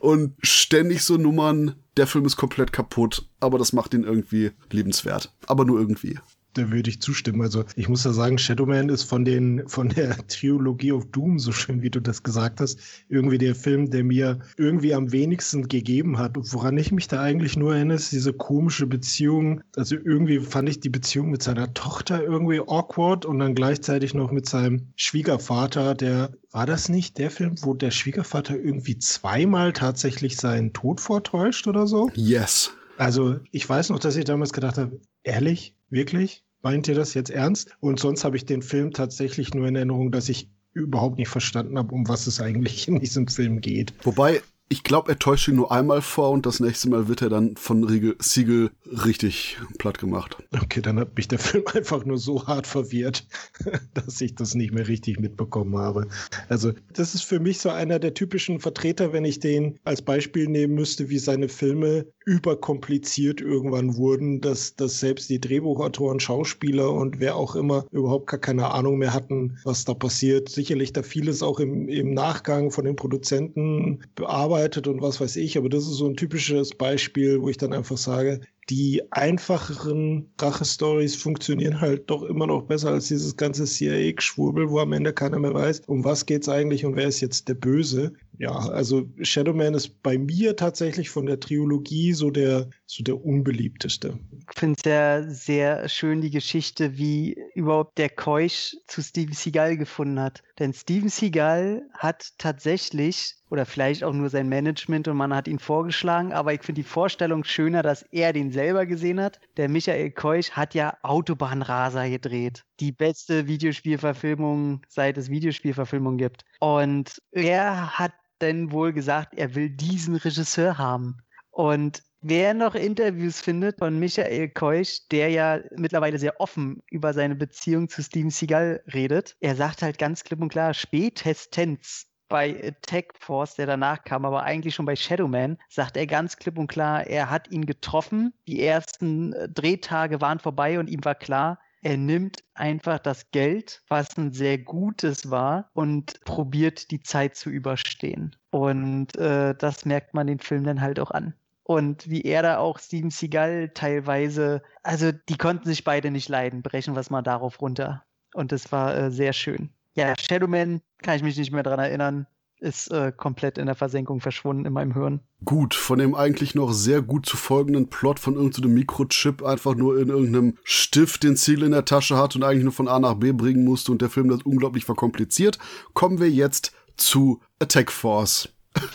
und ständig so Nummern, der Film ist komplett kaputt, aber das macht ihn irgendwie liebenswert. Aber nur irgendwie da würde ich zustimmen. Also ich muss ja sagen, Shadowman ist von den von der Trilogie of Doom, so schön wie du das gesagt hast, irgendwie der Film, der mir irgendwie am wenigsten gegeben hat. Woran ich mich da eigentlich nur erinnere, ist diese komische Beziehung. Also irgendwie fand ich die Beziehung mit seiner Tochter irgendwie awkward und dann gleichzeitig noch mit seinem Schwiegervater, der war das nicht der Film, wo der Schwiegervater irgendwie zweimal tatsächlich seinen Tod vortäuscht oder so? Yes. Also ich weiß noch, dass ich damals gedacht habe, ehrlich, wirklich? meint ihr das jetzt ernst? Und sonst habe ich den Film tatsächlich nur in Erinnerung, dass ich überhaupt nicht verstanden habe, um was es eigentlich in diesem Film geht. Wobei ich glaube, er täuscht ihn nur einmal vor und das nächste Mal wird er dann von Siegel richtig platt gemacht. Okay, dann hat mich der Film einfach nur so hart verwirrt, dass ich das nicht mehr richtig mitbekommen habe. Also, das ist für mich so einer der typischen Vertreter, wenn ich den als Beispiel nehmen müsste, wie seine Filme überkompliziert irgendwann wurden, dass, dass selbst die Drehbuchautoren, Schauspieler und wer auch immer überhaupt gar keine Ahnung mehr hatten, was da passiert. Sicherlich da vieles auch im, im Nachgang von den Produzenten bearbeitet und was weiß ich, aber das ist so ein typisches Beispiel, wo ich dann einfach sage, die einfacheren Rache-Stories funktionieren halt doch immer noch besser als dieses ganze CIA-Schwurbel, wo am Ende keiner mehr weiß, um was geht's eigentlich und wer ist jetzt der Böse. Ja, also Shadowman ist bei mir tatsächlich von der Trilogie so der, so der unbeliebteste. Ich finde es ja sehr schön, die Geschichte, wie überhaupt der Keusch zu Steven Seagal gefunden hat. Denn Steven Seagal hat tatsächlich, oder vielleicht auch nur sein Management und man hat ihn vorgeschlagen, aber ich finde die Vorstellung schöner, dass er den selber gesehen hat. Der Michael Keusch hat ja Autobahnraser gedreht. Die beste Videospielverfilmung, seit es Videospielverfilmungen gibt. Und er hat denn wohl gesagt, er will diesen Regisseur haben. Und wer noch Interviews findet von Michael Keusch, der ja mittlerweile sehr offen über seine Beziehung zu Steven Seagal redet, er sagt halt ganz klipp und klar, spätestens bei Attack Force, der danach kam, aber eigentlich schon bei Shadowman, sagt er ganz klipp und klar, er hat ihn getroffen. Die ersten äh, Drehtage waren vorbei und ihm war klar, er nimmt einfach das Geld, was ein sehr gutes war, und probiert die Zeit zu überstehen. Und äh, das merkt man den Film dann halt auch an. Und wie er da auch Steven Seagal teilweise, also die konnten sich beide nicht leiden, brechen wir es mal darauf runter. Und das war äh, sehr schön. Ja, Shadowman kann ich mich nicht mehr dran erinnern ist äh, komplett in der Versenkung verschwunden in meinem Hirn. Gut, von dem eigentlich noch sehr gut zu folgenden Plot von irgendeinem Mikrochip einfach nur in irgendeinem Stift den Ziel in der Tasche hat und eigentlich nur von A nach B bringen musste und der Film das unglaublich verkompliziert, kommen wir jetzt zu Attack Force.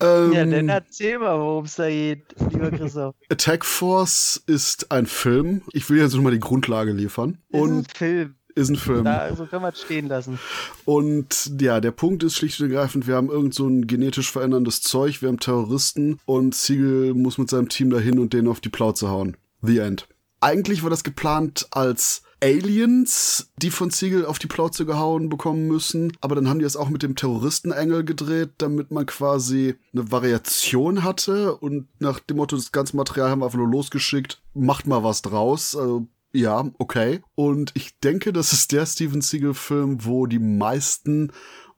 ähm, ja, dann erzähl mal, worum es da geht, lieber Christoph. Attack Force ist ein Film. Ich will jetzt nochmal die Grundlage liefern. Ist und ein Film. Ist ein Film. Da, so können wir es stehen lassen. Und ja, der Punkt ist schlicht und ergreifend, wir haben irgend so ein genetisch veränderndes Zeug, wir haben Terroristen und Siegel muss mit seinem Team dahin und denen auf die Plauze hauen. The End. Eigentlich war das geplant als Aliens, die von Siegel auf die Plauze gehauen bekommen müssen. Aber dann haben die es auch mit dem Terroristenengel gedreht, damit man quasi eine Variation hatte. Und nach dem Motto, das ganze Material haben wir einfach nur losgeschickt. Macht mal was draus. Also ja, okay. Und ich denke, das ist der Steven Seagal-Film, wo die meisten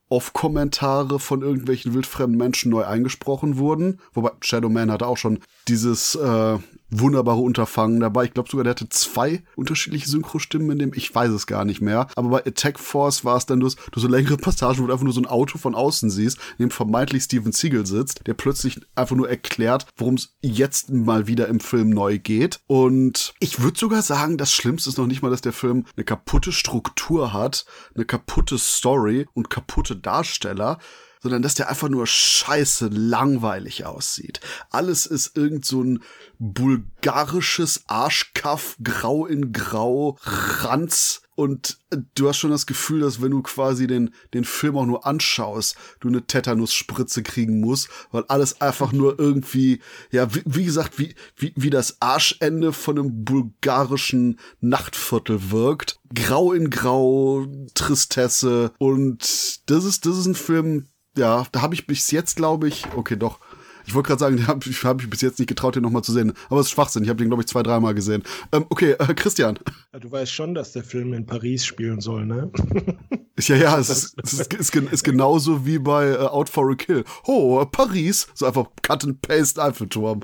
Off-Kommentare von irgendwelchen wildfremden Menschen neu eingesprochen wurden. Wobei Shadow Man hatte auch schon dieses äh, wunderbare Unterfangen dabei. Ich glaube sogar, der hatte zwei unterschiedliche Synchrostimmen in dem, ich weiß es gar nicht mehr. Aber bei Attack Force war es dann nur, du so längere Passagen, wo du einfach nur so ein Auto von außen siehst, in dem vermeintlich Steven Seagal sitzt, der plötzlich einfach nur erklärt, worum es jetzt mal wieder im Film neu geht. Und ich würde sogar sagen, das Schlimmste ist noch nicht mal, dass der Film eine kaputte Struktur hat, eine kaputte Story und kaputte Darsteller, sondern dass der einfach nur scheiße langweilig aussieht. Alles ist irgend so ein bulgarisches Arschkaff, grau in grau, Ranz und du hast schon das Gefühl, dass wenn du quasi den, den Film auch nur anschaust, du eine Tetanusspritze kriegen musst, weil alles einfach nur irgendwie, ja, wie, wie gesagt, wie, wie, wie das Arschende von einem bulgarischen Nachtviertel wirkt. Grau in grau, Tristesse und das ist, das ist ein Film, ja, da habe ich bis jetzt, glaube ich, okay, doch. Ich wollte gerade sagen, den habe ich, hab ich bis jetzt nicht getraut, den nochmal zu sehen. Aber es ist Schwachsinn. Ich habe den, glaube ich, zwei, dreimal gesehen. Ähm, okay, äh, Christian. Ja, du weißt schon, dass der Film in Paris spielen soll, ne? ja, ja, es ist, es ist, ist, ist genauso wie bei uh, Out for a Kill. Oh, Paris. So einfach Cut and Paste Eiffelturm.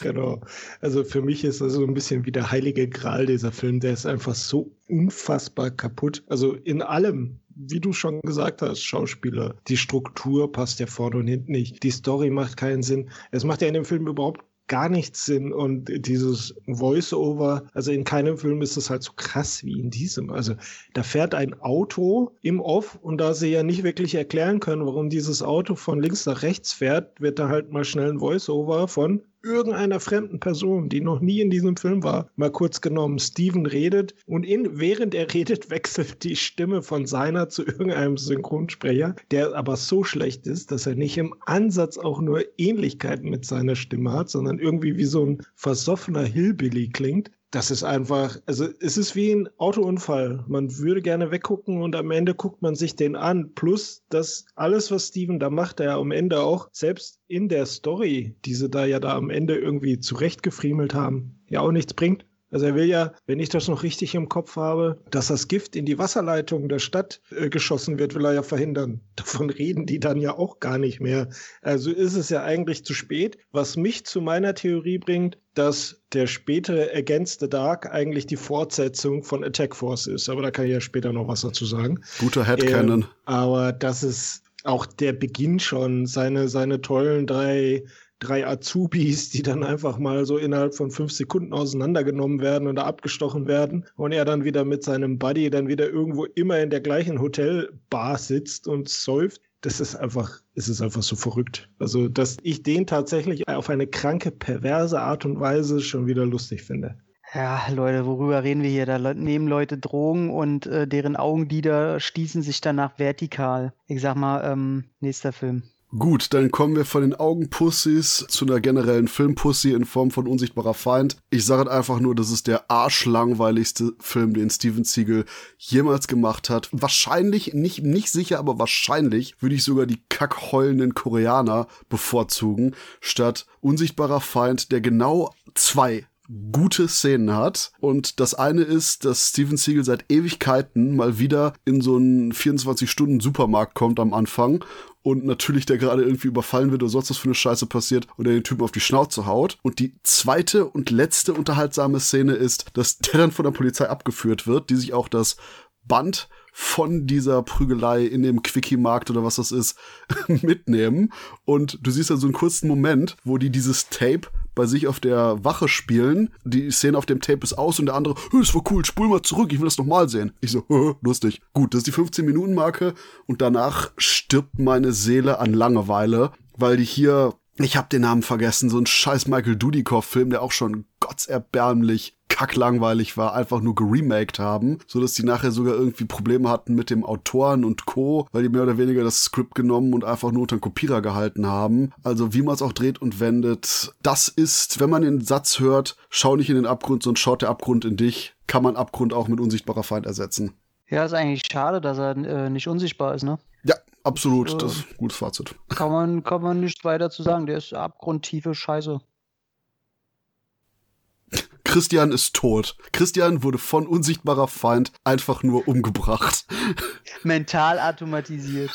genau. Also für mich ist das so ein bisschen wie der heilige Gral dieser Film. Der ist einfach so unfassbar kaputt. Also in allem wie du schon gesagt hast, Schauspieler. Die Struktur passt ja vorne und hinten nicht. Die Story macht keinen Sinn. Es macht ja in dem Film überhaupt gar nichts Sinn und dieses Voice-Over, also in keinem Film ist das halt so krass wie in diesem. Also da fährt ein Auto im Off und da sie ja nicht wirklich erklären können, warum dieses Auto von links nach rechts fährt, wird da halt mal schnell ein Voice-Over von irgendeiner fremden Person, die noch nie in diesem Film war, mal kurz genommen. Steven redet und in, während er redet, wechselt die Stimme von seiner zu irgendeinem Synchronsprecher, der aber so schlecht ist, dass er nicht im Ansatz auch nur Ähnlichkeiten mit seiner Stimme hat, sondern irgendwie wie so ein versoffener Hillbilly klingt das ist einfach, also es ist wie ein Autounfall. Man würde gerne weggucken und am Ende guckt man sich den an. Plus, dass alles, was Steven da macht, er am Ende auch, selbst in der Story, die sie da ja da am Ende irgendwie zurechtgefriemelt haben, ja auch nichts bringt. Also er will ja, wenn ich das noch richtig im Kopf habe, dass das Gift in die Wasserleitung der Stadt äh, geschossen wird, will er ja verhindern. Davon reden die dann ja auch gar nicht mehr. Also ist es ja eigentlich zu spät, was mich zu meiner Theorie bringt, dass der spätere ergänzte Dark eigentlich die Fortsetzung von Attack Force ist. Aber da kann ich ja später noch was dazu sagen. Guter Headcanon. Ähm, aber das ist auch der Beginn schon, seine, seine tollen drei drei Azubis, die dann einfach mal so innerhalb von fünf Sekunden auseinandergenommen werden oder abgestochen werden und er dann wieder mit seinem Buddy dann wieder irgendwo immer in der gleichen Hotelbar sitzt und säuft. Das ist einfach, es ist einfach so verrückt. Also, dass ich den tatsächlich auf eine kranke, perverse Art und Weise schon wieder lustig finde. Ja, Leute, worüber reden wir hier? Da nehmen Leute Drogen und äh, deren Augenlider schließen sich danach vertikal. Ich sag mal, ähm, nächster Film. Gut, dann kommen wir von den Augenpussys zu einer generellen Filmpussy in Form von Unsichtbarer Feind. Ich sage einfach nur, das ist der arschlangweiligste Film, den Steven Siegel jemals gemacht hat. Wahrscheinlich, nicht, nicht sicher, aber wahrscheinlich würde ich sogar die kackheulenden Koreaner bevorzugen, statt Unsichtbarer Feind, der genau zwei gute Szenen hat. Und das eine ist, dass Steven Siegel seit Ewigkeiten mal wieder in so einen 24-Stunden-Supermarkt kommt am Anfang und natürlich der gerade irgendwie überfallen wird oder sonst was für eine Scheiße passiert und der den Typen auf die Schnauze haut. Und die zweite und letzte unterhaltsame Szene ist, dass der dann von der Polizei abgeführt wird, die sich auch das Band von dieser Prügelei in dem Quickie-Markt oder was das ist, mitnehmen. Und du siehst dann so einen kurzen Moment, wo die dieses Tape bei sich auf der Wache spielen. Die Szene auf dem Tape ist aus und der andere, das war cool, spul mal zurück, ich will das nochmal sehen. Ich so, lustig. Gut, das ist die 15-Minuten-Marke und danach stirbt meine Seele an Langeweile, weil die hier ich hab den Namen vergessen, so ein scheiß Michael Dudikoff-Film, der auch schon gottserbärmlich kacklangweilig war, einfach nur geremaked haben, so dass die nachher sogar irgendwie Probleme hatten mit dem Autoren und Co., weil die mehr oder weniger das Skript genommen und einfach nur unter den Kopierer gehalten haben. Also wie man es auch dreht und wendet, das ist, wenn man den Satz hört, schau nicht in den Abgrund, sondern schaut der Abgrund in dich, kann man Abgrund auch mit unsichtbarer Feind ersetzen. Ja, ist eigentlich schade, dass er äh, nicht unsichtbar ist, ne? Ja, absolut. Das, das ist ein gutes Fazit. Kann man, kann man nicht weiter zu sagen. Der ist abgrundtiefe Scheiße. Christian ist tot. Christian wurde von unsichtbarer Feind einfach nur umgebracht. Mental automatisiert.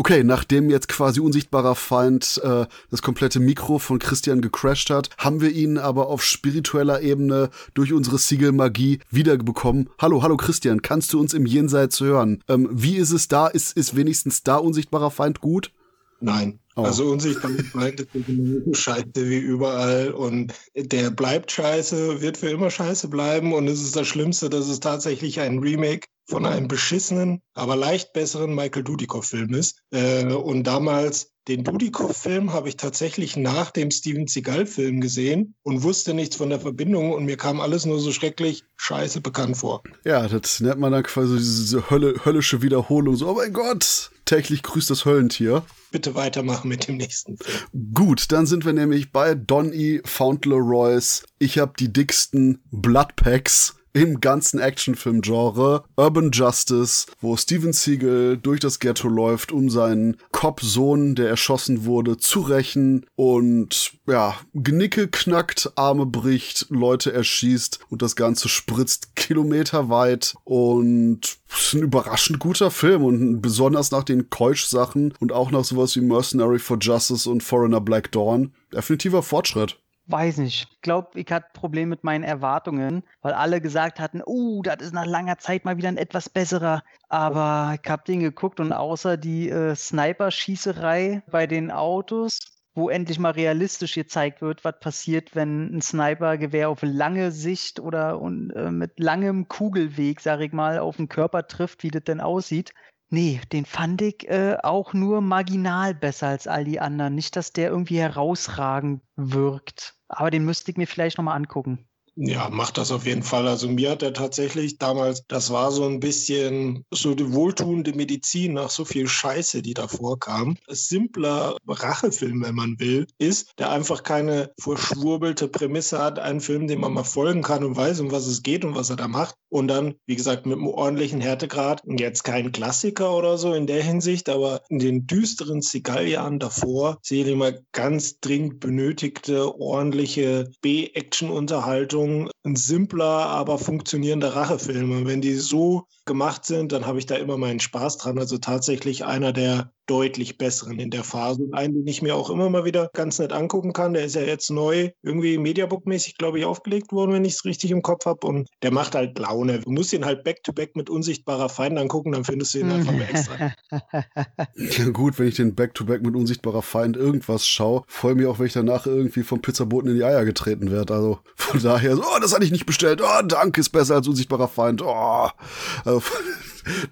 Okay, nachdem jetzt quasi unsichtbarer Feind äh, das komplette Mikro von Christian gecrashed hat, haben wir ihn aber auf spiritueller Ebene durch unsere Siegelmagie wiederbekommen. Hallo, hallo Christian, kannst du uns im Jenseits hören? Ähm, wie ist es da? Ist, ist wenigstens da unsichtbarer Feind gut? Nein. Oh. Also unsichtbar meint ist genauso scheiße wie überall und der bleibt scheiße, wird für immer scheiße bleiben und es ist das Schlimmste, dass es tatsächlich ein Remake von einem beschissenen, aber leicht besseren Michael Dudikoff-Film ist. Äh, und damals den Dudikoff-Film habe ich tatsächlich nach dem Steven Seagal-Film gesehen und wusste nichts von der Verbindung und mir kam alles nur so schrecklich scheiße bekannt vor. Ja, das nennt man dann quasi diese Hölle, höllische Wiederholung. So, oh mein Gott, täglich grüßt das Höllentier. Bitte weitermachen mit dem nächsten Film. Gut, dann sind wir nämlich bei Don E. Fauntleroy's Ich hab die dicksten Bloodpacks im ganzen Actionfilm-Genre Urban Justice, wo Steven Seagal durch das Ghetto läuft, um seinen Cop-Sohn, der erschossen wurde, zu rächen und ja, Genicke knackt, Arme bricht, Leute erschießt und das Ganze spritzt kilometerweit und ist ein überraschend guter Film und besonders nach den Keusch-Sachen und auch nach sowas wie Mercenary for Justice und Foreigner Black Dawn definitiver Fortschritt weiß nicht. Ich glaube, ich hatte Probleme mit meinen Erwartungen, weil alle gesagt hatten, oh, das ist nach langer Zeit mal wieder ein etwas besserer. Aber ich habe den geguckt und außer die äh, Sniper-Schießerei bei den Autos, wo endlich mal realistisch gezeigt wird, was passiert, wenn ein Snipergewehr auf lange Sicht oder und, äh, mit langem Kugelweg, sage ich mal, auf den Körper trifft, wie das denn aussieht, Nee, den fand ich äh, auch nur marginal besser als all die anderen. Nicht, dass der irgendwie herausragend wirkt. Aber den müsste ich mir vielleicht nochmal angucken. Ja, macht das auf jeden Fall. Also mir hat er tatsächlich damals, das war so ein bisschen so die wohltuende Medizin nach so viel Scheiße, die davor kam. Ein simpler Rachefilm, wenn man will, ist, der einfach keine verschwurbelte Prämisse hat. Ein Film, dem man mal folgen kann und weiß, um was es geht und was er da macht. Und dann, wie gesagt, mit einem ordentlichen Härtegrad. Jetzt kein Klassiker oder so in der Hinsicht, aber in den düsteren Seagal-Jahren davor sehe ich immer ganz dringend benötigte, ordentliche B-Action-Unterhaltung Richtung ein simpler, aber funktionierender Rachefilm. Und wenn die so gemacht sind, dann habe ich da immer meinen Spaß dran. Also tatsächlich einer der deutlich besseren in der Phase. Und einen, den ich mir auch immer mal wieder ganz nett angucken kann. Der ist ja jetzt neu, irgendwie Mediabook-mäßig, glaube ich, aufgelegt worden, wenn ich es richtig im Kopf habe. Und der macht halt Laune. Du musst ihn halt back-to-back -back mit unsichtbarer Feind angucken, dann findest du ihn einfach mal extra. Ja gut, wenn ich den back-to-back -back mit unsichtbarer Feind irgendwas schaue, freue mich auch, wenn ich danach irgendwie vom Pizzaboten in die Eier getreten werde. Also von daher, so, oh, das hatte ich nicht bestellt. Oh, danke, ist besser als unsichtbarer Feind. Oh. Also,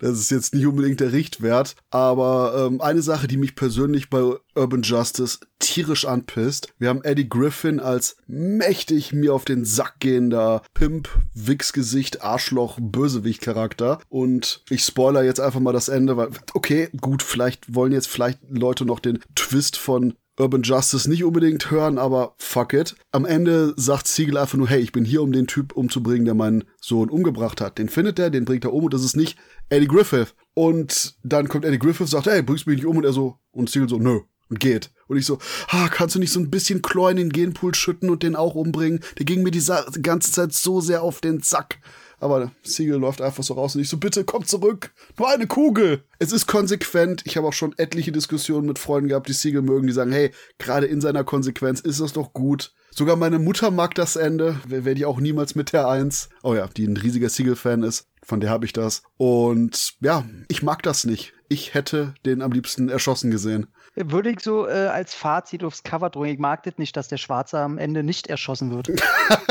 das ist jetzt nicht unbedingt der Richtwert. Aber ähm, eine Sache, die mich persönlich bei Urban Justice tierisch anpisst. Wir haben Eddie Griffin als mächtig mir auf den Sack gehender Pimp, Wichsgesicht, Arschloch, Bösewicht-Charakter. Und ich spoiler jetzt einfach mal das Ende, weil, okay, gut, vielleicht wollen jetzt vielleicht Leute noch den Twist von Urban Justice nicht unbedingt hören, aber fuck it. Am Ende sagt Siegel einfach nur, hey, ich bin hier, um den Typ umzubringen, der meinen Sohn umgebracht hat. Den findet er, den bringt er um und das ist nicht Eddie Griffith. Und dann kommt Eddie Griffith, sagt, hey, bringst mich nicht um und er so, und Siegel so, nö, und geht. Und ich so, ah, kannst du nicht so ein bisschen Chlor in den Genpool schütten und den auch umbringen? Der ging mir die ganze Zeit so sehr auf den Sack. Aber Siegel läuft einfach so raus und ich so, bitte komm zurück. Nur eine Kugel. Es ist konsequent. Ich habe auch schon etliche Diskussionen mit Freunden gehabt, die Siegel mögen, die sagen, hey, gerade in seiner Konsequenz ist das doch gut. Sogar meine Mutter mag das Ende. Werde ich auch niemals mit der Eins. Oh ja, die ein riesiger Siegel-Fan ist. Von der habe ich das. Und ja, ich mag das nicht. Ich hätte den am liebsten erschossen gesehen würde ich so äh, als Fazit aufs Cover drücken. Ich mag das nicht, dass der Schwarze am Ende nicht erschossen wird.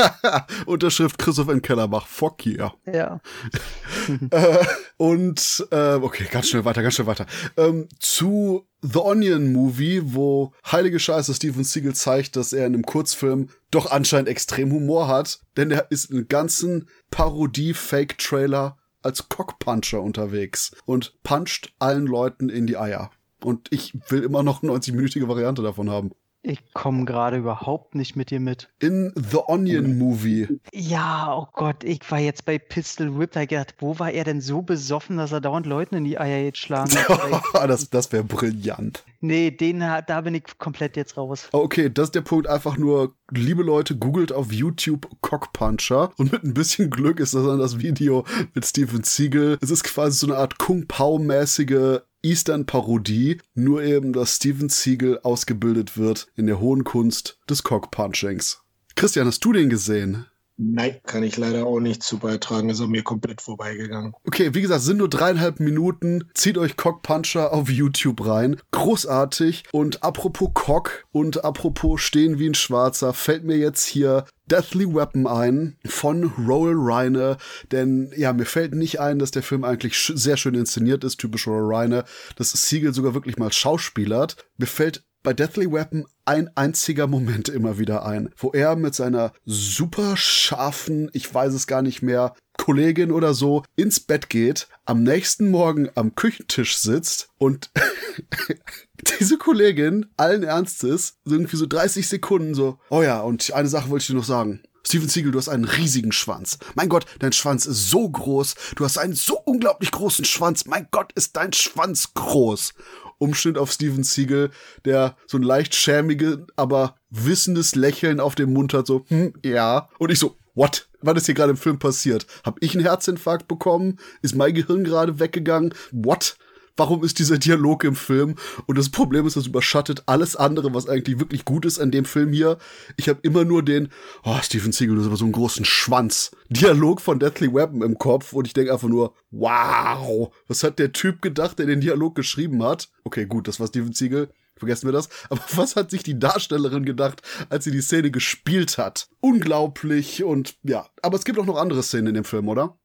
Unterschrift Christoph N. Kellerbach. Fuck yeah. Ja. äh, und, äh, okay, ganz schnell weiter, ganz schnell weiter. Ähm, zu The Onion Movie, wo heilige Scheiße Steven Siegel zeigt, dass er in einem Kurzfilm doch anscheinend extrem Humor hat, denn er ist in einem ganzen Parodie-Fake-Trailer als Cockpuncher unterwegs und puncht allen Leuten in die Eier. Und ich will immer noch eine 90-minütige Variante davon haben. Ich komme gerade überhaupt nicht mit dir mit. In The Onion Movie. Ja, oh Gott, ich war jetzt bei Pistol Whip, da gedacht, wo war er denn so besoffen, dass er dauernd Leuten in die Eier jetzt schlagen das das wäre brillant. Nee, den, da bin ich komplett jetzt raus. Okay, das ist der Punkt. Einfach nur, liebe Leute, googelt auf YouTube Cockpuncher und mit ein bisschen Glück ist das dann das Video mit Steven Siegel. Es ist quasi so eine Art Kung Pao-mäßige Eastern-Parodie, nur eben, dass Steven Siegel ausgebildet wird in der hohen Kunst des Cockpunchings. Christian, hast du den gesehen? Nein, kann ich leider auch nicht zu beitragen. Ist an mir komplett vorbeigegangen. Okay, wie gesagt, sind nur dreieinhalb Minuten. Zieht euch Cockpuncher auf YouTube rein. Großartig. Und apropos Cock und apropos stehen wie ein Schwarzer, fällt mir jetzt hier Deathly Weapon ein von Roll Reiner, denn ja, mir fällt nicht ein, dass der Film eigentlich sch sehr schön inszeniert ist, typisch Roll Reiner, dass Siegel sogar wirklich mal schauspielert. Mir fällt bei Deathly Weapon ein einziger Moment immer wieder ein, wo er mit seiner super scharfen, ich weiß es gar nicht mehr, Kollegin oder so ins Bett geht, am nächsten Morgen am Küchentisch sitzt und diese Kollegin allen Ernstes irgendwie so 30 Sekunden so, oh ja, und eine Sache wollte ich dir noch sagen. Steven Siegel, du hast einen riesigen Schwanz. Mein Gott, dein Schwanz ist so groß. Du hast einen so unglaublich großen Schwanz. Mein Gott, ist dein Schwanz groß. Umschnitt auf Steven Siegel, der so ein leicht schämiges, aber wissendes Lächeln auf dem Mund hat, so, hm, ja. Und ich so, what? Was ist hier gerade im Film passiert? Hab ich einen Herzinfarkt bekommen? Ist mein Gehirn gerade weggegangen? What? Warum ist dieser Dialog im Film? Und das Problem ist, das überschattet alles andere, was eigentlich wirklich gut ist an dem Film hier. Ich habe immer nur den, oh, Steven Siegel, du hast aber so einen großen Schwanz. Dialog von Deathly Weapon im Kopf und ich denke einfach nur, wow, was hat der Typ gedacht, der den Dialog geschrieben hat? Okay, gut, das war Steven Siegel. Vergessen wir das. Aber was hat sich die Darstellerin gedacht, als sie die Szene gespielt hat? Unglaublich und ja. Aber es gibt auch noch andere Szenen in dem Film, oder?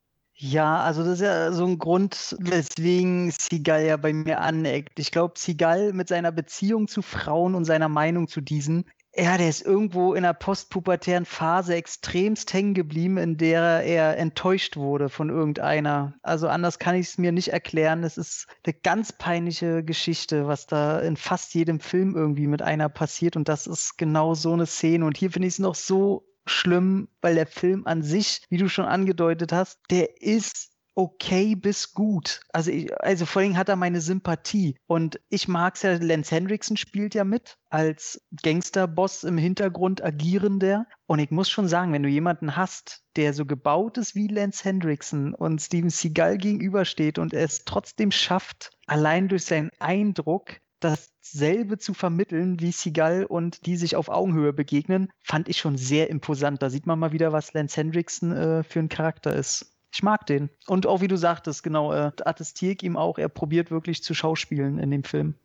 Ja, also das ist ja so ein Grund, weswegen Seagal ja bei mir aneckt. Ich glaube, Seagal mit seiner Beziehung zu Frauen und seiner Meinung zu diesen ja, der ist irgendwo in einer postpubertären Phase extremst hängen geblieben, in der er enttäuscht wurde von irgendeiner. Also anders kann ich es mir nicht erklären. Es ist eine ganz peinliche Geschichte, was da in fast jedem Film irgendwie mit einer passiert. Und das ist genau so eine Szene. Und hier finde ich es noch so schlimm, weil der Film an sich, wie du schon angedeutet hast, der ist okay bis gut. Also, ich, also vor allem hat er meine Sympathie. Und ich mag es ja, Lance Hendrickson spielt ja mit als Gangsterboss im Hintergrund agierender. Und ich muss schon sagen, wenn du jemanden hast, der so gebaut ist wie Lance Hendrickson und Steven Seagal gegenübersteht und es trotzdem schafft, allein durch seinen Eindruck dasselbe zu vermitteln wie Seagal und die sich auf Augenhöhe begegnen, fand ich schon sehr imposant. Da sieht man mal wieder, was Lance Hendrickson äh, für ein Charakter ist. Ich mag den. Und auch wie du sagtest, genau, äh, attestiere ich ihm auch, er probiert wirklich zu schauspielen in dem Film.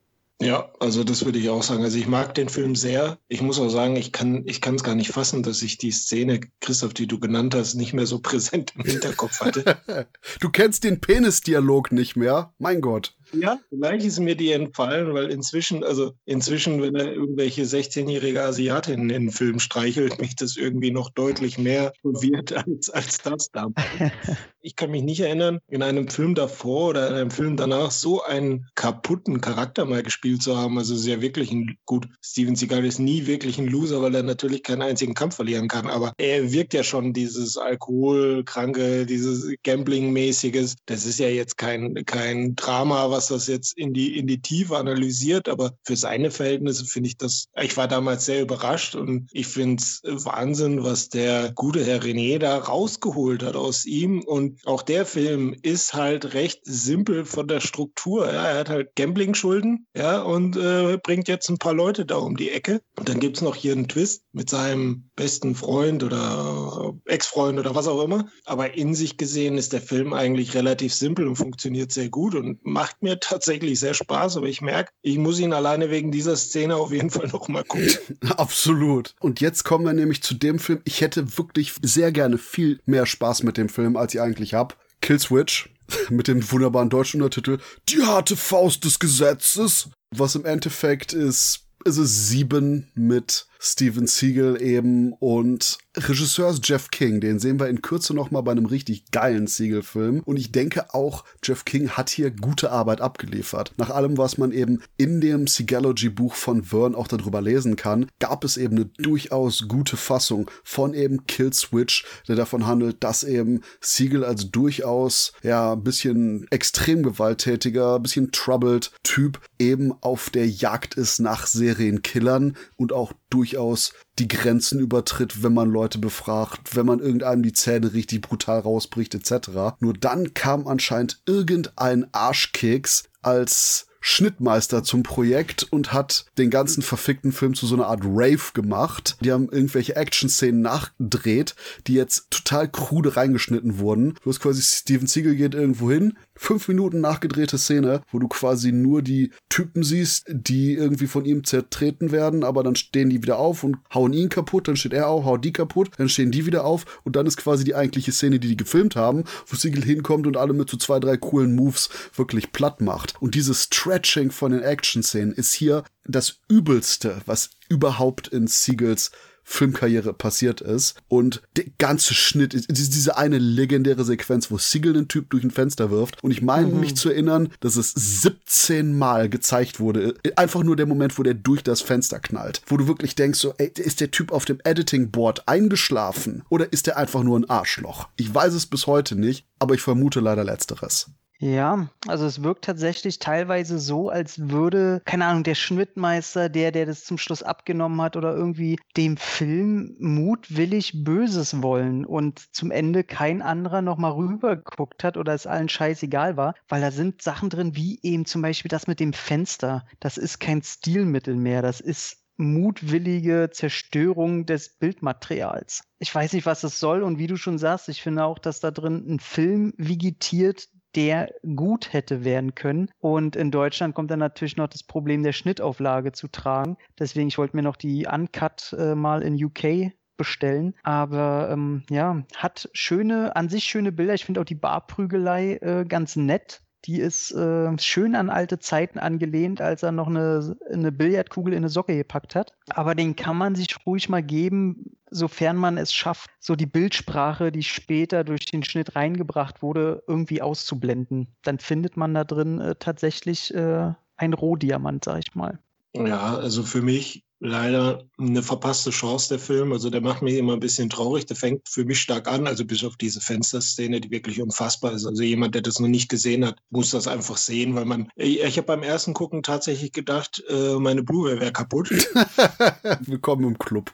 Ja, also das würde ich auch sagen. Also ich mag den Film sehr. Ich muss auch sagen, ich kann ich kann es gar nicht fassen, dass ich die Szene, Christoph, die du genannt hast, nicht mehr so präsent im Hinterkopf hatte. du kennst den Penisdialog nicht mehr? Mein Gott. Ja, vielleicht ist mir die entfallen, weil inzwischen, also inzwischen, wenn er irgendwelche 16-jährige Asiatinnen in den Film streichelt, mich das irgendwie noch deutlich mehr verwirrt als, als das damals. ich kann mich nicht erinnern, in einem Film davor oder in einem Film danach so einen kaputten Charakter mal gespielt zu haben. Also sehr wirklich ein, gut, Steven Seagal ist nie wirklich ein Loser, weil er natürlich keinen einzigen Kampf verlieren kann, aber er wirkt ja schon dieses Alkoholkranke, dieses Gambling-mäßiges. Das ist ja jetzt kein, kein Drama, was das jetzt in die, in die Tiefe analysiert, aber für seine Verhältnisse finde ich das, ich war damals sehr überrascht und ich finde es Wahnsinn, was der gute Herr René da rausgeholt hat aus ihm. Und auch der Film ist halt recht simpel von der Struktur. Ja, er hat halt Gambling-Schulden, ja, und äh, bringt jetzt ein paar Leute da um die Ecke. Und dann gibt es noch hier einen Twist mit seinem besten Freund oder Ex-Freund oder was auch immer. Aber in sich gesehen ist der Film eigentlich relativ simpel und funktioniert sehr gut und macht mir tatsächlich sehr Spaß, aber ich merke, ich muss ihn alleine wegen dieser Szene auf jeden Fall noch mal gucken. Absolut. Und jetzt kommen wir nämlich zu dem Film. Ich hätte wirklich sehr gerne viel mehr Spaß mit dem Film, als ich eigentlich habe. Kill Switch mit dem wunderbaren deutschen Untertitel Die harte Faust des Gesetzes, was im Endeffekt ist ist es sieben mit Steven Siegel eben und Regisseur ist Jeff King, den sehen wir in Kürze noch mal bei einem richtig geilen Siegel-Film und ich denke auch, Jeff King hat hier gute Arbeit abgeliefert. Nach allem, was man eben in dem Seagalogy-Buch von Verne auch darüber lesen kann, gab es eben eine durchaus gute Fassung von eben Kill Switch, der davon handelt, dass eben Siegel als durchaus, ja, ein bisschen extrem gewalttätiger, ein bisschen troubled Typ eben auf der Jagd ist nach Serienkillern und auch durchaus die Grenzen übertritt, wenn man Leute befragt, wenn man irgendeinem die Zähne richtig brutal rausbricht, etc. Nur dann kam anscheinend irgendein Arschkeks als Schnittmeister zum Projekt und hat den ganzen verfickten Film zu so einer Art Rave gemacht. Die haben irgendwelche Action-Szenen nachgedreht, die jetzt total krude reingeschnitten wurden. Du hast quasi Steven Siegel geht irgendwo hin, fünf Minuten nachgedrehte Szene, wo du quasi nur die Typen siehst, die irgendwie von ihm zertreten werden, aber dann stehen die wieder auf und hauen ihn kaputt, dann steht er auf, haut die kaputt, dann stehen die wieder auf und dann ist quasi die eigentliche Szene, die die gefilmt haben, wo Siegel hinkommt und alle mit so zwei, drei coolen Moves wirklich platt macht. Und dieses Stretching von den Action-Szenen ist hier das Übelste, was überhaupt in Siegels Filmkarriere passiert ist. Und der ganze Schnitt, diese eine legendäre Sequenz, wo Siegel den Typ durch ein Fenster wirft. Und ich meine mhm. mich zu erinnern, dass es 17 Mal gezeigt wurde. Einfach nur der Moment, wo der durch das Fenster knallt. Wo du wirklich denkst, so, ey, ist der Typ auf dem Editing-Board eingeschlafen? Oder ist der einfach nur ein Arschloch? Ich weiß es bis heute nicht, aber ich vermute leider letzteres. Ja, also es wirkt tatsächlich teilweise so, als würde, keine Ahnung, der Schnittmeister, der, der das zum Schluss abgenommen hat oder irgendwie dem Film mutwillig Böses wollen und zum Ende kein anderer nochmal rübergeguckt hat oder es allen scheißegal war, weil da sind Sachen drin, wie eben zum Beispiel das mit dem Fenster. Das ist kein Stilmittel mehr, das ist mutwillige Zerstörung des Bildmaterials. Ich weiß nicht, was das soll und wie du schon sagst, ich finde auch, dass da drin ein Film vegetiert, der gut hätte werden können. Und in Deutschland kommt dann natürlich noch das Problem der Schnittauflage zu tragen. Deswegen, ich wollte mir noch die Uncut äh, mal in UK bestellen. Aber ähm, ja, hat schöne, an sich schöne Bilder. Ich finde auch die Barprügelei äh, ganz nett. Die ist äh, schön an alte Zeiten angelehnt, als er noch eine, eine Billardkugel in eine Socke gepackt hat. Aber den kann man sich ruhig mal geben, sofern man es schafft, so die Bildsprache, die später durch den Schnitt reingebracht wurde, irgendwie auszublenden. Dann findet man da drin äh, tatsächlich äh, ein Rohdiamant, sag ich mal. Ja, also für mich leider eine verpasste Chance, der Film. Also der macht mich immer ein bisschen traurig. Der fängt für mich stark an, also bis auf diese Fensterszene, die wirklich unfassbar ist. Also jemand, der das noch nicht gesehen hat, muss das einfach sehen, weil man, ich, ich habe beim ersten Gucken tatsächlich gedacht, äh, meine Blu-ray wäre kaputt. Willkommen im Club.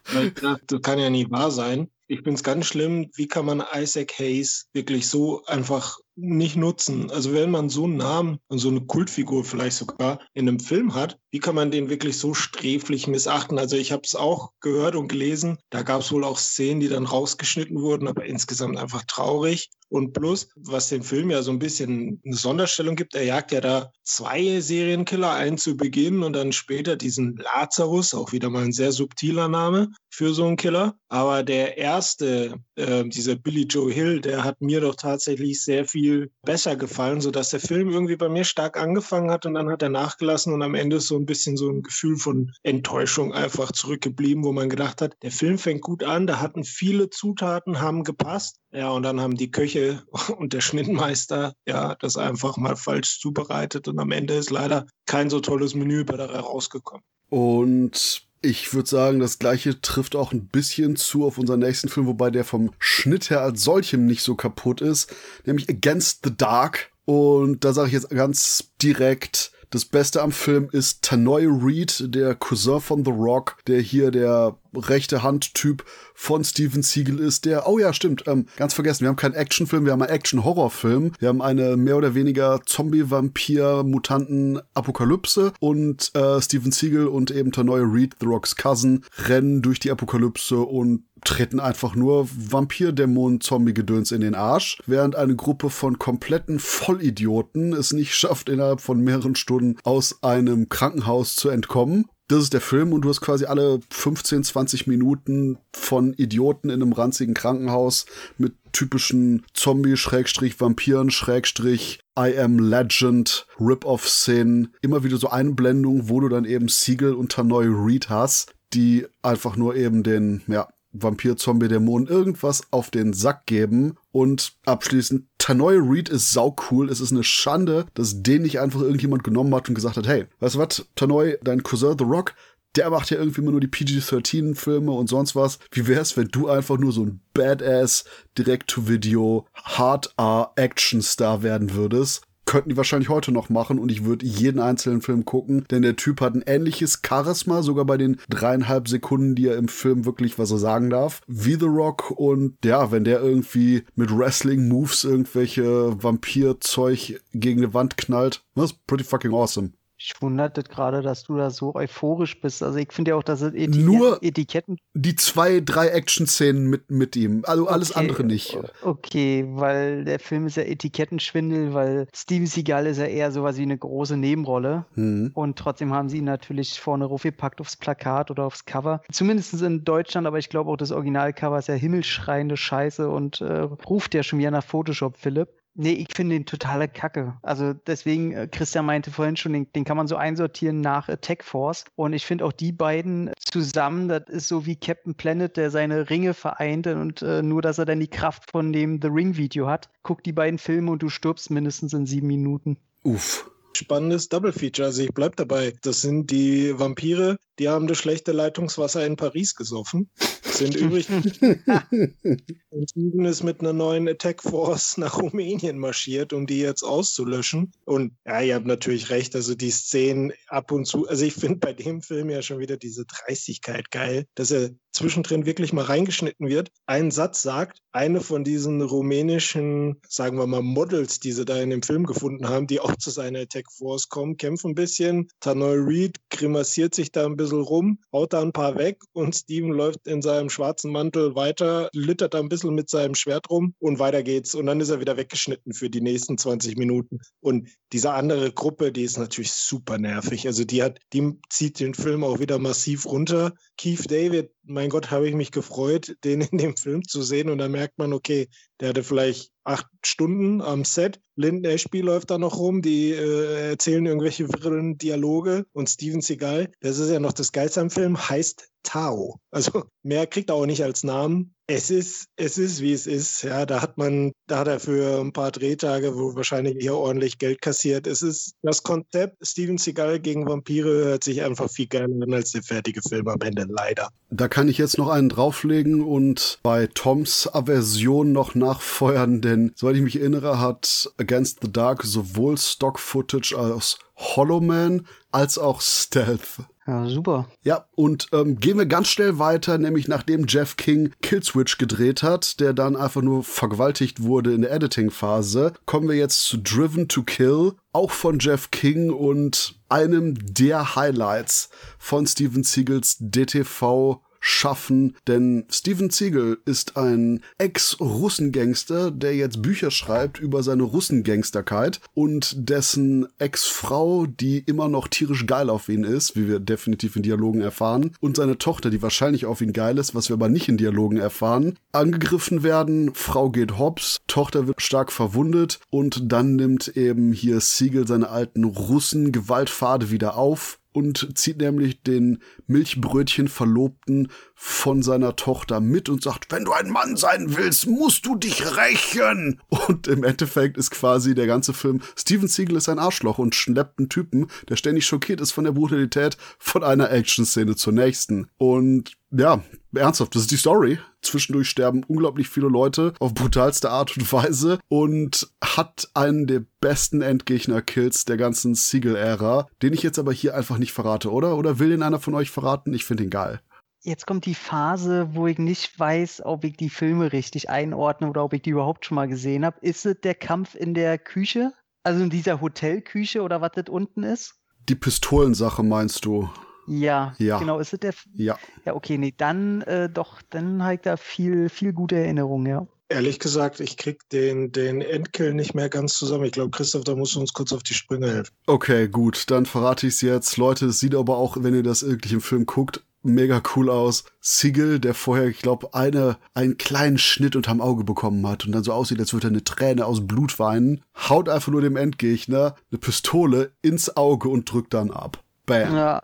Das kann ja nicht wahr sein. Ich finde es ganz schlimm, wie kann man Isaac Hayes wirklich so einfach nicht nutzen. Also wenn man so einen Namen und so eine Kultfigur vielleicht sogar in einem Film hat, wie kann man den wirklich so sträflich missachten? Also ich habe es auch gehört und gelesen, da gab es wohl auch Szenen, die dann rausgeschnitten wurden, aber insgesamt einfach traurig. Und plus, was dem Film ja so ein bisschen eine Sonderstellung gibt, er jagt ja da zwei Serienkiller, einen zu Beginn und dann später diesen Lazarus, auch wieder mal ein sehr subtiler Name für so einen Killer. Aber der erste, äh, dieser Billy Joe Hill, der hat mir doch tatsächlich sehr viel besser gefallen, sodass der Film irgendwie bei mir stark angefangen hat und dann hat er nachgelassen und am Ende ist so ein bisschen so ein Gefühl von Enttäuschung einfach zurückgeblieben, wo man gedacht hat, der Film fängt gut an, da hatten viele Zutaten, haben gepasst. Ja, und dann haben die Köche und der Schnittmeister ja das einfach mal falsch zubereitet und am Ende ist leider kein so tolles Menü bei dabei rausgekommen. Und ich würde sagen, das gleiche trifft auch ein bisschen zu auf unseren nächsten Film, wobei der vom Schnitt her als solchem nicht so kaputt ist, nämlich Against the Dark. Und da sage ich jetzt ganz direkt, das Beste am Film ist Tanoi Reed, der Cousin von The Rock, der hier der rechte Hand-Typ von Steven Siegel ist, der, oh ja, stimmt, ähm, ganz vergessen, wir haben keinen Actionfilm, wir haben einen Action-Horrorfilm. Wir haben eine mehr oder weniger Zombie-Vampir-Mutanten-Apokalypse und äh, Steven Siegel und eben Tanoi Reed, The Rocks Cousin, rennen durch die Apokalypse und treten einfach nur Vampir-Dämonen-Zombie-Gedöns in den Arsch, während eine Gruppe von kompletten Vollidioten es nicht schafft, innerhalb von mehreren Stunden aus einem Krankenhaus zu entkommen. Das ist der Film und du hast quasi alle 15, 20 Minuten von Idioten in einem ranzigen Krankenhaus mit typischen Zombie-Vampiren, Schrägstrich, I am Legend, Rip-Off-Szenen. Immer wieder so Einblendungen, wo du dann eben Siegel und Tanoi Reed hast, die einfach nur eben den, ja, Vampir, Zombie, Dämonen irgendwas auf den Sack geben. Und abschließend, Tanoi Reed ist sau cool. Es ist eine Schande, dass den nicht einfach irgendjemand genommen hat und gesagt hat, hey, weißt du was, Tanoi, dein Cousin The Rock, der macht ja irgendwie immer nur die PG-13-Filme und sonst was. Wie wär's, wenn du einfach nur so ein Badass Direct-to-Video Hard-R-Action-Star werden würdest? Könnten die wahrscheinlich heute noch machen und ich würde jeden einzelnen Film gucken, denn der Typ hat ein ähnliches Charisma, sogar bei den dreieinhalb Sekunden, die er im Film wirklich was er sagen darf, wie The Rock und ja, wenn der irgendwie mit Wrestling-Moves irgendwelche Vampir-Zeug gegen eine Wand knallt, das ist pretty fucking awesome. Ich wunderte gerade, dass du da so euphorisch bist. Also ich finde ja auch, dass Etikett Nur Etiketten. Die zwei, drei Action-Szenen mit, mit ihm. Also alles Okay, andere nicht. Okay, weil der Film ist ja Etikettenschwindel, weil Steven Seagal ist ja eher sowas wie eine große Nebenrolle. Hm. Und trotzdem haben sie ihn natürlich vorne raufgepackt aufs Plakat oder aufs Cover. Zumindest in Deutschland, aber ich glaube auch das Originalcover ist ja himmelschreiende Scheiße und äh, ruft ja schon wieder nach Photoshop, Philipp. Nee, ich finde den totale Kacke. Also deswegen, äh, Christian meinte vorhin schon, den, den kann man so einsortieren nach Attack Force. Und ich finde auch die beiden zusammen, das ist so wie Captain Planet, der seine Ringe vereint und äh, nur, dass er dann die Kraft von dem The Ring Video hat. Guck die beiden Filme und du stirbst mindestens in sieben Minuten. Uff. Spannendes Double Feature. Also ich bleib dabei. Das sind die Vampire, die haben das schlechte Leitungswasser in Paris gesoffen. Sind übrig. Und Steven ist mit einer neuen Attack Force nach Rumänien marschiert, um die jetzt auszulöschen. Und ja, ihr habt natürlich recht. Also die Szenen ab und zu, also ich finde bei dem Film ja schon wieder diese Dreistigkeit geil, dass er zwischendrin wirklich mal reingeschnitten wird, einen Satz sagt, eine von diesen rumänischen, sagen wir mal, Models, die sie da in dem Film gefunden haben, die auch zu seiner Attack Force kommen, kämpfen ein bisschen. Tanoi Reed grimassiert sich da ein bisschen rum, haut da ein paar weg und Steven läuft in seinem schwarzen Mantel weiter, littert da ein bisschen mit seinem Schwert rum und weiter geht's. Und dann ist er wieder weggeschnitten für die nächsten 20 Minuten. Und diese andere Gruppe, die ist natürlich super nervig. Also die hat, die zieht den Film auch wieder massiv runter. Keith David mein Gott, habe ich mich gefreut, den in dem Film zu sehen. Und da merkt man, okay, der hatte vielleicht acht Stunden am Set. Lyndon Ashby läuft da noch rum, die äh, erzählen irgendwelche wirren Dialoge. Und Steven Seagal, das ist ja noch das Geilste am Film, heißt Tao. Also mehr kriegt er auch nicht als Namen. Es ist, es ist, wie es ist. Ja, da hat man, da hat er für ein paar Drehtage, wo wahrscheinlich hier ordentlich Geld kassiert. Es ist das Konzept Steven Seagal gegen Vampire hört sich einfach viel geiler an als der fertige Film am Ende, leider. Da kann ich jetzt noch einen drauflegen und bei Toms Aversion noch nachfeuern, denn soweit ich mich erinnere, hat Against the Dark sowohl Stock-Footage aus Hollow Man als auch Stealth. Ja, super. Ja, und ähm, gehen wir ganz schnell weiter, nämlich nachdem Jeff King Killswitch gedreht hat, der dann einfach nur vergewaltigt wurde in der Editing-Phase, kommen wir jetzt zu Driven to Kill, auch von Jeff King und einem der Highlights von Steven Siegels DTV schaffen, denn Steven Siegel ist ein Ex-Russengangster, der jetzt Bücher schreibt über seine Russengangsterkeit und dessen Ex-Frau, die immer noch tierisch geil auf ihn ist, wie wir definitiv in Dialogen erfahren, und seine Tochter, die wahrscheinlich auf ihn geil ist, was wir aber nicht in Dialogen erfahren, angegriffen werden, Frau geht hops, Tochter wird stark verwundet und dann nimmt eben hier Siegel seine alten Russen-Gewaltpfade wieder auf und zieht nämlich den Milchbrötchen-Verlobten von seiner Tochter mit und sagt, wenn du ein Mann sein willst, musst du dich rächen. Und im Endeffekt ist quasi der ganze Film, Steven Siegel ist ein Arschloch und schleppt einen Typen, der ständig schockiert ist von der Brutalität von einer Action-Szene zur nächsten. Und ja, ernsthaft, das ist die Story. Zwischendurch sterben unglaublich viele Leute auf brutalste Art und Weise und hat einen der besten Endgegner-Kills der ganzen Siegel-Ära, den ich jetzt aber hier einfach nicht verrate, oder? Oder will den einer von euch verraten? Ich finde ihn geil. Jetzt kommt die Phase, wo ich nicht weiß, ob ich die Filme richtig einordne oder ob ich die überhaupt schon mal gesehen habe. Ist es der Kampf in der Küche? Also in dieser Hotelküche oder was das unten ist? Die Pistolensache meinst du? Ja, Ja. genau. Ist es der? Ja. Ja, okay, nee, dann äh, doch, dann habe ich da viel, viel gute Erinnerungen, ja. Ehrlich gesagt, ich krieg den, den Endkill nicht mehr ganz zusammen. Ich glaube, Christoph, da musst du uns kurz auf die Sprünge helfen. Okay, gut, dann verrate ich es jetzt. Leute, es sieht aber auch, wenn ihr das wirklich im Film guckt, mega cool aus. Siegel, der vorher, ich glaube, eine, einen kleinen Schnitt unterm Auge bekommen hat und dann so aussieht, als würde er eine Träne aus Blut weinen, haut einfach nur dem Endgegner eine Pistole ins Auge und drückt dann ab. Bam. Ja,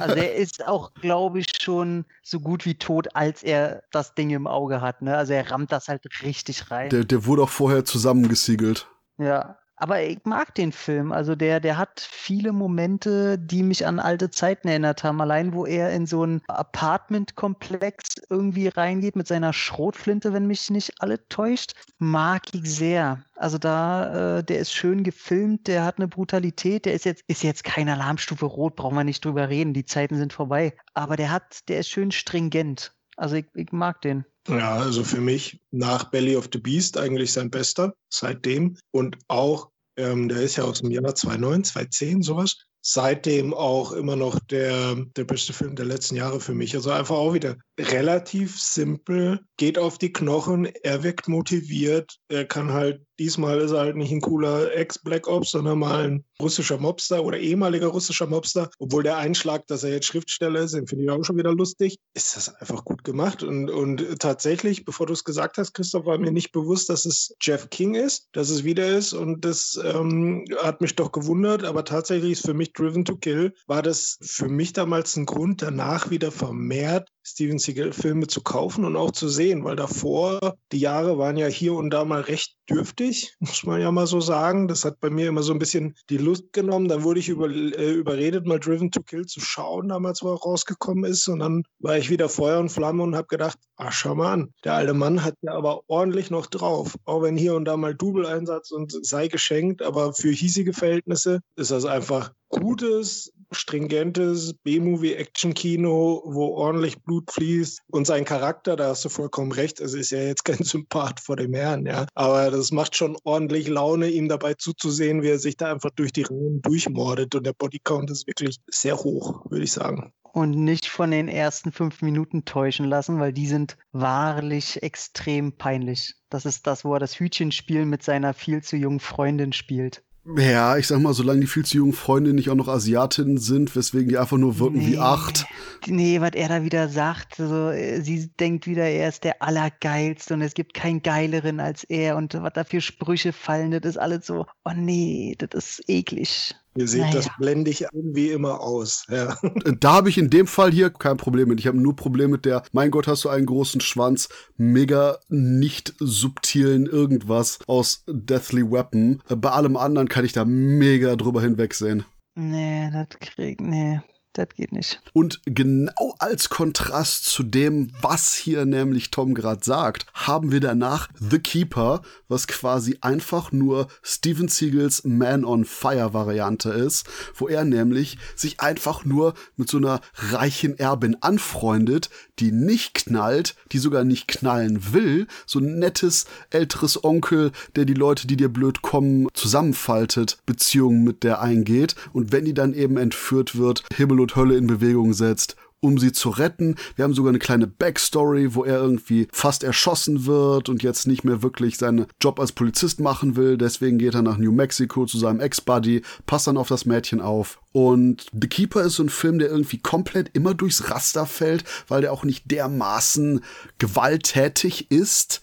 also er ist auch, glaube ich, schon so gut wie tot, als er das Ding im Auge hat. Ne? Also er rammt das halt richtig rein. Der, der wurde auch vorher zusammengesiegelt. Ja. Aber ich mag den Film. Also der, der hat viele Momente, die mich an alte Zeiten erinnert haben. Allein wo er in so ein Apartmentkomplex irgendwie reingeht mit seiner Schrotflinte, wenn mich nicht alle täuscht, mag ich sehr. Also da, äh, der ist schön gefilmt, der hat eine Brutalität, der ist jetzt, ist jetzt kein Alarmstufe Rot, brauchen wir nicht drüber reden, die Zeiten sind vorbei. Aber der hat, der ist schön stringent. Also ich, ich mag den. Ja, also für mich nach Belly of the Beast eigentlich sein bester seitdem. Und auch, ähm, der ist ja aus dem Jahr 2009, 2010, sowas. Seitdem auch immer noch der, der beste Film der letzten Jahre für mich. Also einfach auch wieder relativ simpel, geht auf die Knochen, er wirkt motiviert, er kann halt, diesmal ist er halt nicht ein cooler Ex-Black Ops, sondern mal ein russischer Mobster oder ehemaliger russischer Mobster. Obwohl der Einschlag, dass er jetzt Schriftsteller ist, den finde ich auch schon wieder lustig, ist das einfach gut gemacht. Und, und tatsächlich, bevor du es gesagt hast, Christoph, war mir nicht bewusst, dass es Jeff King ist, dass es wieder ist. Und das ähm, hat mich doch gewundert. Aber tatsächlich ist für mich Driven to Kill, war das für mich damals ein Grund, danach wieder vermehrt Steven Seagal-Filme zu kaufen und auch zu sehen, weil davor, die Jahre waren ja hier und da mal recht dürftig, muss man ja mal so sagen. Das hat bei mir immer so ein bisschen die Lust genommen. Dann wurde ich über, äh, überredet, mal Driven to Kill zu schauen, damals, wo er rausgekommen ist. Und dann war ich wieder Feuer und Flamme und habe gedacht, ach, schau mal an, der alte Mann hat ja aber ordentlich noch drauf. Auch wenn hier und da mal Double-Einsatz und sei geschenkt, aber für hiesige Verhältnisse ist das einfach gutes, stringentes B-Movie-Action-Kino, wo ordentlich Blut fließt und sein Charakter, da hast du vollkommen recht, es ist ja jetzt kein Sympath vor dem Herrn, ja, aber das macht schon ordentlich Laune, ihm dabei zuzusehen, wie er sich da einfach durch die Reihen durchmordet und der Bodycount ist wirklich sehr hoch, würde ich sagen. Und nicht von den ersten fünf Minuten täuschen lassen, weil die sind wahrlich extrem peinlich. Das ist das, wo er das Hütchenspiel mit seiner viel zu jungen Freundin spielt. Ja, ich sag mal, solange die viel zu jungen Freunde nicht auch noch Asiatinnen sind, weswegen die einfach nur wirken nee. wie acht. Nee, was er da wieder sagt, so, äh, sie denkt wieder, er ist der Allergeilste und es gibt keinen Geileren als er und was da für Sprüche fallen, das ist alles so, oh nee, das ist eklig. Ihr seht, naja. das blende ich irgendwie immer aus. Ja. Da habe ich in dem Fall hier kein Problem mit. Ich habe nur Problem mit der, mein Gott, hast du einen großen Schwanz, mega nicht subtilen irgendwas aus Deathly Weapon. Bei allem anderen kann ich da mega drüber hinwegsehen. Nee, das krieg, nee das geht nicht. Und genau als Kontrast zu dem, was hier nämlich Tom gerade sagt, haben wir danach The Keeper, was quasi einfach nur Steven Seagals Man on Fire Variante ist, wo er nämlich sich einfach nur mit so einer reichen Erbin anfreundet, die nicht knallt, die sogar nicht knallen will, so ein nettes älteres Onkel, der die Leute, die dir blöd kommen, zusammenfaltet, Beziehungen mit der eingeht und wenn die dann eben entführt wird, Himmel und Hölle in Bewegung setzt, um sie zu retten. Wir haben sogar eine kleine Backstory, wo er irgendwie fast erschossen wird und jetzt nicht mehr wirklich seinen Job als Polizist machen will. Deswegen geht er nach New Mexico zu seinem Ex-Buddy, passt dann auf das Mädchen auf. Und The Keeper ist so ein Film, der irgendwie komplett immer durchs Raster fällt, weil der auch nicht dermaßen gewalttätig ist.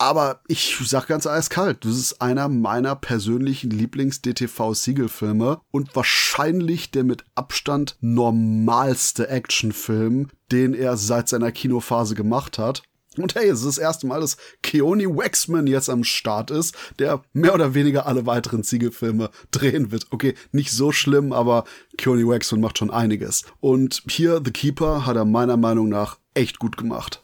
Aber ich sag ganz eiskalt, das ist einer meiner persönlichen Lieblings-DTV-Siegelfilme und wahrscheinlich der mit Abstand normalste Actionfilm, den er seit seiner Kinophase gemacht hat. Und hey, es ist das erste Mal, dass Keoni Waxman jetzt am Start ist, der mehr oder weniger alle weiteren Ziegelfilme drehen wird. Okay, nicht so schlimm, aber Keoni Waxman macht schon einiges. Und hier The Keeper hat er meiner Meinung nach echt gut gemacht.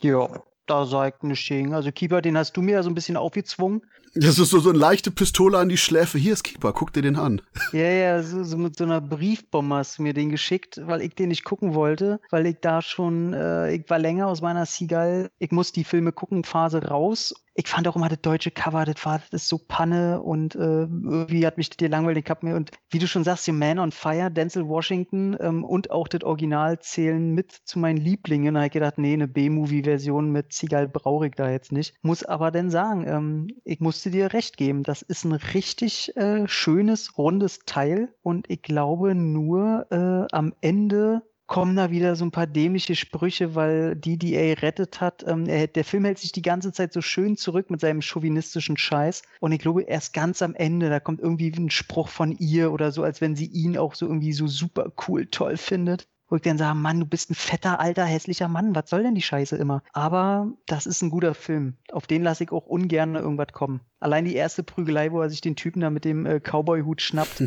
Ja, da sagt eine Sching. Also Keeper, den hast du mir ja so ein bisschen aufgezwungen. Das ist so, so eine leichte Pistole an die Schläfe. Hier ist Keeper, guck dir den an. Ja, ja, so, so mit so einer Briefbombe hast du mir den geschickt, weil ich den nicht gucken wollte, weil ich da schon, äh, ich war länger aus meiner Seagull, ich muss die Filme gucken, Phase raus ich fand auch immer das deutsche Cover, das war das ist so Panne und äh, irgendwie hat mich das langweilig gehabt mir. Und wie du schon sagst, The Man on Fire, Denzel Washington ähm, und auch das Original zählen mit zu meinen Lieblingen. Da habe ich gedacht, nee, eine B-Movie-Version mit Zigal brauche ich da jetzt nicht. Muss aber dann sagen, ähm, ich musste dir recht geben, das ist ein richtig äh, schönes, rundes Teil und ich glaube nur äh, am Ende kommen da wieder so ein paar dämliche Sprüche, weil er rettet hat, ähm, er, der Film hält sich die ganze Zeit so schön zurück mit seinem chauvinistischen Scheiß. Und ich glaube, erst ganz am Ende, da kommt irgendwie ein Spruch von ihr oder so, als wenn sie ihn auch so irgendwie so super cool toll findet. Wo ich dann sage, Mann, du bist ein fetter, alter, hässlicher Mann. Was soll denn die Scheiße immer? Aber das ist ein guter Film. Auf den lasse ich auch ungern irgendwas kommen. Allein die erste Prügelei, wo er sich den Typen da mit dem äh, Cowboy-Hut schnappt.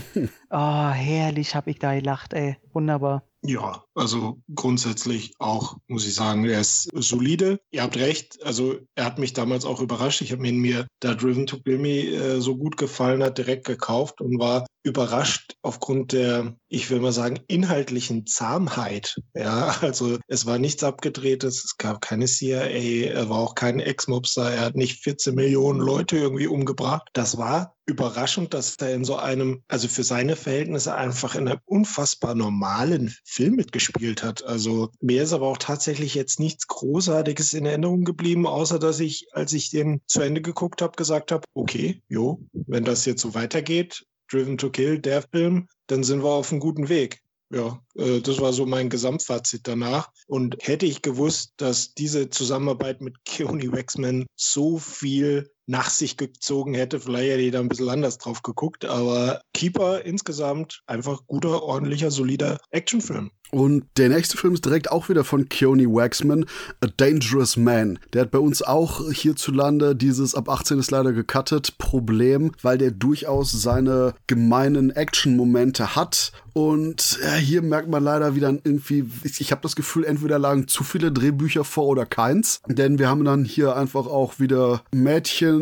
oh, herrlich hab ich da gelacht, ey. Wunderbar. Ja, also grundsätzlich auch, muss ich sagen, er ist solide. Ihr habt recht, also er hat mich damals auch überrascht. Ich habe ihn mir, da Driven to Kill Me äh, so gut gefallen hat, direkt gekauft und war überrascht aufgrund der, ich will mal sagen, inhaltlichen Zahmheit. Ja, also es war nichts abgedrehtes, es gab keine CIA, er war auch kein Ex-Mobster, er hat nicht 14 Millionen Leute irgendwie umgebracht. Das war überraschend, dass er in so einem, also für seine Verhältnisse einfach in einem unfassbar normalen Film mitgespielt hat. Also mir ist aber auch tatsächlich jetzt nichts Großartiges in Erinnerung geblieben, außer dass ich, als ich den zu Ende geguckt habe, gesagt habe, okay, jo, wenn das jetzt so weitergeht, Driven to Kill, der Film, dann sind wir auf einem guten Weg. Ja, äh, das war so mein Gesamtfazit danach. Und hätte ich gewusst, dass diese Zusammenarbeit mit Keone Waxman so viel nach sich gezogen hätte, vielleicht hätte ich da ein bisschen anders drauf geguckt. Aber Keeper insgesamt einfach guter, ordentlicher, solider Actionfilm. Und der nächste Film ist direkt auch wieder von Keone Waxman, A Dangerous Man. Der hat bei uns auch hierzulande dieses ab 18 ist leider gecuttet Problem, weil der durchaus seine gemeinen Action-Momente hat. Und ja, hier merkt man leider wieder irgendwie, ich habe das Gefühl, entweder lagen zu viele Drehbücher vor oder keins. Denn wir haben dann hier einfach auch wieder Mädchen,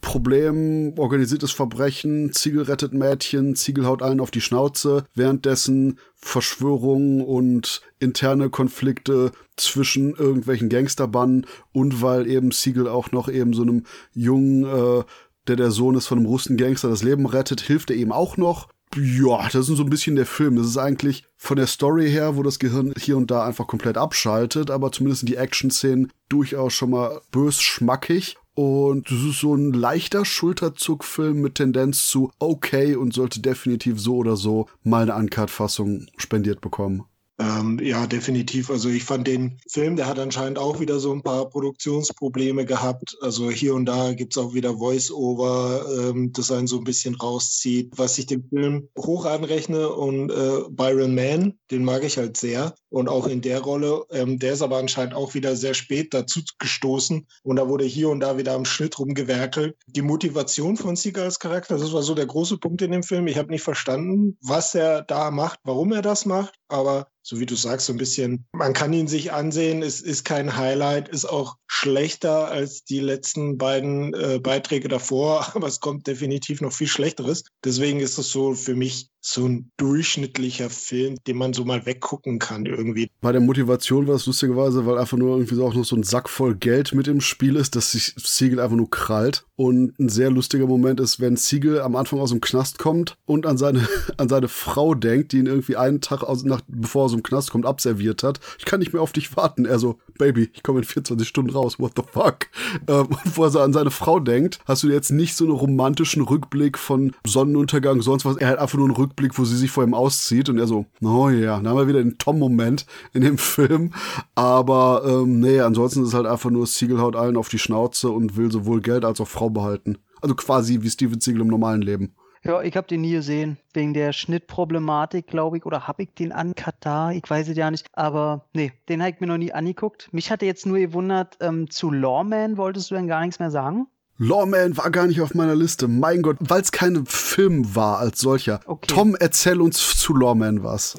Problem, organisiertes Verbrechen, Ziegel rettet Mädchen, Ziegel haut allen auf die Schnauze. Währenddessen Verschwörungen und interne Konflikte zwischen irgendwelchen Gangsterbannen und weil eben Siegel auch noch eben so einem jungen, äh, der der Sohn ist von einem Russen-Gangster, das Leben rettet, hilft er ihm auch noch. Ja, das ist so ein bisschen der Film. Das ist eigentlich von der Story her, wo das Gehirn hier und da einfach komplett abschaltet, aber zumindest sind die Action-Szenen durchaus schon mal bös schmackig Und es ist so ein leichter Schulterzuckfilm mit Tendenz zu okay und sollte definitiv so oder so mal eine Uncut-Fassung spendiert bekommen. Ähm, ja, definitiv. Also ich fand den Film, der hat anscheinend auch wieder so ein paar Produktionsprobleme gehabt. Also hier und da gibt es auch wieder Voice-Over, ähm, das einen so ein bisschen rauszieht. Was ich dem Film hoch anrechne und äh, Byron Mann, den mag ich halt sehr. Und auch in der Rolle, ähm, der ist aber anscheinend auch wieder sehr spät dazu gestoßen. Und da wurde hier und da wieder am Schnitt rumgewerkelt. Die Motivation von Seagulls Charakter, das war so der große Punkt in dem Film. Ich habe nicht verstanden, was er da macht, warum er das macht. Aber so wie du sagst, so ein bisschen, man kann ihn sich ansehen, es ist kein Highlight, ist auch schlechter als die letzten beiden äh, Beiträge davor, aber es kommt definitiv noch viel Schlechteres. Deswegen ist es so für mich so ein durchschnittlicher Film, den man so mal weggucken kann irgendwie. Bei der Motivation war es lustigerweise, weil einfach nur irgendwie so auch noch so ein Sack voll Geld mit im Spiel ist, dass sich Siegel einfach nur krallt. Und ein sehr lustiger Moment ist, wenn Siegel am Anfang aus dem Knast kommt und an seine, an seine Frau denkt, die ihn irgendwie einen Tag aus, nach, bevor er aus dem Knast kommt, abserviert hat. Ich kann nicht mehr auf dich warten. Er so, Baby, ich komme in 24 Stunden raus. What the fuck? Ähm, und wo er an seine Frau denkt, hast du jetzt nicht so einen romantischen Rückblick von Sonnenuntergang, sonst was. Er hat einfach nur einen Rückblick Rückblick, wo sie sich vor ihm auszieht und er so, oh ja, dann haben wir wieder den Tom-Moment in dem Film. Aber ähm, nee, ansonsten ist halt einfach nur, Siegel haut allen auf die Schnauze und will sowohl Geld als auch Frau behalten. Also quasi wie Steven Siegel im normalen Leben. Ja, ich habe den nie gesehen, wegen der Schnittproblematik, glaube ich, oder habe ich den uncut da? Ich weiß es ja nicht, aber nee, den habe ich mir noch nie angeguckt. Mich hatte jetzt nur gewundert, ähm, zu Lawman wolltest du denn gar nichts mehr sagen? Lawman war gar nicht auf meiner Liste. Mein Gott, weil es kein Film war als solcher. Okay. Tom, erzähl uns zu Lawman was.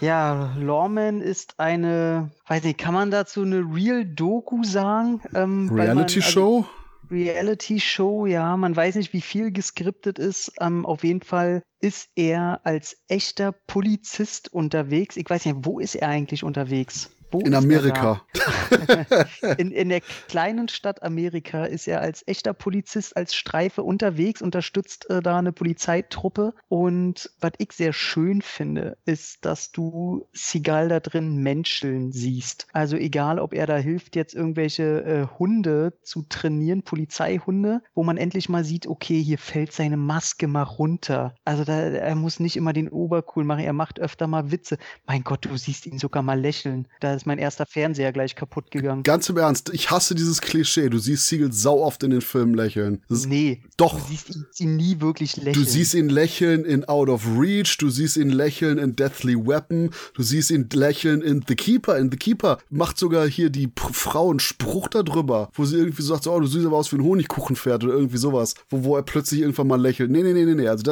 Ja, Lawman ist eine, weiß nicht, kann man dazu eine Real-Doku sagen? Ähm, Reality-Show? Also, Reality-Show, ja, man weiß nicht, wie viel geskriptet ist. Ähm, auf jeden Fall ist er als echter Polizist unterwegs. Ich weiß nicht, wo ist er eigentlich unterwegs? Wo in Amerika. in, in der kleinen Stadt Amerika ist er als echter Polizist, als Streife unterwegs, unterstützt äh, da eine Polizeitruppe. Und was ich sehr schön finde, ist, dass du Sigal da drin menscheln siehst. Also egal, ob er da hilft, jetzt irgendwelche äh, Hunde zu trainieren, Polizeihunde, wo man endlich mal sieht, okay, hier fällt seine Maske mal runter. Also da, er muss nicht immer den Obercool machen, er macht öfter mal Witze. Mein Gott, du siehst ihn sogar mal lächeln. Da ist mein erster Fernseher gleich kaputt gegangen. Ganz im Ernst, ich hasse dieses Klischee. Du siehst Siegel sau oft in den Filmen lächeln. nee, doch. Du siehst ihn nie wirklich lächeln. Du siehst ihn lächeln in Out of Reach, du siehst ihn lächeln in Deathly Weapon, du siehst ihn lächeln in The Keeper. In The Keeper macht sogar hier die P Frau einen Spruch darüber, wo sie irgendwie sagt, oh, du siehst aber aus wie ein Honigkuchenpferd oder irgendwie sowas, wo, wo er plötzlich irgendwann mal lächelt. Nee, nee, nee, nee, nee. Also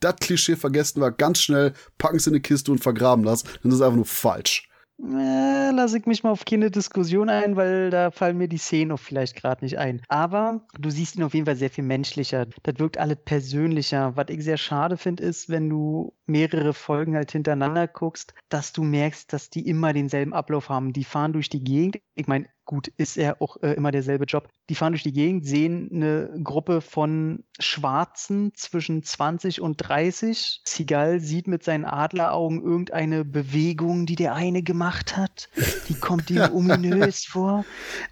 das Klischee vergessen wir ganz schnell, packen es in eine Kiste und vergraben lassen. Dann ist es einfach nur falsch. Äh, lasse ich mich mal auf keine Diskussion ein, weil da fallen mir die Szenen auch vielleicht gerade nicht ein. Aber du siehst ihn auf jeden Fall sehr viel menschlicher. Das wirkt alles persönlicher. Was ich sehr schade finde, ist, wenn du mehrere Folgen halt hintereinander guckst, dass du merkst, dass die immer denselben Ablauf haben. Die fahren durch die Gegend. Ich meine, gut, ist er auch äh, immer derselbe Job. Die fahren durch die Gegend, sehen eine Gruppe von Schwarzen zwischen 20 und 30. Sigal sieht mit seinen Adleraugen irgendeine Bewegung, die der eine gemacht hat. Die kommt ihm ominös vor.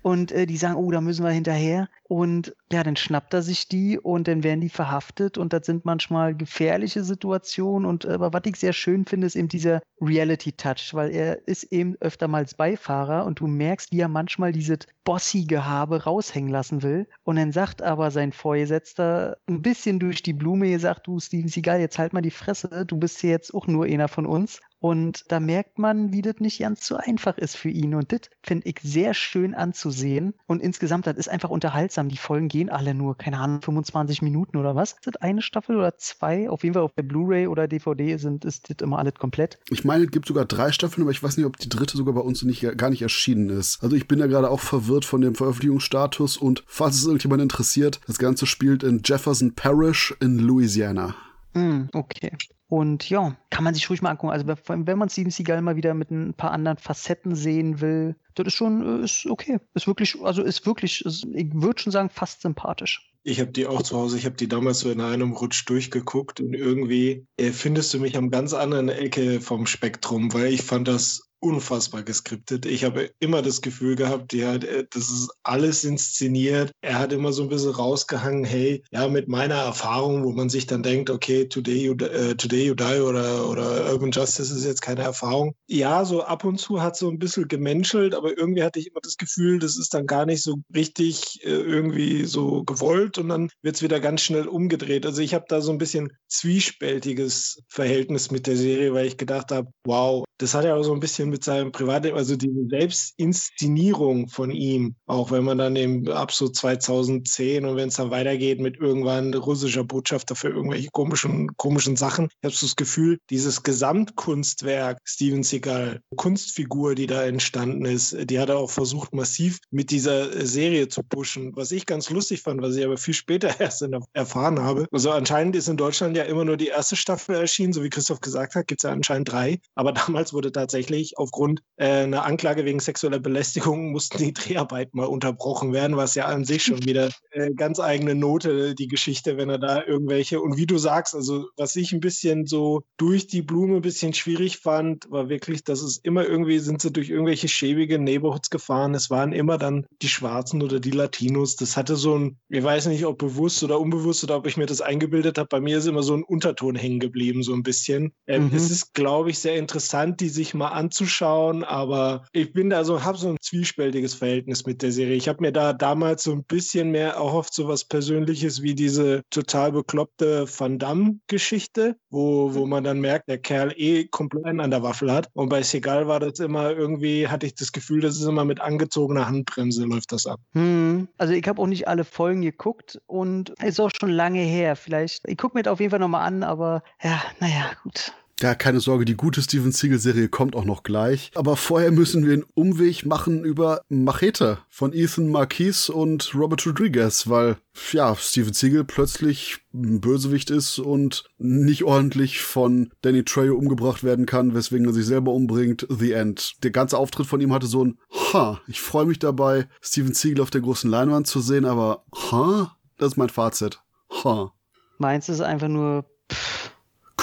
Und äh, die sagen, oh, da müssen wir hinterher. Und ja, dann schnappt er sich die und dann werden die verhaftet und das sind manchmal gefährliche Situationen. Und aber was ich sehr schön finde, ist eben dieser Reality-Touch, weil er ist eben öftermals Beifahrer und du merkst, wie er manchmal dieses bossige Habe raushängen lassen will. Und dann sagt aber sein Vorgesetzter ein bisschen durch die Blume gesagt, du Steven Seagal, jetzt halt mal die Fresse, du bist hier jetzt auch nur einer von uns. Und da merkt man, wie das nicht ganz so einfach ist für ihn. Und das finde ich sehr schön anzusehen. Und insgesamt, das ist einfach unterhaltsam. Die Folgen gehen alle nur, keine Ahnung, 25 Minuten oder was. Ist das eine Staffel oder zwei? Auf jeden Fall auf der Blu-ray oder DVD sind, ist das immer alles komplett. Ich meine, es gibt sogar drei Staffeln, aber ich weiß nicht, ob die dritte sogar bei uns nicht, gar nicht erschienen ist. Also ich bin ja gerade auch verwirrt von dem Veröffentlichungsstatus und falls es irgendjemand interessiert, das Ganze spielt in Jefferson Parish in Louisiana. Mm, okay. Und ja, kann man sich ruhig mal angucken. Also wenn man Steven Seagal mal wieder mit ein paar anderen Facetten sehen will, das ist schon, äh, ist okay. Ist wirklich, also ist wirklich, ist, ich würde schon sagen, fast sympathisch. Ich habe die auch zu Hause, ich habe die damals so in einem Rutsch durchgeguckt und irgendwie äh, findest du mich am ganz anderen Ecke vom Spektrum, weil ich fand das unfassbar geskriptet. Ich habe immer das Gefühl gehabt, ja, das ist alles inszeniert. Er hat immer so ein bisschen rausgehangen, hey, ja, mit meiner Erfahrung, wo man sich dann denkt, okay, Today You, uh, Today you Die oder, oder Urban Justice ist jetzt keine Erfahrung. Ja, so ab und zu hat so ein bisschen gemenschelt, aber irgendwie hatte ich immer das Gefühl, das ist dann gar nicht so richtig äh, irgendwie so gewollt und dann wird es wieder ganz schnell umgedreht. Also ich habe da so ein bisschen zwiespältiges Verhältnis mit der Serie, weil ich gedacht habe, wow, das hat ja auch so ein bisschen mit seinem Privatleben, also diese Selbstinszenierung von ihm, auch wenn man dann eben ab so 2010 und wenn es dann weitergeht mit irgendwann russischer Botschafter für irgendwelche komischen, komischen Sachen. Ich habe so das Gefühl, dieses Gesamtkunstwerk Steven Seagal, Kunstfigur, die da entstanden ist, die hat er auch versucht, massiv mit dieser Serie zu pushen, was ich ganz lustig fand, was ich aber viel später erst erfahren habe. Also anscheinend ist in Deutschland ja immer nur die erste Staffel erschienen, so wie Christoph gesagt hat, gibt es ja anscheinend drei. Aber damals wurde tatsächlich aufgrund äh, einer Anklage wegen sexueller Belästigung mussten die Dreharbeiten mal unterbrochen werden, was ja an sich schon wieder äh, ganz eigene Note, die Geschichte, wenn er da irgendwelche, und wie du sagst, also was ich ein bisschen so durch die Blume ein bisschen schwierig fand, war wirklich, dass es immer irgendwie sind sie durch irgendwelche schäbige Neighborhoods gefahren. Es waren immer dann die Schwarzen oder die Latinos. Das hatte so ein, ich weiß nicht, ob bewusst oder unbewusst oder ob ich mir das eingebildet habe. Bei mir ist immer so ein Unterton hängen geblieben, so ein bisschen. Ähm, mhm. Es ist, glaube ich, sehr interessant, die sich mal anzuschauen, aber ich bin da so, habe so ein zwiespältiges Verhältnis mit der Serie. Ich habe mir da damals so ein bisschen mehr erhofft, so was Persönliches wie diese total bekloppte Van Damme-Geschichte, wo, wo man dann merkt, der Kerl eh komplett an der Waffel hat. Und bei Segal war das immer irgendwie, hatte ich das Gefühl, das ist immer mit angezogener Handbremse läuft das ab. Hm. Also ich habe auch nicht alle Folgen geguckt und ist auch schon lange her. Vielleicht, ich gucke mir das auf jeden Fall nochmal an, aber ja, naja, gut. Ja, keine Sorge, die gute Steven Seagal-Serie kommt auch noch gleich. Aber vorher müssen wir einen Umweg machen über Machete von Ethan Marquis und Robert Rodriguez, weil, ja, Steven Seagal plötzlich ein Bösewicht ist und nicht ordentlich von Danny Trejo umgebracht werden kann, weswegen er sich selber umbringt. The End. Der ganze Auftritt von ihm hatte so ein Ha, ich freue mich dabei, Steven Seagal auf der großen Leinwand zu sehen, aber Ha, das ist mein Fazit. Ha. Meins ist einfach nur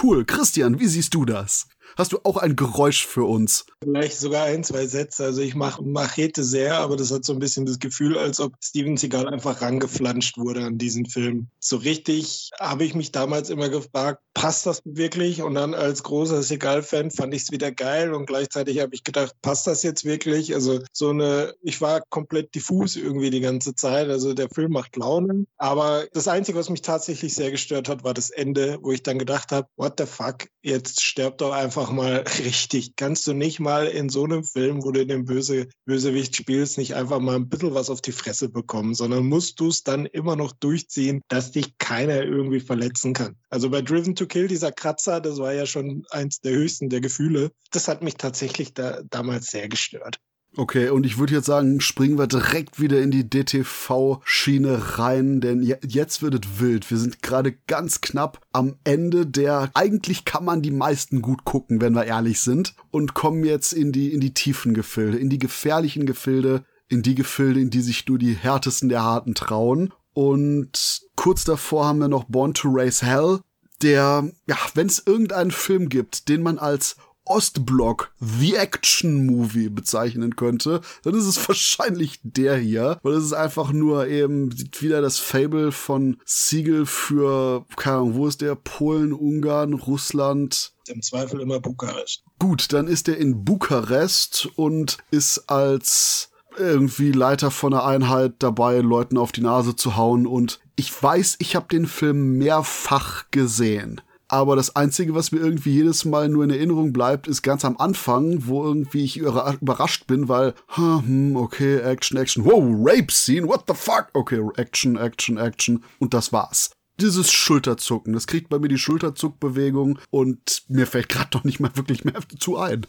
Cool. Christian, wie siehst du das? Hast du auch ein Geräusch für uns? Vielleicht sogar ein, zwei Sätze. Also ich mache Machete sehr, aber das hat so ein bisschen das Gefühl, als ob Steven Seagal einfach rangeflanscht wurde an diesen Film. So richtig habe ich mich damals immer gefragt, passt das wirklich? Und dann als großer Seagal-Fan fand ich es wieder geil und gleichzeitig habe ich gedacht, passt das jetzt wirklich? Also so eine, ich war komplett diffus irgendwie die ganze Zeit. Also der Film macht Laune. Aber das Einzige, was mich tatsächlich sehr gestört hat, war das Ende, wo ich dann gedacht habe, what the fuck, jetzt stirbt doch einfach einfach mal richtig. Kannst du nicht mal in so einem Film, wo du den Böse, Bösewicht spielst, nicht einfach mal ein bisschen was auf die Fresse bekommen, sondern musst du es dann immer noch durchziehen, dass dich keiner irgendwie verletzen kann. Also bei Driven to Kill, dieser Kratzer, das war ja schon eins der höchsten der Gefühle. Das hat mich tatsächlich da, damals sehr gestört. Okay, und ich würde jetzt sagen, springen wir direkt wieder in die DTV-Schiene rein, denn jetzt wird es wild. Wir sind gerade ganz knapp am Ende der, eigentlich kann man die meisten gut gucken, wenn wir ehrlich sind, und kommen jetzt in die, in die tiefen Gefilde, in die gefährlichen Gefilde, in die Gefilde, in die sich nur die härtesten der Harten trauen. Und kurz davor haben wir noch Born to Raise Hell, der, ja, wenn es irgendeinen Film gibt, den man als Ostblock The Action Movie bezeichnen könnte, dann ist es wahrscheinlich der hier, weil es ist einfach nur eben wieder das Fable von Siegel für, keine Ahnung, wo ist der? Polen, Ungarn, Russland. Im Zweifel immer Bukarest. Gut, dann ist er in Bukarest und ist als irgendwie Leiter von einer Einheit dabei, Leuten auf die Nase zu hauen und ich weiß, ich habe den Film mehrfach gesehen. Aber das Einzige, was mir irgendwie jedes Mal nur in Erinnerung bleibt, ist ganz am Anfang, wo irgendwie ich überrascht bin, weil, hm, okay, Action, Action, wow, Rape Scene, what the fuck? Okay, Action, Action, Action. Und das war's dieses Schulterzucken. Das kriegt bei mir die Schulterzuckbewegung und mir fällt gerade noch nicht mal wirklich mehr dazu ein.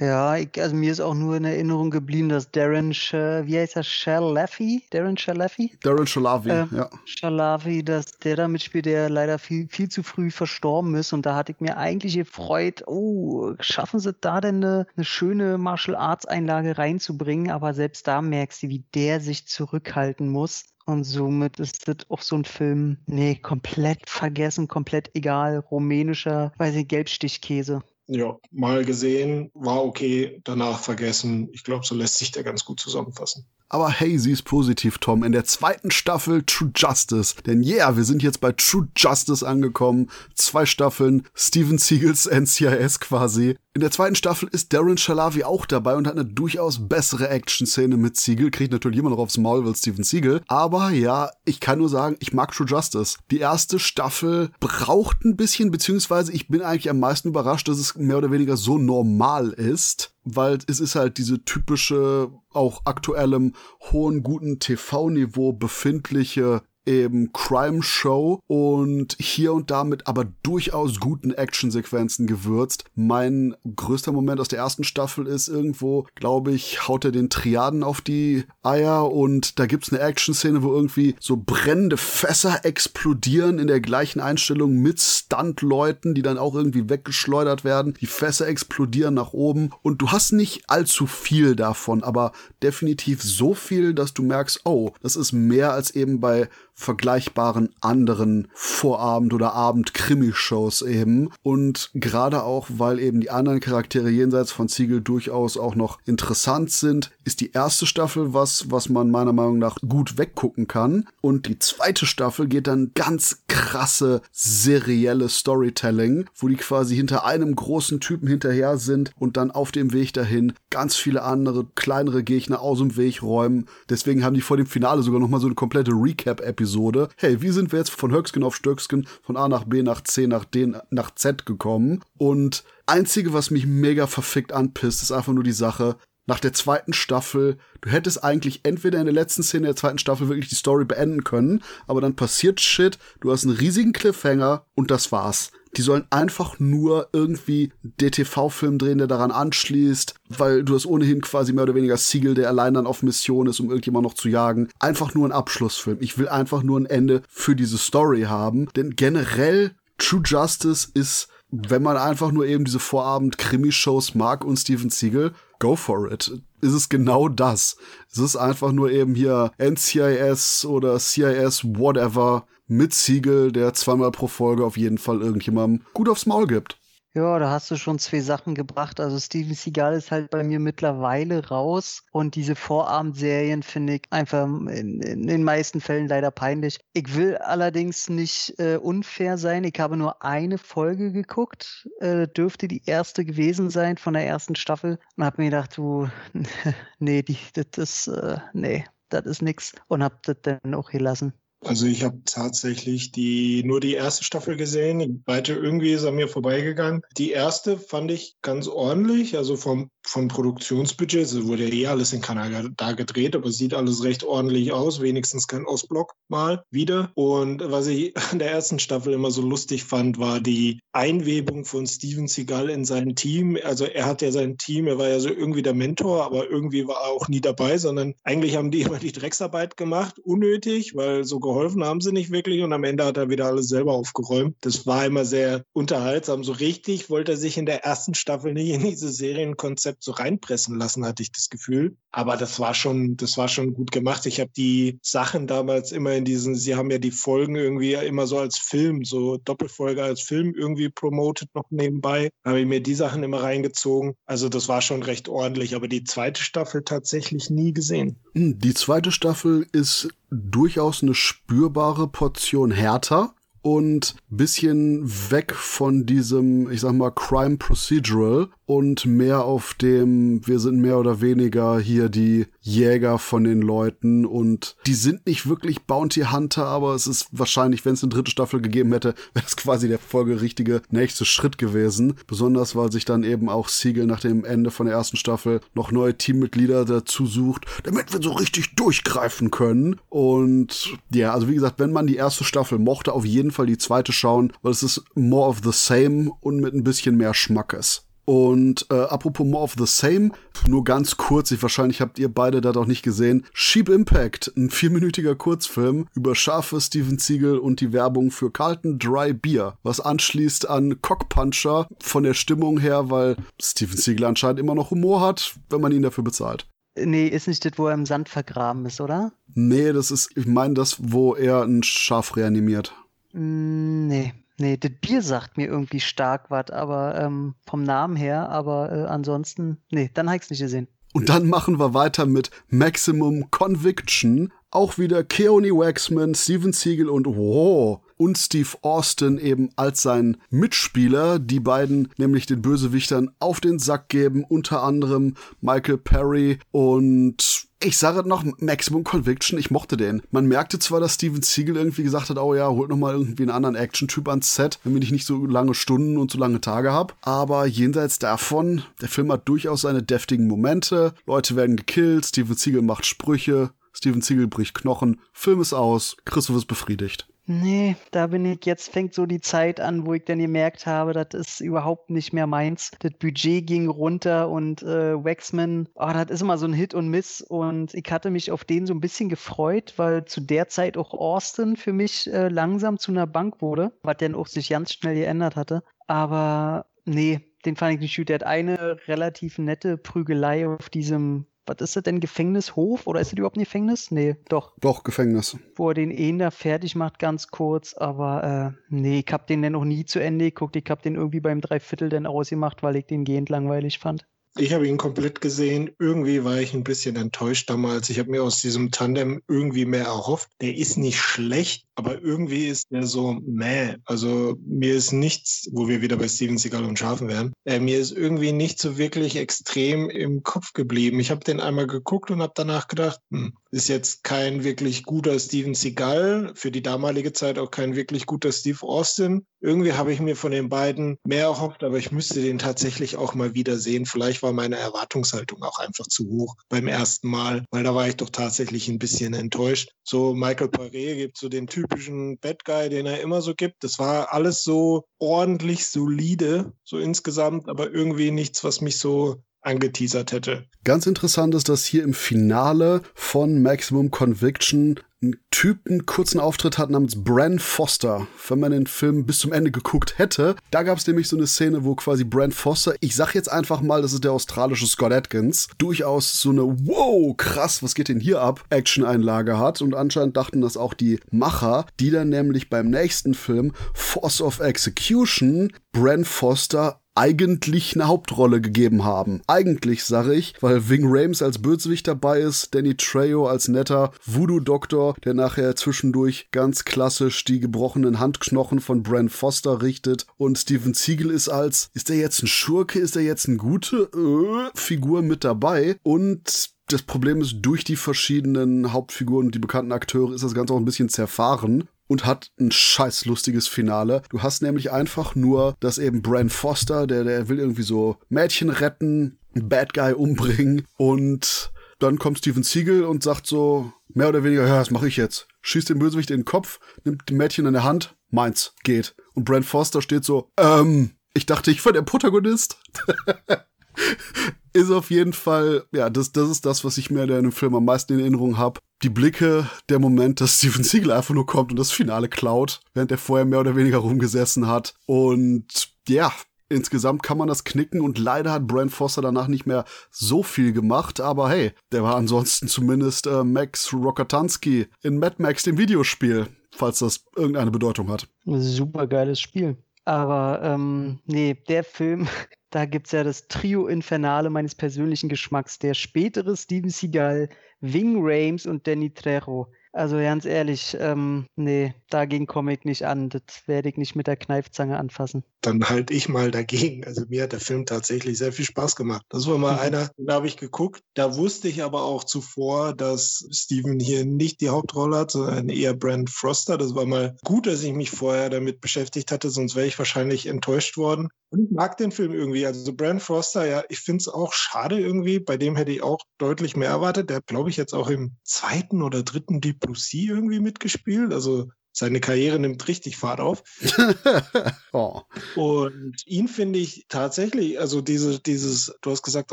Ja, ich, also mir ist auch nur in Erinnerung geblieben, dass Darren, Sh wie heißt er, Shalafi? Darren Shalafi? Darren Shalafi, äh, ja. Shalafi, dass der da mitspielt, der leider viel, viel zu früh verstorben ist. Und da hatte ich mir eigentlich gefreut, oh, schaffen sie da denn eine, eine schöne Martial Arts Einlage reinzubringen? Aber selbst da merkst du, wie der sich zurückhalten muss. Und somit ist das auch so ein Film, nee, komplett vergessen, komplett egal, rumänischer, weiß ich, Gelbstichkäse. Ja, mal gesehen, war okay, danach vergessen. Ich glaube, so lässt sich der ganz gut zusammenfassen. Aber hey, sie ist positiv, Tom. In der zweiten Staffel True Justice. Denn yeah, wir sind jetzt bei True Justice angekommen. Zwei Staffeln, Steven Seagals NCIS quasi. In der zweiten Staffel ist Darren Shalavi auch dabei und hat eine durchaus bessere Action-Szene mit Siegel. Kriegt natürlich immer noch aufs Maul, weil Steven Siegel. Aber ja, ich kann nur sagen, ich mag True Justice. Die erste Staffel braucht ein bisschen, beziehungsweise ich bin eigentlich am meisten überrascht, dass es mehr oder weniger so normal ist weil es ist halt diese typische, auch aktuellem hohen, guten TV-Niveau befindliche eben Crime Show und hier und damit aber durchaus guten Actionsequenzen gewürzt. Mein größter Moment aus der ersten Staffel ist irgendwo, glaube ich, haut er den Triaden auf die Eier und da gibt's eine Action-Szene, wo irgendwie so brennende Fässer explodieren in der gleichen Einstellung mit Stunt-Leuten, die dann auch irgendwie weggeschleudert werden. Die Fässer explodieren nach oben und du hast nicht allzu viel davon, aber definitiv so viel, dass du merkst, oh, das ist mehr als eben bei vergleichbaren anderen Vorabend- oder Abend-Krimi-Shows eben. Und gerade auch, weil eben die anderen Charaktere jenseits von Ziegel durchaus auch noch interessant sind, ist die erste Staffel was, was man meiner Meinung nach gut weggucken kann. Und die zweite Staffel geht dann ganz krasse serielle Storytelling, wo die quasi hinter einem großen Typen hinterher sind und dann auf dem Weg dahin ganz viele andere kleinere Gegner aus dem Weg räumen. Deswegen haben die vor dem Finale sogar noch mal so eine komplette Recap-Episode. Hey, wie sind wir jetzt von Höcksken auf Stöcksken, von A nach B nach C nach D nach Z gekommen? Und einzige, was mich mega verfickt anpisst, ist einfach nur die Sache, nach der zweiten Staffel, du hättest eigentlich entweder in der letzten Szene der zweiten Staffel wirklich die Story beenden können, aber dann passiert Shit, du hast einen riesigen Cliffhanger und das war's. Die sollen einfach nur irgendwie DTV-Film drehen, der daran anschließt, weil du hast ohnehin quasi mehr oder weniger Siegel, der allein dann auf Mission ist, um irgendjemand noch zu jagen. Einfach nur ein Abschlussfilm. Ich will einfach nur ein Ende für diese Story haben, denn generell True Justice ist wenn man einfach nur eben diese Vorabend-Krimi-Shows mag und Steven Siegel, go for it. Ist es genau das. Es ist einfach nur eben hier NCIS oder CIS, whatever, mit Siegel, der zweimal pro Folge auf jeden Fall irgendjemandem gut aufs Maul gibt. Ja, da hast du schon zwei Sachen gebracht. Also Steven Seagal ist halt bei mir mittlerweile raus und diese Vorabendserien finde ich einfach in, in, den meisten Fällen leider peinlich. Ich will allerdings nicht äh, unfair sein. Ich habe nur eine Folge geguckt, äh, dürfte die erste gewesen sein von der ersten Staffel und habe mir gedacht, du, nee, das ist, äh, nee, das ist nix und habe das dann auch gelassen. Also ich habe tatsächlich die nur die erste Staffel gesehen. Die zweite irgendwie ist an mir vorbeigegangen. Die erste fand ich ganz ordentlich, also vom, vom Produktionsbudget. Es wurde ja eh alles in Kanada gedreht, aber sieht alles recht ordentlich aus. Wenigstens kein Ostblock mal wieder. Und was ich an der ersten Staffel immer so lustig fand, war die Einwebung von Steven Seagal in sein Team. Also er hat ja sein Team, er war ja so irgendwie der Mentor, aber irgendwie war er auch nie dabei, sondern eigentlich haben die immer die Drecksarbeit gemacht, unnötig, weil so geholfen haben sie nicht wirklich und am Ende hat er wieder alles selber aufgeräumt. Das war immer sehr unterhaltsam. So richtig wollte er sich in der ersten Staffel nicht in dieses Serienkonzept so reinpressen lassen, hatte ich das Gefühl. Aber das war schon, das war schon gut gemacht. Ich habe die Sachen damals immer in diesen, sie haben ja die Folgen irgendwie immer so als Film, so Doppelfolge als Film irgendwie promotet noch nebenbei. Da habe ich mir die Sachen immer reingezogen. Also das war schon recht ordentlich, aber die zweite Staffel tatsächlich nie gesehen. Die zweite Staffel ist durchaus eine spürbare Portion härter und bisschen weg von diesem, ich sag mal, Crime Procedural und mehr auf dem, wir sind mehr oder weniger hier die Jäger von den Leuten und die sind nicht wirklich Bounty Hunter, aber es ist wahrscheinlich, wenn es eine dritte Staffel gegeben hätte, wäre es quasi der folgerichtige nächste Schritt gewesen. Besonders, weil sich dann eben auch Siegel nach dem Ende von der ersten Staffel noch neue Teammitglieder dazu sucht, damit wir so richtig durchgreifen können. Und ja, also wie gesagt, wenn man die erste Staffel mochte, auf jeden Fall die zweite schauen, weil es ist more of the same und mit ein bisschen mehr Schmackes. Und äh, apropos More of the Same, nur ganz kurz, ich, wahrscheinlich habt ihr beide da doch nicht gesehen. Sheep Impact, ein vierminütiger Kurzfilm über scharfe Steven Siegel und die Werbung für Carlton Dry Beer, was anschließt an Cockpuncher von der Stimmung her, weil Steven Siegel anscheinend immer noch Humor hat, wenn man ihn dafür bezahlt. Nee, ist nicht das, wo er im Sand vergraben ist, oder? Nee, das ist, ich meine das, wo er ein Schaf reanimiert. Mm, nee, nee, das Bier sagt mir irgendwie stark was, aber ähm, vom Namen her, aber äh, ansonsten, nee, dann habe ich es nicht gesehen. Und dann machen wir weiter mit Maximum Conviction. Auch wieder Keone Waxman, Steven Siegel und wow, und Steve Austin eben als sein Mitspieler, die beiden nämlich den Bösewichtern auf den Sack geben, unter anderem Michael Perry und ich sage noch Maximum Conviction, ich mochte den. Man merkte zwar, dass Steven Siegel irgendwie gesagt hat, oh ja, holt noch mal irgendwie einen anderen Action-Typ ans Set, damit ich nicht so lange Stunden und so lange Tage habe. Aber jenseits davon, der Film hat durchaus seine deftigen Momente. Leute werden gekillt, Steven Siegel macht Sprüche, Steven Siegel bricht Knochen, Film ist aus, Christoph ist befriedigt. Nee, da bin ich, jetzt fängt so die Zeit an, wo ich dann gemerkt habe, das ist überhaupt nicht mehr meins. Das Budget ging runter und äh, Waxman, oh, das ist immer so ein Hit und Miss und ich hatte mich auf den so ein bisschen gefreut, weil zu der Zeit auch Austin für mich äh, langsam zu einer Bank wurde, was dann auch sich ganz schnell geändert hatte. Aber nee, den fand ich nicht gut. Der hat eine relativ nette Prügelei auf diesem was ist das denn, Gefängnishof oder ist das überhaupt ein Gefängnis? Nee, doch. Doch, Gefängnis. Wo er den eh da fertig macht, ganz kurz, aber äh, nee, ich hab den dann noch nie zu Ende geguckt. Ich hab den irgendwie beim Dreiviertel dann ausgemacht, weil ich den gehend langweilig fand. Ich habe ihn komplett gesehen. Irgendwie war ich ein bisschen enttäuscht damals. Ich habe mir aus diesem Tandem irgendwie mehr erhofft. Der ist nicht schlecht, aber irgendwie ist der so meh. Also mir ist nichts, wo wir wieder bei Steven Seagal und Schafen wären, äh, mir ist irgendwie nicht so wirklich extrem im Kopf geblieben. Ich habe den einmal geguckt und habe danach gedacht, hm, ist jetzt kein wirklich guter Steven Seagal, für die damalige Zeit auch kein wirklich guter Steve Austin. Irgendwie habe ich mir von den beiden mehr erhofft, aber ich müsste den tatsächlich auch mal wieder sehen. Vielleicht war meine Erwartungshaltung auch einfach zu hoch beim ersten Mal, weil da war ich doch tatsächlich ein bisschen enttäuscht. So Michael Poirier gibt so den typischen Bad Guy, den er immer so gibt. Das war alles so ordentlich solide, so insgesamt, aber irgendwie nichts, was mich so angeteasert hätte. Ganz interessant ist, dass hier im Finale von Maximum Conviction ein Typ einen kurzen Auftritt hat namens Bran Foster. Wenn man den Film bis zum Ende geguckt hätte, da gab es nämlich so eine Szene, wo quasi Bran Foster, ich sag jetzt einfach mal, das ist der australische Scott Atkins, durchaus so eine wow, krass, was geht denn hier ab, Action-Einlage hat. Und anscheinend dachten das auch die Macher, die dann nämlich beim nächsten Film Force of Execution Bran Foster eigentlich eine Hauptrolle gegeben haben. Eigentlich, sage ich, weil Ving Rames als Bösewicht dabei ist, Danny Trejo als netter Voodoo-Doktor, der nachher zwischendurch ganz klassisch die gebrochenen Handknochen von Bran Foster richtet. Und Steven Siegel ist als, ist er jetzt ein Schurke, ist er jetzt eine gute äh, Figur mit dabei? Und das Problem ist, durch die verschiedenen Hauptfiguren und die bekannten Akteure ist das Ganze auch ein bisschen zerfahren und hat ein scheiß lustiges Finale. Du hast nämlich einfach nur, dass eben Bran Foster, der, der will irgendwie so Mädchen retten, einen Bad Guy umbringen und dann kommt Steven Siegel und sagt so, mehr oder weniger, ja, das mache ich jetzt. Schießt den Bösewicht in den Kopf, nimmt die Mädchen in der Hand, meins, geht. Und Bran Foster steht so, ähm, ich dachte, ich war der Protagonist. ist auf jeden Fall, ja, das, das ist das, was ich mir in dem Film am meisten in Erinnerung habe. Die Blicke, der Moment, dass Steven Siegel einfach nur kommt und das Finale klaut, während er vorher mehr oder weniger rumgesessen hat. Und ja, insgesamt kann man das knicken und leider hat Brent Foster danach nicht mehr so viel gemacht, aber hey, der war ansonsten zumindest äh, Max Rokatansky in Mad Max, dem Videospiel, falls das irgendeine Bedeutung hat. Super geiles Spiel. Aber ähm, nee, der Film, da gibt es ja das Trio Infernale meines persönlichen Geschmacks. Der spätere Steven Seagal, Ving Rames und Danny Trejo. Also ganz ehrlich, ähm, nee, dagegen komme ich nicht an. Das werde ich nicht mit der Kneifzange anfassen. Dann halte ich mal dagegen. Also mir hat der Film tatsächlich sehr viel Spaß gemacht. Das war mal mhm. einer, da habe ich geguckt. Da wusste ich aber auch zuvor, dass Steven hier nicht die Hauptrolle hat, sondern eher Brent Froster. Das war mal gut, dass ich mich vorher damit beschäftigt hatte, sonst wäre ich wahrscheinlich enttäuscht worden. Und ich mag den Film irgendwie. Also Brent Froster, ja, ich finde es auch schade irgendwie. Bei dem hätte ich auch deutlich mehr erwartet. Der hat, glaube ich, jetzt auch im zweiten oder dritten Deep Blue Sea irgendwie mitgespielt. Also seine Karriere nimmt richtig Fahrt auf. oh. Und ihn finde ich tatsächlich, also diese, dieses, du hast gesagt,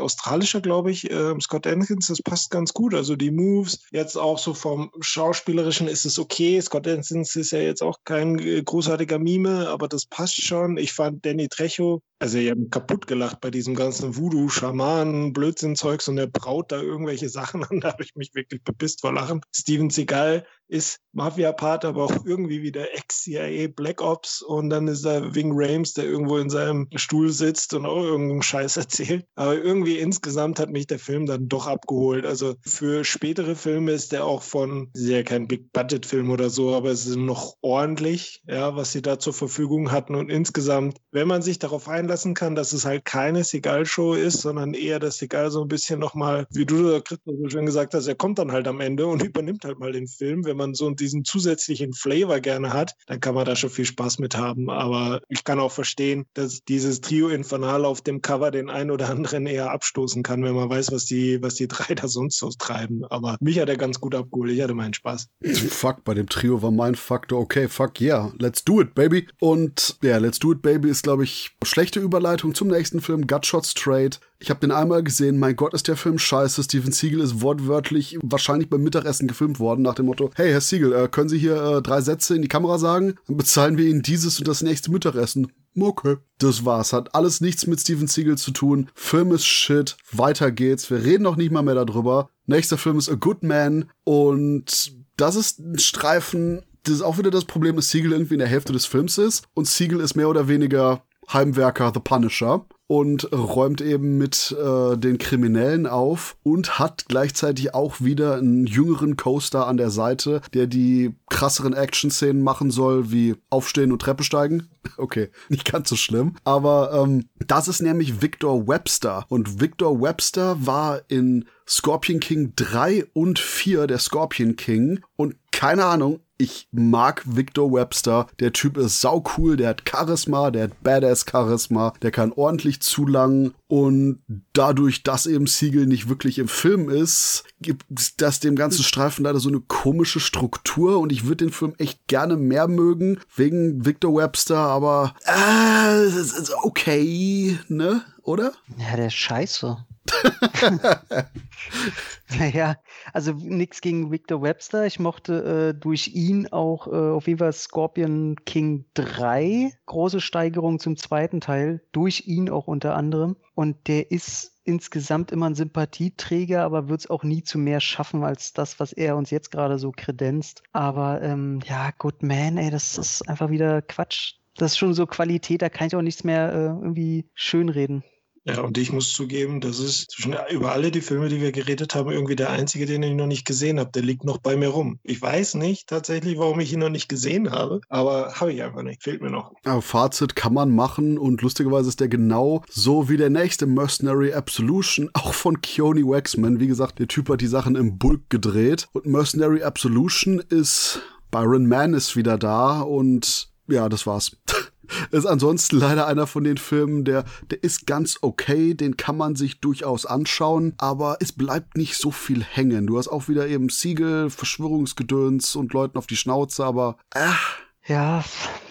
australischer, glaube ich, äh, Scott Atkins, das passt ganz gut. Also die Moves, jetzt auch so vom Schauspielerischen ist es okay. Scott Atkins ist ja jetzt auch kein äh, großartiger Mime, aber das passt schon. Ich fand Danny Trejo, also ich habe kaputt gelacht bei diesem ganzen Voodoo, Schamanen, Blödsinn-Zeugs und er braut da irgendwelche Sachen an. Da habe ich mich wirklich bepisst vor Lachen. Steven Seagal, ist Mafia-Part, aber auch irgendwie wieder Ex-CIA Black Ops und dann ist da Wing Rames, der irgendwo in seinem Stuhl sitzt und auch irgendeinen Scheiß erzählt. Aber irgendwie insgesamt hat mich der Film dann doch abgeholt. Also für spätere Filme ist der auch von, ist ja kein Big-Budget-Film oder so, aber es ist noch ordentlich, ja, was sie da zur Verfügung hatten und insgesamt, wenn man sich darauf einlassen kann, dass es halt keine Seagal-Show ist, sondern eher, dass Seagal so ein bisschen nochmal, wie du, Christoph, so schön gesagt hast, er kommt dann halt am Ende und übernimmt halt mal den Film. Wenn man so diesen zusätzlichen Flavor gerne hat, dann kann man da schon viel Spaß mit haben. Aber ich kann auch verstehen, dass dieses Trio Infernal auf dem Cover den einen oder anderen eher abstoßen kann, wenn man weiß, was die, was die drei da sonst so treiben. Aber mich hat er ganz gut abgeholt. Ich hatte meinen Spaß. Fuck, bei dem Trio war mein Faktor, okay, fuck, yeah, let's do it, baby. Und ja, Let's Do It, Baby ist, glaube ich, schlechte Überleitung zum nächsten Film, Gutshots Trade. Ich habe den einmal gesehen, mein Gott, ist der Film scheiße. Steven Siegel ist wortwörtlich wahrscheinlich beim Mittagessen gefilmt worden, nach dem Motto, hey, Herr Siegel, äh, können Sie hier äh, drei Sätze in die Kamera sagen? Dann bezahlen wir Ihnen dieses und das nächste Mittagessen. Okay. Das war's. Hat alles nichts mit Steven Siegel zu tun. Film ist shit. Weiter geht's. Wir reden noch nicht mal mehr darüber. Nächster Film ist A Good Man. Und das ist ein Streifen. Das ist auch wieder das Problem, dass Siegel irgendwie in der Hälfte des Films ist. Und Siegel ist mehr oder weniger Heimwerker The Punisher und räumt eben mit äh, den Kriminellen auf und hat gleichzeitig auch wieder einen jüngeren Coaster an der Seite, der die krasseren Action-Szenen machen soll, wie Aufstehen und Treppe steigen. Okay, nicht ganz so schlimm. Aber ähm, das ist nämlich Victor Webster. Und Victor Webster war in Scorpion King 3 und 4 der Scorpion King. Und keine Ahnung, ich mag Victor Webster. Der Typ ist sau cool, der hat Charisma, der hat Badass Charisma, der kann ordentlich zulangen und dadurch, dass eben Siegel nicht wirklich im Film ist, gibt das dem ganzen Streifen leider so eine komische Struktur und ich würde den Film echt gerne mehr mögen wegen Victor Webster, aber äh, ist okay, ne? Oder? Ja, der ist scheiße. naja, also nichts gegen Victor Webster. Ich mochte äh, durch ihn auch äh, auf jeden Fall Scorpion King 3. Große Steigerung zum zweiten Teil. Durch ihn auch unter anderem. Und der ist insgesamt immer ein Sympathieträger, aber wird es auch nie zu mehr schaffen als das, was er uns jetzt gerade so kredenzt. Aber ähm, ja, Good Man, ey, das ist einfach wieder Quatsch. Das ist schon so Qualität, da kann ich auch nichts mehr äh, irgendwie schönreden. Ja, und ich muss zugeben, das ist zwischen über alle die Filme, die wir geredet haben, irgendwie der einzige, den ich noch nicht gesehen habe. Der liegt noch bei mir rum. Ich weiß nicht tatsächlich, warum ich ihn noch nicht gesehen habe, aber habe ich einfach nicht. Fehlt mir noch. Aber Fazit kann man machen und lustigerweise ist der genau so wie der nächste Mercenary Absolution, auch von Keone Waxman. Wie gesagt, der Typ hat die Sachen im Bulk gedreht und Mercenary Absolution ist Byron Mann ist wieder da und ja, das war's. Ist ansonsten leider einer von den Filmen, der, der ist ganz okay, den kann man sich durchaus anschauen, aber es bleibt nicht so viel hängen. Du hast auch wieder eben Siegel, Verschwörungsgedöns und Leuten auf die Schnauze, aber ach. Ja,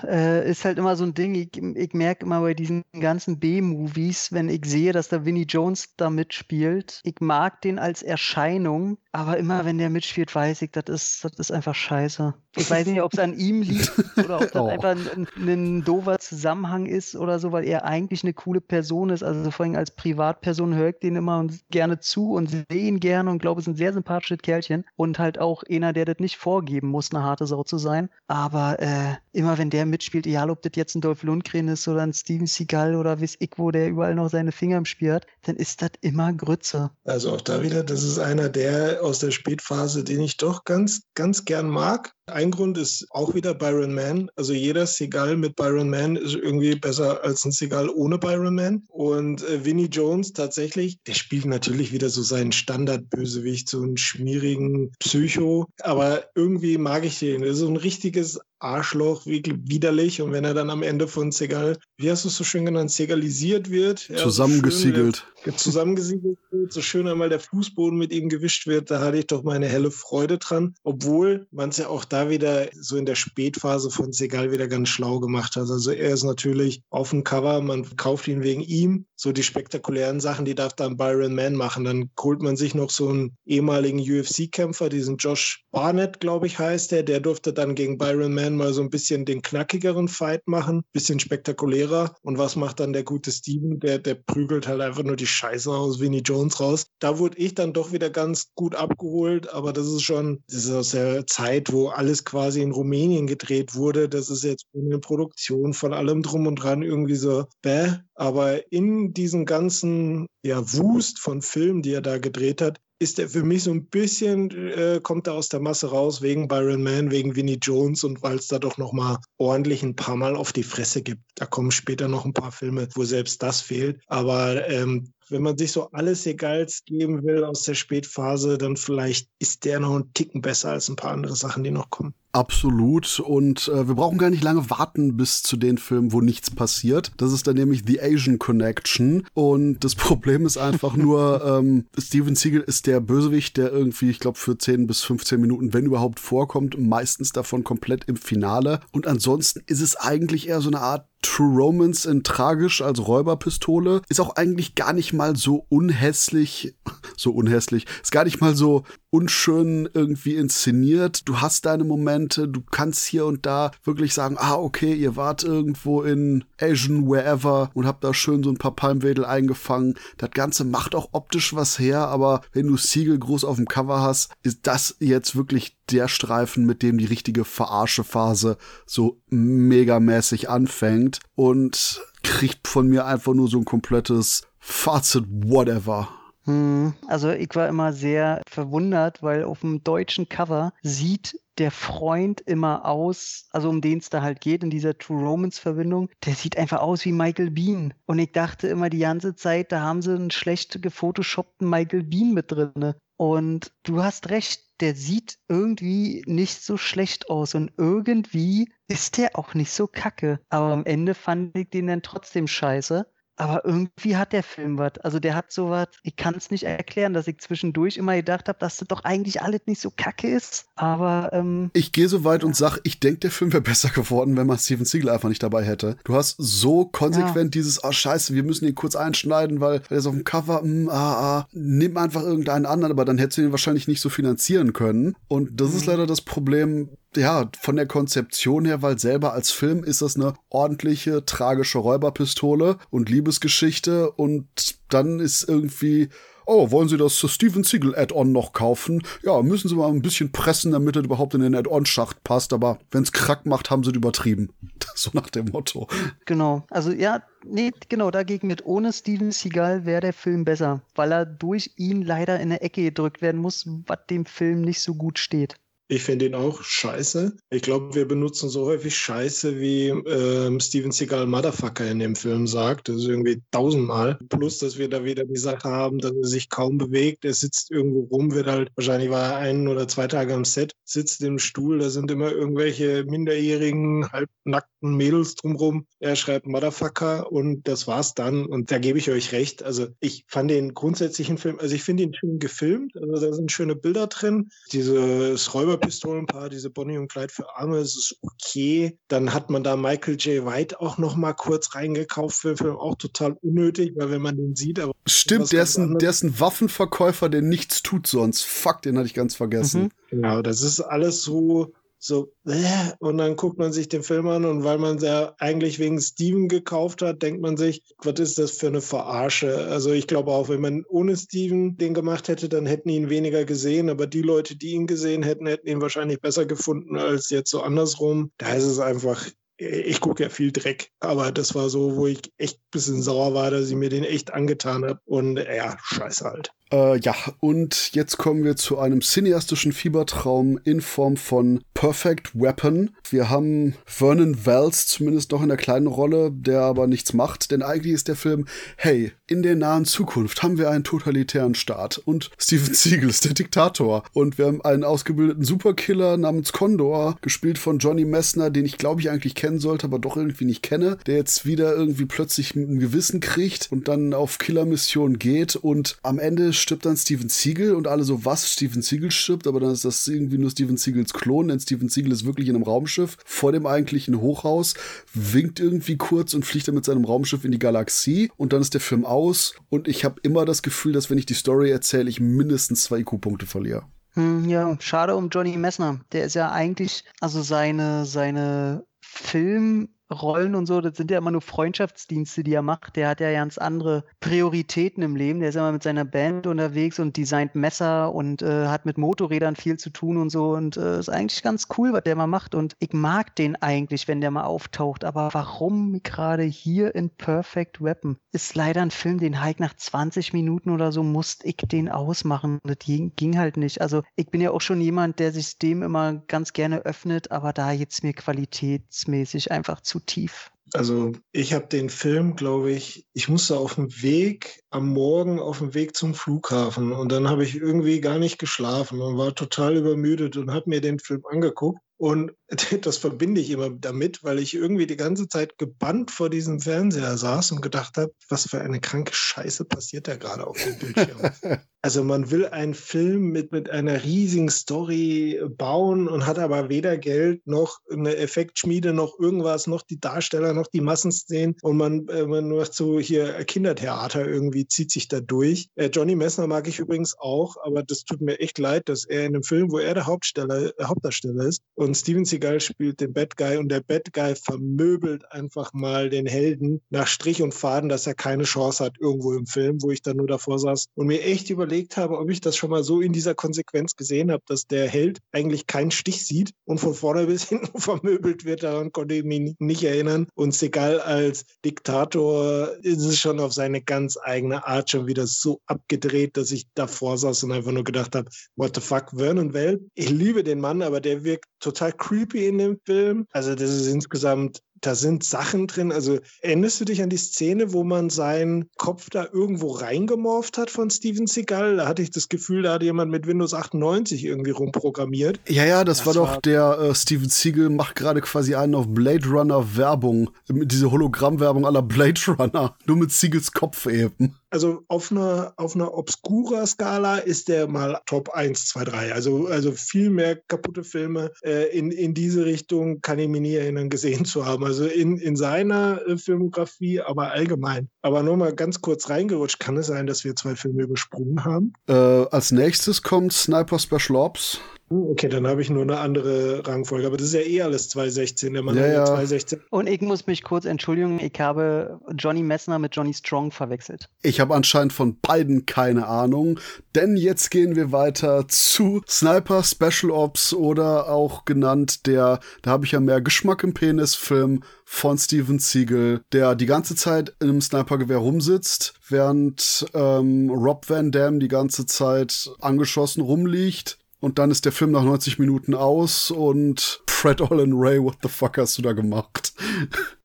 äh, ist halt immer so ein Ding. Ich, ich merke immer bei diesen ganzen B-Movies, wenn ich sehe, dass da Vinnie Jones da mitspielt, ich mag den als Erscheinung, aber immer wenn der mitspielt, weiß ich, das ist, das ist einfach scheiße. Ich weiß nicht, ob es an ihm liegt oder ob das oh. einfach ein, ein, doofer Zusammenhang ist oder so, weil er eigentlich eine coole Person ist. Also vor allem als Privatperson höre ich den immer gerne zu und sehe ihn gerne und glaube, es ist ein sehr sympathisches Kerlchen und halt auch einer, der das nicht vorgeben muss, eine harte Sau zu sein. Aber äh, immer wenn der mitspielt, egal ob das jetzt ein Dolph Lundgren ist oder ein Steven Seagal oder weiß ich, wo der überall noch seine Finger im Spiel hat, dann ist das immer Grütze. Also auch da wieder, das ist einer der aus der Spätphase, den ich doch ganz, ganz gern mag. Ein Grund ist auch wieder Byron Mann. Also jeder Seagal mit Byron Mann ist irgendwie besser als ein Seagal ohne Byron Mann. Und äh, Vinnie Jones tatsächlich, der spielt natürlich wieder so seinen Standardbösewicht, so einen schmierigen Psycho. Aber irgendwie mag ich den. Das ist so ein richtiges Arschloch, wirklich widerlich. Und wenn er dann am Ende von Segal, wie hast du es so schön genannt, segalisiert wird. Zusammengesiegelt. So zusammengesiegelt wird, so schön einmal der Fußboden mit ihm gewischt wird, da hatte ich doch meine helle Freude dran. Obwohl man es ja auch da wieder so in der Spätphase von Segal wieder ganz schlau gemacht hat. Also er ist natürlich auf dem Cover, man kauft ihn wegen ihm. So die spektakulären Sachen, die darf dann Byron Mann machen. Dann holt man sich noch so einen ehemaligen UFC-Kämpfer, diesen Josh Barnett, glaube ich, heißt der. Der durfte dann gegen Byron Mann Man mal so ein bisschen den knackigeren Fight machen, bisschen spektakulärer. Und was macht dann der gute Steven? Der, der prügelt halt einfach nur die Scheiße aus Vinnie Jones raus. Da wurde ich dann doch wieder ganz gut abgeholt, aber das ist schon, das ist aus der Zeit, wo alles quasi in Rumänien gedreht wurde. Das ist jetzt eine Produktion von allem drum und dran irgendwie so, bäh. Aber in diesem ganzen ja, Wust von Filmen, die er da gedreht hat, ist er für mich so ein bisschen, äh, kommt er aus der Masse raus, wegen Byron Mann, wegen Vinnie Jones und weil es da doch nochmal ordentlich ein paar Mal auf die Fresse gibt. Da kommen später noch ein paar Filme, wo selbst das fehlt. Aber ähm, wenn man sich so alles Egals geben will aus der Spätphase, dann vielleicht ist der noch ein Ticken besser als ein paar andere Sachen, die noch kommen. Absolut. Und äh, wir brauchen gar nicht lange warten bis zu den Filmen, wo nichts passiert. Das ist dann nämlich The Asian Connection. Und das Problem ist einfach nur, ähm, Steven Siegel ist der Bösewicht, der irgendwie, ich glaube, für 10 bis 15 Minuten, wenn überhaupt, vorkommt. Meistens davon komplett im Finale. Und ansonsten ist es eigentlich eher so eine Art True Romance in Tragisch als Räuberpistole ist auch eigentlich gar nicht mal so unhässlich, so unhässlich, ist gar nicht mal so unschön irgendwie inszeniert. Du hast deine Momente, du kannst hier und da wirklich sagen, ah, okay, ihr wart irgendwo in Asian wherever und habt da schön so ein paar Palmwedel eingefangen. Das Ganze macht auch optisch was her, aber wenn du Siegel groß auf dem Cover hast, ist das jetzt wirklich der Streifen, mit dem die richtige Verarschephase so megamäßig anfängt und kriegt von mir einfach nur so ein komplettes Fazit, whatever. Hm, also ich war immer sehr verwundert, weil auf dem deutschen Cover sieht der Freund immer aus, also um den es da halt geht in dieser True Romance Verbindung, der sieht einfach aus wie Michael Bean. Und ich dachte immer die ganze Zeit, da haben sie einen schlecht gefotoshoppten Michael Bean mit drin. Und du hast recht, der sieht irgendwie nicht so schlecht aus und irgendwie ist der auch nicht so kacke. Aber am Ende fand ich den dann trotzdem scheiße. Aber irgendwie hat der Film was. Also der hat so was, ich kann es nicht erklären, dass ich zwischendurch immer gedacht habe, dass das doch eigentlich alles nicht so kacke ist. Aber ähm, ich gehe so weit ja. und sag, ich denke, der Film wäre besser geworden, wenn man Steven Siegel einfach nicht dabei hätte. Du hast so konsequent ja. dieses, oh scheiße, wir müssen ihn kurz einschneiden, weil er ist auf dem Cover, mh, ah, ah, nimm einfach irgendeinen anderen, aber dann hättest du ihn wahrscheinlich nicht so finanzieren können. Und das mhm. ist leider das Problem, ja, von der Konzeption her, weil selber als Film ist das eine ordentliche, tragische Räuberpistole und Liebesgeschichte und dann ist irgendwie, oh, wollen Sie das Steven Siegel Add-on noch kaufen? Ja, müssen Sie mal ein bisschen pressen, damit er überhaupt in den Add-on-Schacht passt, aber wenn es krack macht, haben Sie übertrieben. so nach dem Motto. Genau, also ja, nee, genau, dagegen mit ohne Steven Seagal wäre der Film besser, weil er durch ihn leider in eine Ecke gedrückt werden muss, was dem Film nicht so gut steht. Ich finde ihn auch scheiße. Ich glaube, wir benutzen so häufig Scheiße, wie ähm, Steven Seagal Motherfucker in dem Film sagt. Das ist irgendwie tausendmal. Plus, dass wir da wieder die Sache haben, dass er sich kaum bewegt. Er sitzt irgendwo rum, wird halt, wahrscheinlich war er ein oder zwei Tage am Set, sitzt im Stuhl. Da sind immer irgendwelche minderjährigen, halbnackten Mädels drumrum. Er schreibt Motherfucker und das war's dann. Und da gebe ich euch recht. Also, ich fand den grundsätzlichen Film, also ich finde ihn schön gefilmt. Also, da sind schöne Bilder drin. Dieses Räuber Pistolenpaar, diese Bonnie und Clyde für Arme, es ist okay. Dann hat man da Michael J. White auch noch mal kurz reingekauft für den Film, auch total unnötig, weil wenn man den sieht, aber Stimmt, der ist, ein, der ist ein Waffenverkäufer, der nichts tut sonst. Fuck, den hatte ich ganz vergessen. Mhm. Genau, das ist alles so so, äh, und dann guckt man sich den Film an und weil man es ja eigentlich wegen Steven gekauft hat, denkt man sich, was ist das für eine Verarsche? Also ich glaube auch, wenn man ohne Steven den gemacht hätte, dann hätten ihn weniger gesehen, aber die Leute, die ihn gesehen hätten, hätten ihn wahrscheinlich besser gefunden als jetzt so andersrum. Da ist es einfach, ich gucke ja viel Dreck, aber das war so, wo ich echt ein bisschen sauer war, dass ich mir den echt angetan habe und ja, scheiße halt. Äh, ja, und jetzt kommen wir zu einem cineastischen Fiebertraum in Form von Perfect Weapon. Wir haben Vernon Wells zumindest noch in der kleinen Rolle, der aber nichts macht, denn eigentlich ist der Film, hey, in der nahen Zukunft haben wir einen totalitären Staat und Steven Siegel ist der Diktator und wir haben einen ausgebildeten Superkiller namens Condor, gespielt von Johnny Messner, den ich glaube ich eigentlich kennen sollte, aber doch irgendwie nicht kenne, der jetzt wieder irgendwie plötzlich ein Gewissen kriegt und dann auf Killermission geht und am Ende stirbt dann Steven Siegel und alle so, was? Steven Siegel stirbt, aber dann ist das irgendwie nur Steven Siegels Klon, denn Steven Siegel ist wirklich in einem Raumschiff vor dem eigentlichen Hochhaus, winkt irgendwie kurz und fliegt dann mit seinem Raumschiff in die Galaxie und dann ist der Film aus und ich habe immer das Gefühl, dass wenn ich die Story erzähle, ich mindestens zwei IQ-Punkte verliere. Hm, ja, schade um Johnny Messner. Der ist ja eigentlich, also seine, seine Film- Rollen und so, das sind ja immer nur Freundschaftsdienste, die er macht. Der hat ja ganz andere Prioritäten im Leben. Der ist immer mit seiner Band unterwegs und designt Messer und äh, hat mit Motorrädern viel zu tun und so. Und äh, ist eigentlich ganz cool, was der mal macht. Und ich mag den eigentlich, wenn der mal auftaucht. Aber warum gerade hier in Perfect Weapon? Ist leider ein Film, den halt nach 20 Minuten oder so musste ich den ausmachen. Das ging halt nicht. Also ich bin ja auch schon jemand, der sich dem immer ganz gerne öffnet, aber da jetzt mir qualitätsmäßig einfach zu tief. Also ich habe den Film, glaube ich, ich musste auf dem Weg am Morgen auf dem Weg zum Flughafen und dann habe ich irgendwie gar nicht geschlafen und war total übermüdet und habe mir den Film angeguckt und das verbinde ich immer damit, weil ich irgendwie die ganze Zeit gebannt vor diesem Fernseher saß und gedacht habe, was für eine kranke Scheiße passiert da gerade auf dem Bildschirm. also man will einen Film mit, mit einer riesigen Story bauen und hat aber weder Geld noch eine Effektschmiede noch irgendwas, noch die Darsteller, noch die Massenszenen und man, äh, man macht so hier Kindertheater irgendwie, zieht sich da durch. Äh, Johnny Messner mag ich übrigens auch, aber das tut mir echt leid, dass er in einem Film, wo er der Hauptsteller, äh, Hauptdarsteller ist und Steven Seagal spielt den Bad Guy und der Bad Guy vermöbelt einfach mal den Helden nach Strich und Faden, dass er keine Chance hat irgendwo im Film, wo ich dann nur davor saß und mir echt überlegt habe, ob ich das schon mal so in dieser Konsequenz gesehen habe, dass der Held eigentlich keinen Stich sieht und von vorne bis hinten vermöbelt wird. Daran konnte ich mich nicht erinnern. Und Seagal als Diktator ist es schon auf seine ganz eigene Art schon wieder so abgedreht, dass ich davor saß und einfach nur gedacht habe, what the fuck, Vernon Well? Ich liebe den Mann, aber der wirkt total creepy in dem Film. Also das ist insgesamt da sind Sachen drin. Also erinnerst du dich an die Szene, wo man seinen Kopf da irgendwo reingemorft hat von Steven Seagal? Da hatte ich das Gefühl, da hat jemand mit Windows 98 irgendwie rumprogrammiert. Ja, ja, das, das war doch der äh, Steven Seagal macht gerade quasi einen auf Blade Runner Werbung, diese Hologrammwerbung aller Blade Runner, nur mit Seagals Kopf eben. Also auf einer, auf einer obskurer Skala ist der mal Top 1, 2, 3. Also, also viel mehr kaputte Filme äh, in, in diese Richtung kann ich mich nie erinnern, gesehen zu haben. Also in, in seiner äh, Filmografie, aber allgemein. Aber nur mal ganz kurz reingerutscht. Kann es sein, dass wir zwei Filme übersprungen haben? Äh, als nächstes kommt Sniper Special Ops. Hm, okay, dann habe ich nur eine andere Rangfolge. Aber das ist ja eh alles 2016. Der Mann ja, ja. 2016. Und ich muss mich kurz entschuldigen. Ich habe Johnny Messner mit Johnny Strong verwechselt. Ich habe anscheinend von beiden keine Ahnung. Denn jetzt gehen wir weiter zu Sniper Special Ops oder auch genannt der, da habe ich ja mehr Geschmack im Penis-Film von Steven Siegel, der die ganze Zeit in einem Snipergewehr rumsitzt, während ähm, Rob Van Dam die ganze Zeit angeschossen rumliegt und dann ist der Film nach 90 Minuten aus und Fred Olin Ray, what the fuck hast du da gemacht?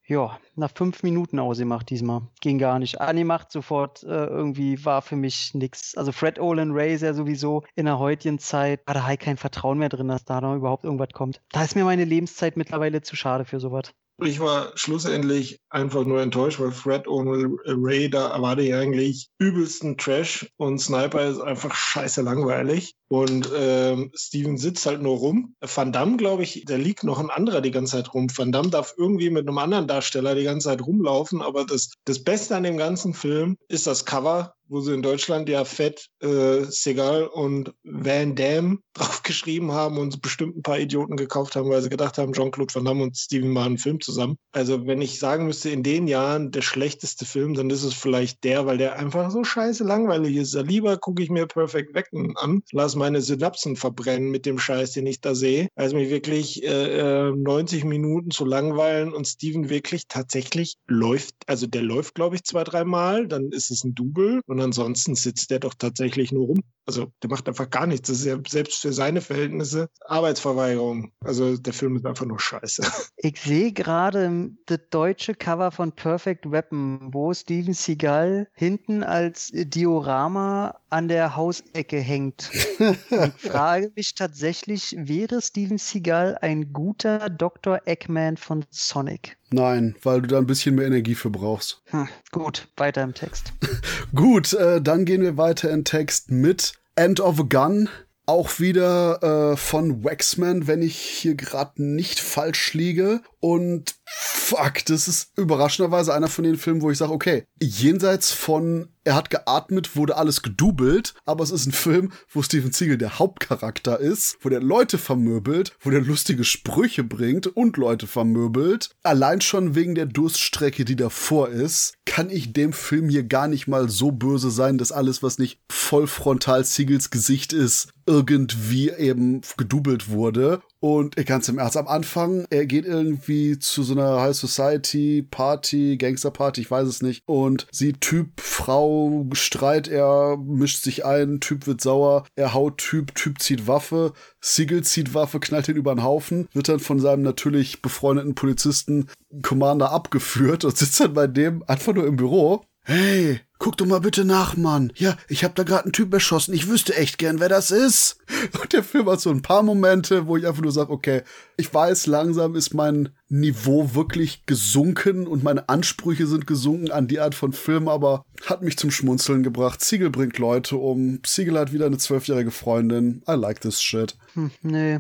Ja, nach fünf Minuten ausgemacht diesmal. Ging gar nicht. Animacht sofort äh, irgendwie war für mich nichts. Also Fred Olin Ray ist ja sowieso in der heutigen Zeit, war da halt kein Vertrauen mehr drin, dass da noch überhaupt irgendwas kommt. Da ist mir meine Lebenszeit mittlerweile zu schade für sowas. Ich war schlussendlich einfach nur enttäuscht, weil Fred und Ray, da erwarte ich eigentlich übelsten Trash und Sniper ist einfach scheiße langweilig. Und ähm, Steven sitzt halt nur rum. Van Damme, glaube ich, der liegt noch ein anderer die ganze Zeit rum. Van Damme darf irgendwie mit einem anderen Darsteller die ganze Zeit rumlaufen. Aber das, das Beste an dem ganzen Film ist das Cover wo sie in Deutschland ja fett äh, Segal und Van Damme draufgeschrieben haben und bestimmt ein paar Idioten gekauft haben, weil sie gedacht haben, Jean-Claude Van Damme und Steven machen einen Film zusammen. Also wenn ich sagen müsste, in den Jahren der schlechteste Film, dann ist es vielleicht der, weil der einfach so scheiße langweilig ist. Lieber gucke ich mir Perfect Wecken an, lass meine Synapsen verbrennen mit dem Scheiß, den ich da sehe, als mich wirklich äh, 90 äh, Minuten zu langweilen und Steven wirklich tatsächlich läuft, also der läuft, glaube ich, zwei, dreimal, dann ist es ein Double und ansonsten sitzt der doch tatsächlich nur rum. Also der macht einfach gar nichts. Das ist ja selbst für seine Verhältnisse Arbeitsverweigerung. Also der Film ist einfach nur scheiße. Ich sehe gerade das deutsche Cover von Perfect Weapon, wo Steven Seagal hinten als Diorama an der Hausecke hängt. ich frage mich tatsächlich, wäre Steven Seagal ein guter Dr. Eggman von Sonic? Nein, weil du da ein bisschen mehr Energie für brauchst. Hm, gut, weiter im Text. gut, äh, dann gehen wir weiter im Text mit End of a Gun. Auch wieder äh, von Waxman, wenn ich hier gerade nicht falsch liege. Und Fuck, das ist überraschenderweise einer von den Filmen, wo ich sage, okay, jenseits von er hat geatmet, wurde alles gedoubelt, aber es ist ein Film, wo Steven Siegel der Hauptcharakter ist, wo der Leute vermöbelt, wo der lustige Sprüche bringt und Leute vermöbelt. Allein schon wegen der Durststrecke, die davor ist, kann ich dem Film hier gar nicht mal so böse sein, dass alles, was nicht voll frontal Siegels Gesicht ist, irgendwie eben gedoubelt wurde. Und ganz im Ernst, am Anfang, er geht irgendwie zu so einer High Society Party, Gangster Party, ich weiß es nicht, und sieht Typ, Frau, Streit, er mischt sich ein, Typ wird sauer, er haut Typ, Typ zieht Waffe, Siegel zieht Waffe, knallt ihn über den Haufen, wird dann von seinem natürlich befreundeten Polizisten Commander abgeführt und sitzt dann bei dem einfach nur im Büro. Hey, guck doch mal bitte nach, Mann. Ja, ich hab da gerade einen Typ erschossen. Ich wüsste echt gern, wer das ist. Und der Film hat so ein paar Momente, wo ich einfach nur sage, okay, ich weiß, langsam ist mein Niveau wirklich gesunken und meine Ansprüche sind gesunken an die Art von Film, aber hat mich zum Schmunzeln gebracht. Siegel bringt Leute um. Siegel hat wieder eine zwölfjährige Freundin. I like this shit. Hm, nee.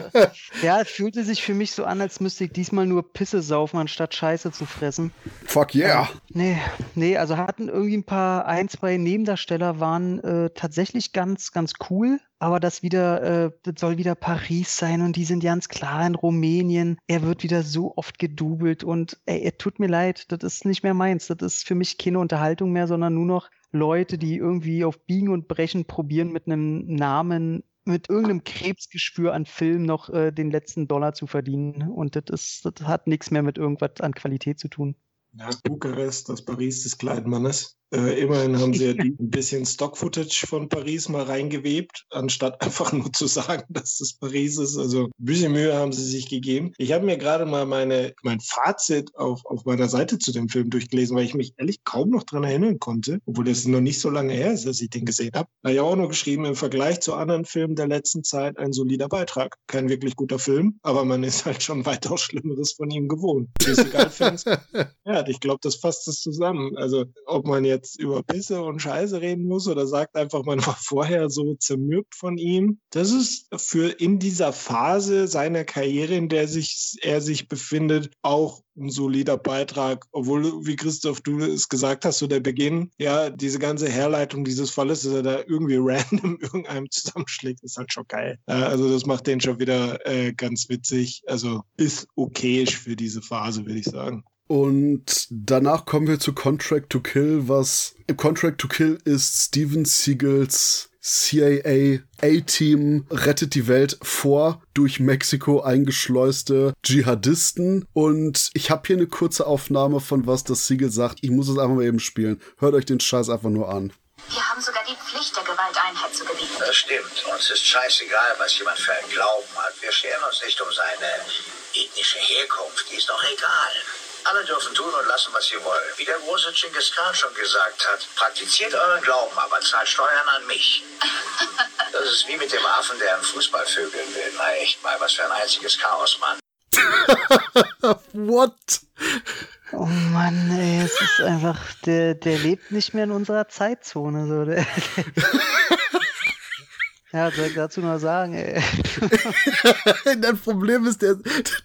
ja, es fühlte sich für mich so an, als müsste ich diesmal nur Pisse saufen, anstatt Scheiße zu fressen. Fuck yeah. Ähm, nee, nee, also hatten irgendwie ein paar, ein, zwei Nebendarsteller waren äh, tatsächlich ganz, ganz cool. Aber das wieder, äh, das soll wieder Paris sein und die sind ganz klar in Rumänien. Er wird wieder so oft gedoubelt und ey, er tut mir leid, das ist nicht mehr meins. Das ist für mich keine Unterhaltung mehr, sondern nur noch Leute, die irgendwie auf Biegen und Brechen probieren, mit einem Namen, mit irgendeinem Krebsgeschwür an Film noch äh, den letzten Dollar zu verdienen. Und das, ist, das hat nichts mehr mit irgendwas an Qualität zu tun. Ja, Bukarest, das Paris des kleinen Mannes. Äh, immerhin haben sie ja ein bisschen Stock-Footage von Paris mal reingewebt, anstatt einfach nur zu sagen, dass das Paris ist. Also ein bisschen Mühe haben sie sich gegeben. Ich habe mir gerade mal meine, mein Fazit auf, auf meiner Seite zu dem Film durchgelesen, weil ich mich ehrlich kaum noch dran erinnern konnte, obwohl das noch nicht so lange her ist, dass ich den gesehen habe. Da habe ich auch nur geschrieben, im Vergleich zu anderen Filmen der letzten Zeit ein solider Beitrag. Kein wirklich guter Film, aber man ist halt schon weitaus Schlimmeres von ihm gewohnt. ja, ich glaube, das fasst es zusammen. Also ob man jetzt jetzt über Pisse und Scheiße reden muss oder sagt einfach, man war vorher so zermürbt von ihm. Das ist für in dieser Phase seiner Karriere, in der sich, er sich befindet, auch ein solider Beitrag, obwohl, wie Christoph, du es gesagt hast, so der Beginn, ja, diese ganze Herleitung dieses Falles, dass er da irgendwie random irgendeinem zusammenschlägt, ist halt schon geil. Also das macht den schon wieder äh, ganz witzig. Also ist okayisch für diese Phase, würde ich sagen. Und danach kommen wir zu Contract to Kill, was Contract to Kill ist Steven Seagals CIA A-Team rettet die Welt vor durch Mexiko eingeschleuste Dschihadisten. Und ich habe hier eine kurze Aufnahme von was das Siegel sagt. Ich muss es einfach mal eben spielen. Hört euch den Scheiß einfach nur an. Wir haben sogar die Pflicht, der Gewalteinheit zu gebieten. Das stimmt. Uns ist scheißegal, was jemand für einen Glauben hat. Wir scheren uns nicht um seine ethnische Herkunft. Die ist doch egal. Alle dürfen tun und lassen, was sie wollen. Wie der große Genghis Khan schon gesagt hat, praktiziert euren Glauben, aber zahlt Steuern an mich. Das ist wie mit dem Affen, der einen Fußball vögeln will. Na echt mal, was für ein einziges Chaos, Mann. What? Oh Mann, ey, es ist einfach, der, der lebt nicht mehr in unserer Zeitzone. So. Der, Ja, soll ich dazu nur sagen, ey. das Problem ist, der,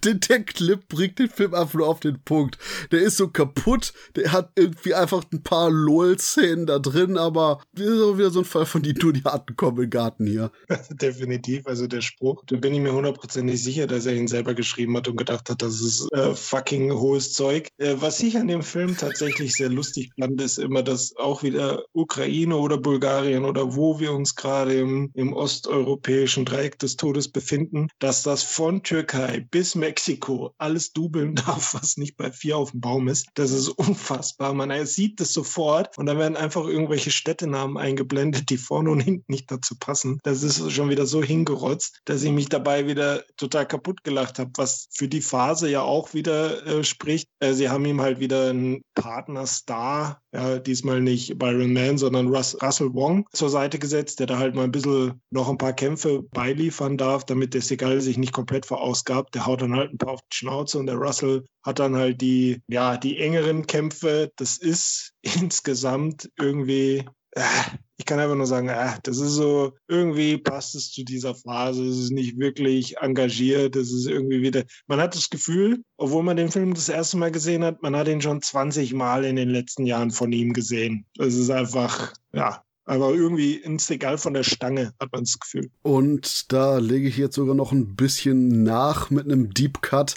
der, der Clip bringt den Film einfach nur auf den Punkt. Der ist so kaputt, der hat irgendwie einfach ein paar LOL-Szenen da drin, aber das ist auch wieder so ein Fall von die nur die harten kommen im Garten hier. Definitiv, also der Spruch, da bin ich mir hundertprozentig sicher, dass er ihn selber geschrieben hat und gedacht hat, das ist äh, fucking hohes Zeug. Äh, was ich an dem Film tatsächlich sehr lustig fand, ist immer, dass auch wieder Ukraine oder Bulgarien oder wo wir uns gerade im, im osteuropäischen Dreieck des Todes befinden, dass das von Türkei bis Mexiko alles dubeln darf, was nicht bei vier auf dem Baum ist. Das ist unfassbar. Man sieht das sofort und dann werden einfach irgendwelche Städtenamen eingeblendet, die vorne und hinten nicht dazu passen. Das ist schon wieder so hingerotzt, dass ich mich dabei wieder total kaputt gelacht habe, was für die Phase ja auch wieder äh, spricht. Äh, sie haben ihm halt wieder einen Partnerstar, ja, diesmal nicht Byron Mann, sondern Russ, Russell Wong zur Seite gesetzt, der da halt mal ein bisschen noch ein paar Kämpfe beiliefern darf, damit der Segal sich nicht komplett verausgabt. Der haut dann halt ein paar auf die Schnauze und der Russell hat dann halt die, ja, die engeren Kämpfe. Das ist insgesamt irgendwie äh, ich kann einfach nur sagen, äh, das ist so, irgendwie passt es zu dieser Phase, es ist nicht wirklich engagiert, es ist irgendwie wieder, man hat das Gefühl, obwohl man den Film das erste Mal gesehen hat, man hat ihn schon 20 Mal in den letzten Jahren von ihm gesehen. Es ist einfach, ja, aber irgendwie ins Egal von der Stange, hat man das Gefühl. Und da lege ich jetzt sogar noch ein bisschen nach mit einem Deep Cut,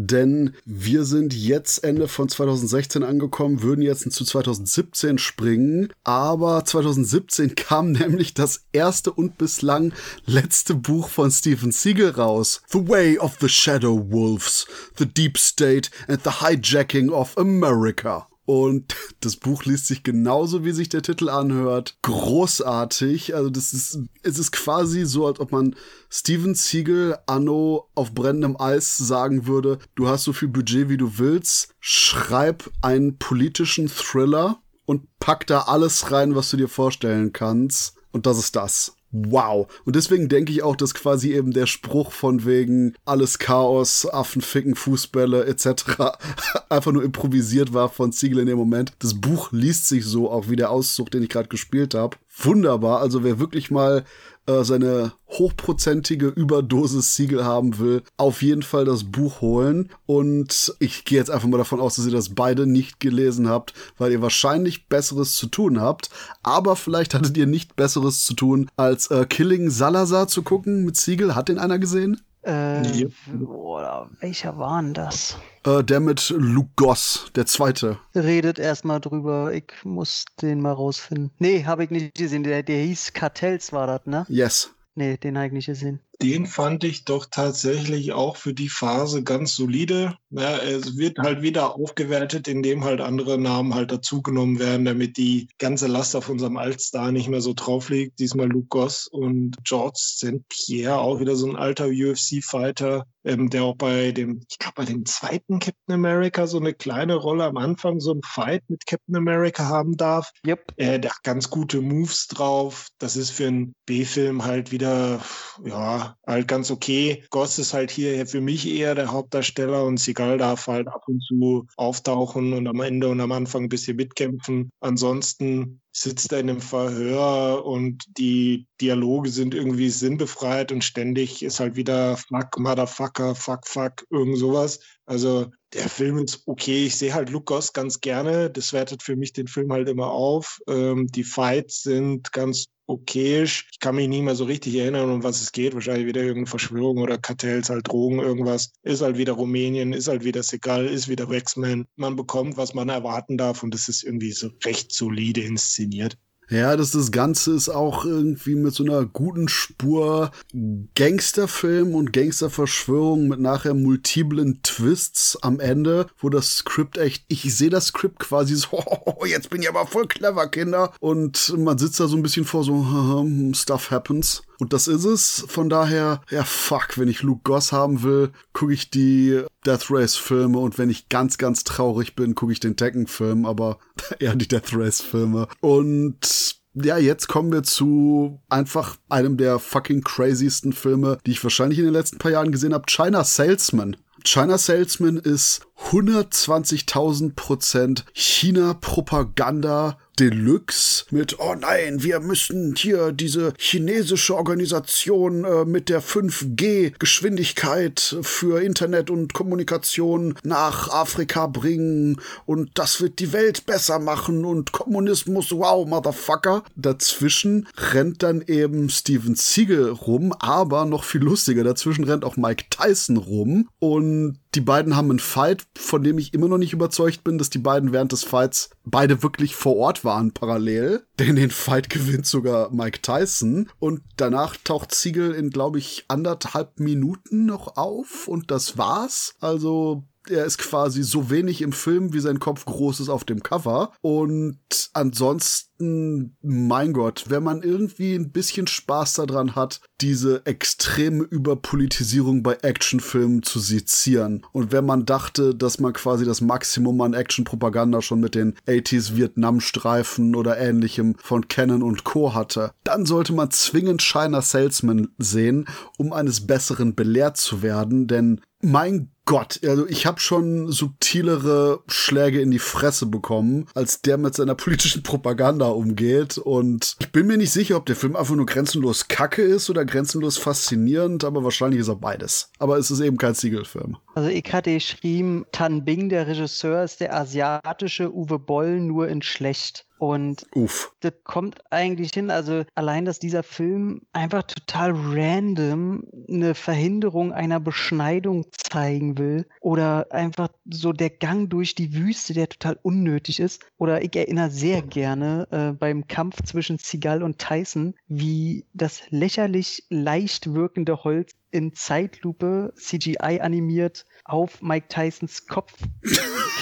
denn wir sind jetzt Ende von 2016 angekommen, würden jetzt zu 2017 springen, aber 2017 kam nämlich das erste und bislang letzte Buch von Stephen Siegel raus. The Way of the Shadow Wolves, The Deep State and the Hijacking of America. Und das Buch liest sich genauso, wie sich der Titel anhört. Großartig. Also das ist, es ist quasi so, als ob man Steven Siegel anno auf brennendem Eis sagen würde, du hast so viel Budget, wie du willst, schreib einen politischen Thriller und pack da alles rein, was du dir vorstellen kannst. Und das ist das wow. Und deswegen denke ich auch, dass quasi eben der Spruch von wegen alles Chaos, Affen ficken, Fußbälle etc. einfach nur improvisiert war von Ziegel in dem Moment. Das Buch liest sich so, auch wie der Auszug, den ich gerade gespielt habe. Wunderbar. Also wer wirklich mal äh, seine hochprozentige Überdosis Siegel haben will, auf jeden Fall das Buch holen. Und ich gehe jetzt einfach mal davon aus, dass ihr das beide nicht gelesen habt, weil ihr wahrscheinlich Besseres zu tun habt. Aber vielleicht hattet ihr nicht Besseres zu tun, als äh, Killing Salazar zu gucken mit Siegel. Hat den einer gesehen? Äh, yep. Oder welcher war denn das? Äh, der mit Luke Goss, der zweite. Redet erstmal drüber. Ich muss den mal rausfinden. Nee, habe ich nicht gesehen. Der, der hieß Kartells, war das, ne? Yes. Nee, den habe ich nicht gesehen den fand ich doch tatsächlich auch für die Phase ganz solide. Ja, es wird halt wieder aufgewertet, indem halt andere Namen halt dazugenommen werden, damit die ganze Last auf unserem Altstar nicht mehr so drauf liegt. Diesmal Luke Goss und George St. Pierre, auch wieder so ein alter UFC-Fighter, ähm, der auch bei dem, ich glaube, bei dem zweiten Captain America so eine kleine Rolle am Anfang, so ein Fight mit Captain America haben darf. Yep. Äh, der hat ganz gute Moves drauf. Das ist für einen B-Film halt wieder, ja, halt ganz okay. Goss ist halt hier für mich eher der Hauptdarsteller und Seagal darf halt ab und zu auftauchen und am Ende und am Anfang ein bisschen mitkämpfen. Ansonsten sitzt er in einem Verhör und die Dialoge sind irgendwie sinnbefreit und ständig ist halt wieder Fuck, Motherfucker, Fuck, Fuck, irgend sowas. Also der Film ist okay. Ich sehe halt Lukas ganz gerne. Das wertet für mich den Film halt immer auf. Ähm, die Fights sind ganz okayisch. Ich kann mich nicht mehr so richtig erinnern, um was es geht. Wahrscheinlich wieder irgendeine Verschwörung oder Kartells, halt Drogen, irgendwas. Ist halt wieder Rumänien, ist halt wieder Segal, ist wieder Wexman. Man bekommt, was man erwarten darf und das ist irgendwie so recht solide inszeniert. Ja, dass das Ganze ist auch irgendwie mit so einer guten Spur Gangsterfilm und Gangsterverschwörung mit nachher multiplen Twists am Ende, wo das Skript echt, ich sehe das Skript quasi so, oh, jetzt bin ich aber voll clever, Kinder. Und man sitzt da so ein bisschen vor so, stuff happens. Und das ist es. Von daher, ja, fuck, wenn ich Luke Goss haben will, gucke ich die Death Race Filme und wenn ich ganz, ganz traurig bin, gucke ich den Tekken Film, aber eher die Death Race Filme. Und ja, jetzt kommen wir zu einfach einem der fucking craziesten Filme, die ich wahrscheinlich in den letzten paar Jahren gesehen habe. China Salesman. China Salesman ist 120.000 Prozent China-Propaganda Deluxe mit, oh nein, wir müssen hier diese chinesische Organisation äh, mit der 5G-Geschwindigkeit für Internet und Kommunikation nach Afrika bringen und das wird die Welt besser machen und Kommunismus, wow, Motherfucker. Dazwischen rennt dann eben Steven Siegel rum, aber noch viel lustiger, dazwischen rennt auch Mike Tyson rum und die beiden haben einen Fight, von dem ich immer noch nicht überzeugt bin, dass die beiden während des Fights beide wirklich vor Ort waren parallel. Denn den Fight gewinnt sogar Mike Tyson. Und danach taucht Ziegel in, glaube ich, anderthalb Minuten noch auf. Und das war's. Also er ist quasi so wenig im Film, wie sein Kopf groß ist auf dem Cover. Und ansonsten, mein Gott, wenn man irgendwie ein bisschen Spaß daran hat, diese extreme Überpolitisierung bei Actionfilmen zu sezieren. Und wenn man dachte, dass man quasi das Maximum an Actionpropaganda schon mit den 80s Vietnam-Streifen oder ähnlichem von Canon und Co. hatte, dann sollte man zwingend China Salesman sehen, um eines Besseren belehrt zu werden, denn mein Gott, also ich habe schon subtilere Schläge in die Fresse bekommen, als der mit seiner politischen Propaganda umgeht. Und ich bin mir nicht sicher, ob der Film einfach nur grenzenlos kacke ist oder grenzenlos faszinierend, aber wahrscheinlich ist er beides. Aber es ist eben kein Siegelfilm. Also hatte geschrieben, Tan Bing, der Regisseur, ist der asiatische Uwe Boll nur in schlecht. Und Uff. das kommt eigentlich hin, also allein, dass dieser Film einfach total random eine Verhinderung einer Beschneidung zeigen will oder einfach so der Gang durch die Wüste, der total unnötig ist. Oder ich erinnere sehr gerne äh, beim Kampf zwischen Seagal und Tyson, wie das lächerlich leicht wirkende Holz in Zeitlupe CGI animiert auf Mike Tysons Kopf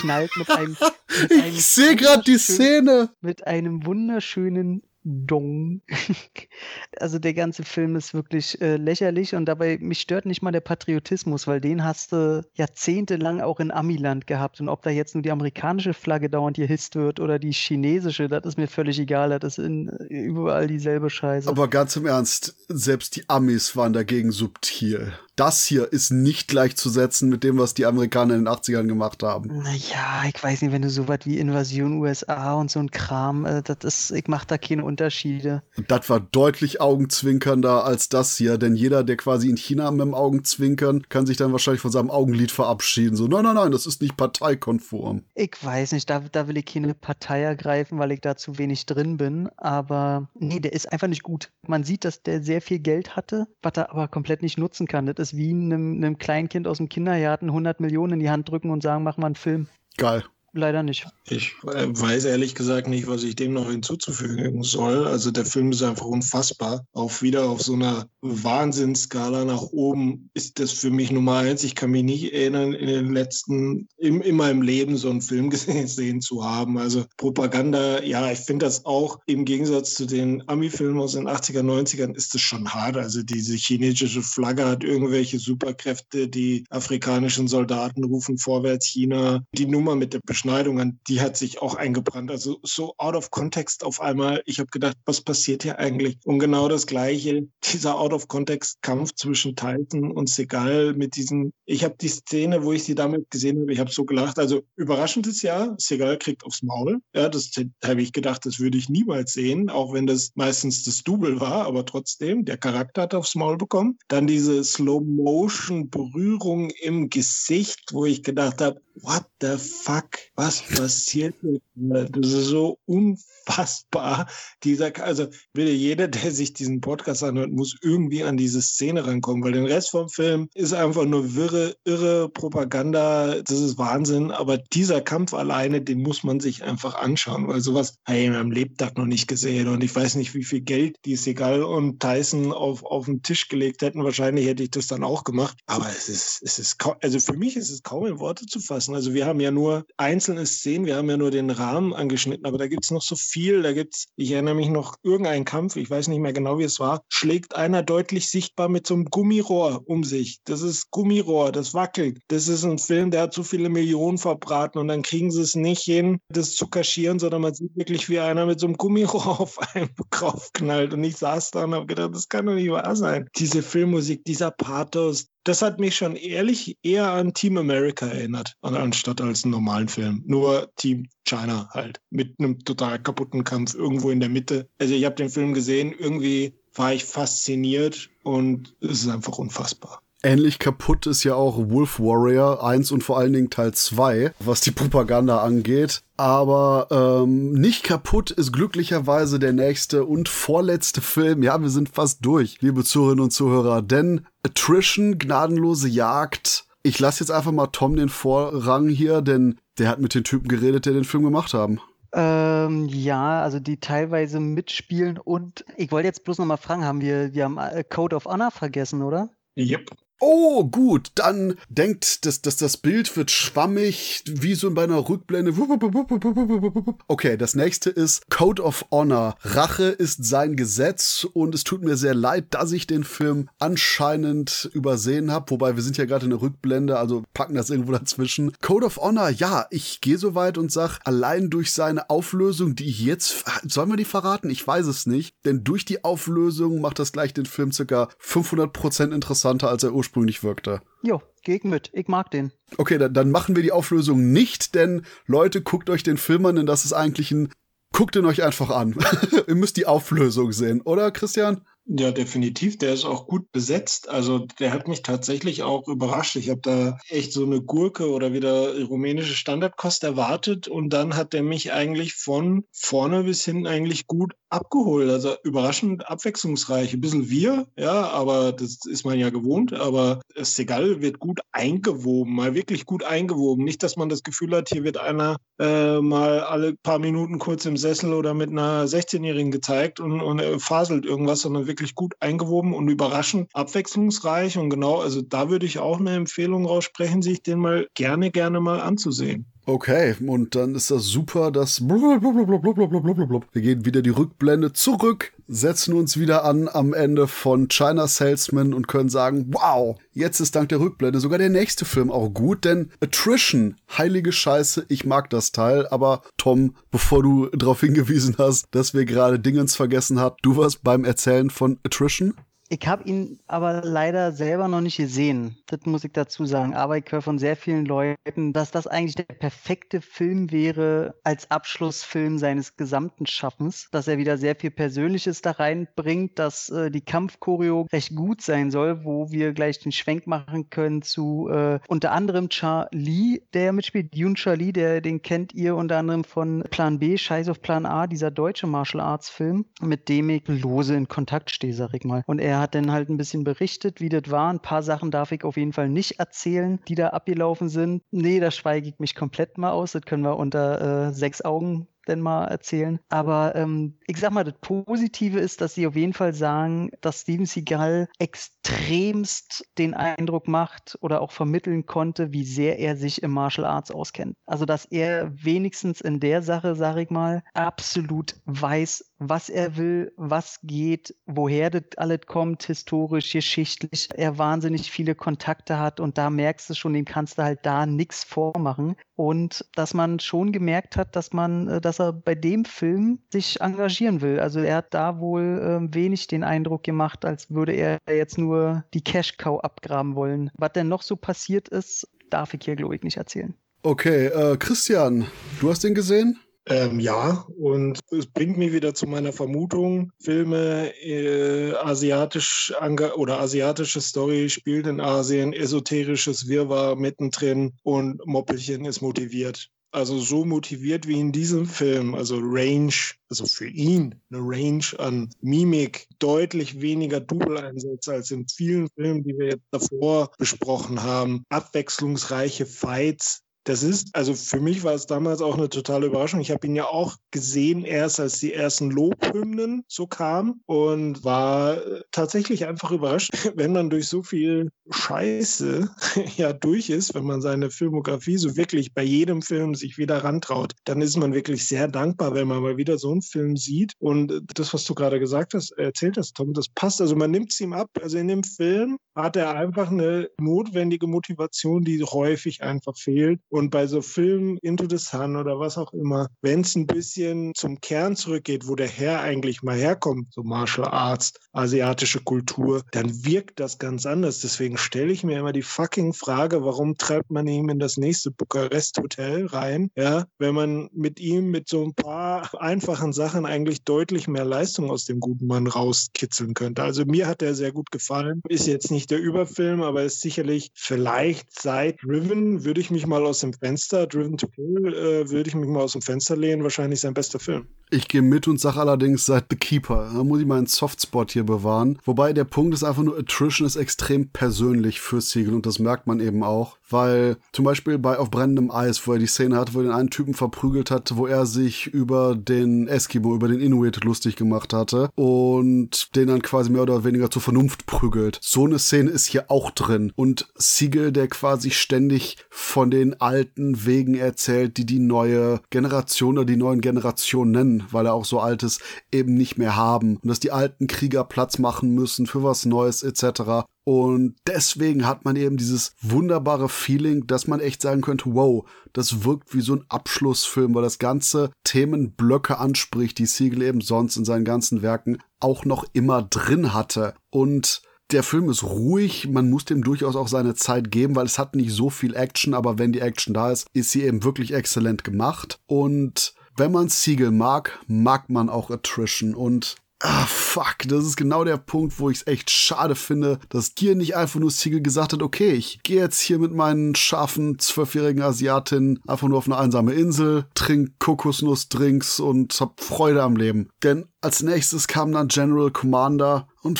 knallt mit einem. Mit einem Ich sehe gerade die Szene. Mit einem wunderschönen Dong. also der ganze Film ist wirklich äh, lächerlich und dabei, mich stört nicht mal der Patriotismus, weil den hast du jahrzehntelang auch in Amiland gehabt. Und ob da jetzt nur die amerikanische Flagge dauernd hier hisst wird oder die chinesische, das ist mir völlig egal. Das ist in, überall dieselbe Scheiße. Aber ganz im Ernst, selbst die Amis waren dagegen subtil. Das hier ist nicht gleichzusetzen mit dem, was die Amerikaner in den 80ern gemacht haben. Naja, ich weiß nicht, wenn du so was wie Invasion USA und so ein Kram, äh, das ist, ich mach da keine Unterschiede. Und das war deutlich augenzwinkernder als das hier, denn jeder, der quasi in China mit dem Augenzwinkern, kann sich dann wahrscheinlich von seinem Augenlid verabschieden. So, nein, nein, nein, das ist nicht parteikonform. Ich weiß nicht, da, da will ich keine Partei ergreifen, weil ich da zu wenig drin bin. Aber nee, der ist einfach nicht gut. Man sieht, dass der sehr viel Geld hatte, was er aber komplett nicht nutzen kann. Das ist wie einem, einem Kleinkind aus dem Kindergarten 100 Millionen in die Hand drücken und sagen, mach mal einen Film. Geil. Leider nicht. Ich äh, weiß ehrlich gesagt nicht, was ich dem noch hinzuzufügen soll. Also der Film ist einfach unfassbar. Auch wieder auf so einer Wahnsinnsskala nach oben ist das für mich Nummer eins. Ich kann mich nicht erinnern, in den letzten, in, in meinem Leben so einen Film gesehen zu haben. Also Propaganda, ja, ich finde das auch im Gegensatz zu den Ami-Filmen aus den 80er, 90ern ist das schon hart. Also diese chinesische Flagge hat irgendwelche Superkräfte, die afrikanischen Soldaten rufen vorwärts China. Die Nummer mit der Beschneidung, an die hat sich auch eingebrannt. Also so out of context auf einmal. Ich habe gedacht, was passiert hier eigentlich? Und genau das Gleiche, dieser out of context Kampf zwischen Titan und Segal mit diesen, ich habe die Szene, wo ich sie damit gesehen habe, ich habe so gelacht. Also überraschend ist ja, Segal kriegt aufs Maul. Ja, das habe ich gedacht, das würde ich niemals sehen, auch wenn das meistens das Double war, aber trotzdem, der Charakter hat aufs Maul bekommen. Dann diese Slow-Motion-Berührung im Gesicht, wo ich gedacht habe, what the fuck? Was passiert? Das ist so unfassbar. Dieser, also bitte jeder, der sich diesen Podcast anhört, muss irgendwie an diese Szene rankommen, weil den Rest vom Film ist einfach nur wirre, irre Propaganda. Das ist Wahnsinn. Aber dieser Kampf alleine, den muss man sich einfach anschauen, weil sowas habe ich in meinem Lebtag noch nicht gesehen. Und ich weiß nicht, wie viel Geld die Segal und Tyson auf, auf den Tisch gelegt hätten. Wahrscheinlich hätte ich das dann auch gemacht. Aber es ist, es ist also für mich ist es kaum in Worte zu fassen. Also wir haben ja nur einzelne Szenen, wir haben ja nur den Rahmen angeschnitten, aber da gibt es noch so viel. Da gibt es, ich erinnere mich noch, irgendein Kampf, ich weiß nicht mehr genau, wie es war, schlägt einer deutlich sichtbar mit so einem Gummirohr um sich. Das ist Gummirohr, das wackelt. Das ist ein Film, der hat so viele Millionen verbraten und dann kriegen sie es nicht hin, das zu kaschieren, sondern man sieht wirklich, wie einer mit so einem Gummirohr auf einen draufknallt. Und ich saß da und habe gedacht, das kann doch nicht wahr sein. Diese Filmmusik, dieser Pathos, das hat mich schon ehrlich eher an Team America erinnert, anstatt als einen normalen Film. Nur Team China halt, mit einem total kaputten Kampf irgendwo in der Mitte. Also ich habe den Film gesehen, irgendwie war ich fasziniert und es ist einfach unfassbar. Ähnlich kaputt ist ja auch Wolf Warrior 1 und vor allen Dingen Teil 2, was die Propaganda angeht. Aber ähm, nicht kaputt ist glücklicherweise der nächste und vorletzte Film. Ja, wir sind fast durch, liebe Zuhörerinnen und Zuhörer. Denn Attrition, gnadenlose Jagd. Ich lasse jetzt einfach mal Tom den Vorrang hier, denn der hat mit den Typen geredet, die den Film gemacht haben. Ähm, ja, also die teilweise mitspielen und ich wollte jetzt bloß noch mal fragen, haben wir, wir haben äh, Code of Honor vergessen, oder? Yep. Oh, gut, dann denkt, dass, dass das Bild wird schwammig, wie so bei einer Rückblende. Okay, das nächste ist Code of Honor. Rache ist sein Gesetz und es tut mir sehr leid, dass ich den Film anscheinend übersehen habe. Wobei wir sind ja gerade in der Rückblende, also packen das irgendwo dazwischen. Code of Honor, ja, ich gehe so weit und sag, allein durch seine Auflösung, die ich jetzt, sollen wir die verraten? Ich weiß es nicht, denn durch die Auflösung macht das gleich den Film circa 500% interessanter, als er ursprünglich ursprünglich wirkte. Jo, geh mit. Ich mag den. Okay, dann, dann machen wir die Auflösung nicht, denn Leute, guckt euch den Film an, denn das ist eigentlich ein guckt ihn euch einfach an. Ihr müsst die Auflösung sehen, oder Christian? Ja, definitiv. Der ist auch gut besetzt. Also der hat mich tatsächlich auch überrascht. Ich habe da echt so eine Gurke oder wieder rumänische Standardkost erwartet und dann hat der mich eigentlich von vorne bis hinten eigentlich gut abgeholt. Also überraschend abwechslungsreich. Ein bisschen wir, ja, aber das ist man ja gewohnt. Aber Segal wird gut eingewoben, mal wirklich gut eingewoben. Nicht, dass man das Gefühl hat, hier wird einer äh, mal alle paar Minuten kurz im Sessel oder mit einer 16-Jährigen gezeigt und, und äh, faselt irgendwas, sondern wirklich gut eingewoben und überraschend abwechslungsreich. Und genau, also da würde ich auch eine Empfehlung raussprechen, sich den mal gerne, gerne mal anzusehen. Okay, und dann ist das super, dass wir gehen wieder die Rückblende zurück, setzen uns wieder an am Ende von China Salesman und können sagen, wow, jetzt ist dank der Rückblende sogar der nächste Film auch gut, denn Attrition, heilige Scheiße, ich mag das Teil, aber Tom, bevor du darauf hingewiesen hast, dass wir gerade Dingens vergessen hat, du warst beim Erzählen von Attrition? Ich habe ihn aber leider selber noch nicht gesehen. Das muss ich dazu sagen. Aber ich höre von sehr vielen Leuten, dass das eigentlich der perfekte Film wäre als Abschlussfilm seines gesamten Schaffens. Dass er wieder sehr viel Persönliches da reinbringt, dass äh, die Kampfchoreo recht gut sein soll, wo wir gleich den Schwenk machen können zu äh, unter anderem Charlie, der mitspielt. Yoon Charlie, der, den kennt ihr unter anderem von Plan B, Scheiß auf Plan A, dieser deutsche Martial Arts Film, mit dem ich lose in Kontakt stehe, sag ich mal. Und er er hat dann halt ein bisschen berichtet, wie das war. Ein paar Sachen darf ich auf jeden Fall nicht erzählen, die da abgelaufen sind. Nee, da schweige ich mich komplett mal aus. Das können wir unter äh, sechs Augen denn mal erzählen. Aber ähm, ich sag mal, das Positive ist, dass sie auf jeden Fall sagen, dass Steven Seagal extremst den Eindruck macht oder auch vermitteln konnte, wie sehr er sich im Martial Arts auskennt. Also, dass er wenigstens in der Sache, sag ich mal, absolut weiß, was er will, was geht, woher das alles kommt, historisch, geschichtlich. Er wahnsinnig viele Kontakte hat und da merkst du schon, dem kannst du halt da nichts vormachen. Und dass man schon gemerkt hat, dass man, äh, dass er bei dem Film sich engagieren will. Also er hat da wohl äh, wenig den Eindruck gemacht, als würde er jetzt nur die Cash Cow abgraben wollen. Was denn noch so passiert ist, darf ich hier, glaube ich, nicht erzählen. Okay, äh, Christian, du hast den gesehen? Ähm, ja, und es bringt mich wieder zu meiner Vermutung, Filme äh, asiatisch oder asiatische Story spielt in Asien, esoterisches Wirrwarr mittendrin und Moppelchen ist motiviert. Also so motiviert wie in diesem Film, also Range, also für ihn eine Range an Mimik, deutlich weniger Double-Einsätze als in vielen Filmen, die wir jetzt davor besprochen haben, abwechslungsreiche Fights, das ist, also für mich war es damals auch eine totale Überraschung. Ich habe ihn ja auch gesehen, erst als die ersten Lobhymnen so kamen und war äh, tatsächlich einfach überrascht, wenn man durch so viel Scheiße ja durch ist, wenn man seine Filmografie so wirklich bei jedem Film sich wieder rantraut, dann ist man wirklich sehr dankbar, wenn man mal wieder so einen Film sieht. Und äh, das, was du gerade gesagt hast, erzählt hast, Tom, das passt. Also man nimmt es ihm ab. Also in dem Film hat er einfach eine notwendige Motivation, die häufig einfach fehlt. Und bei so Filmen Into the Sun oder was auch immer, wenn es ein bisschen zum Kern zurückgeht, wo der Herr eigentlich mal herkommt, so Martial Arts, asiatische Kultur, dann wirkt das ganz anders. Deswegen stelle ich mir immer die fucking Frage, warum treibt man ihn in das nächste Bukarest Hotel rein, ja, wenn man mit ihm mit so ein paar einfachen Sachen eigentlich deutlich mehr Leistung aus dem guten Mann rauskitzeln könnte. Also mir hat er sehr gut gefallen. Ist jetzt nicht der Überfilm, aber ist sicherlich vielleicht seit Driven würde ich mich mal aus dem Fenster, Driven to Kill, äh, würde ich mich mal aus dem Fenster lehnen, wahrscheinlich sein bester Film. Ich gehe mit und sage allerdings seit The Keeper. Da muss ich meinen Softspot hier bewahren. Wobei der Punkt ist einfach nur, Attrition ist extrem persönlich für Siegel und das merkt man eben auch. Weil zum Beispiel bei Auf brennendem Eis, wo er die Szene hat, wo er den einen Typen verprügelt hat, wo er sich über den Eskimo, über den Inuit lustig gemacht hatte und den dann quasi mehr oder weniger zur Vernunft prügelt. So eine Szene ist hier auch drin. Und Siegel, der quasi ständig von den alten Wegen erzählt, die die neue Generation oder die neuen Generationen nennen, weil er auch so altes eben nicht mehr haben. Und dass die alten Krieger Platz machen müssen für was Neues etc. Und deswegen hat man eben dieses wunderbare Feeling, dass man echt sagen könnte, wow, das wirkt wie so ein Abschlussfilm, weil das ganze Themenblöcke anspricht, die Siegel eben sonst in seinen ganzen Werken auch noch immer drin hatte. Und Der Film ist ruhig, man muss dem durchaus auch seine Zeit geben, weil es hat nicht so viel Action, aber wenn die Action da ist, ist sie eben wirklich exzellent gemacht. Und wenn man Siegel mag, mag man auch Attrition. Und Ah, fuck, das ist genau der Punkt, wo ich es echt schade finde, dass dir nicht einfach nur Siegel gesagt hat, okay, ich gehe jetzt hier mit meinen scharfen zwölfjährigen Asiatinnen einfach nur auf eine einsame Insel, trink Kokosnussdrinks und hab Freude am Leben. Denn als nächstes kam dann General Commander und.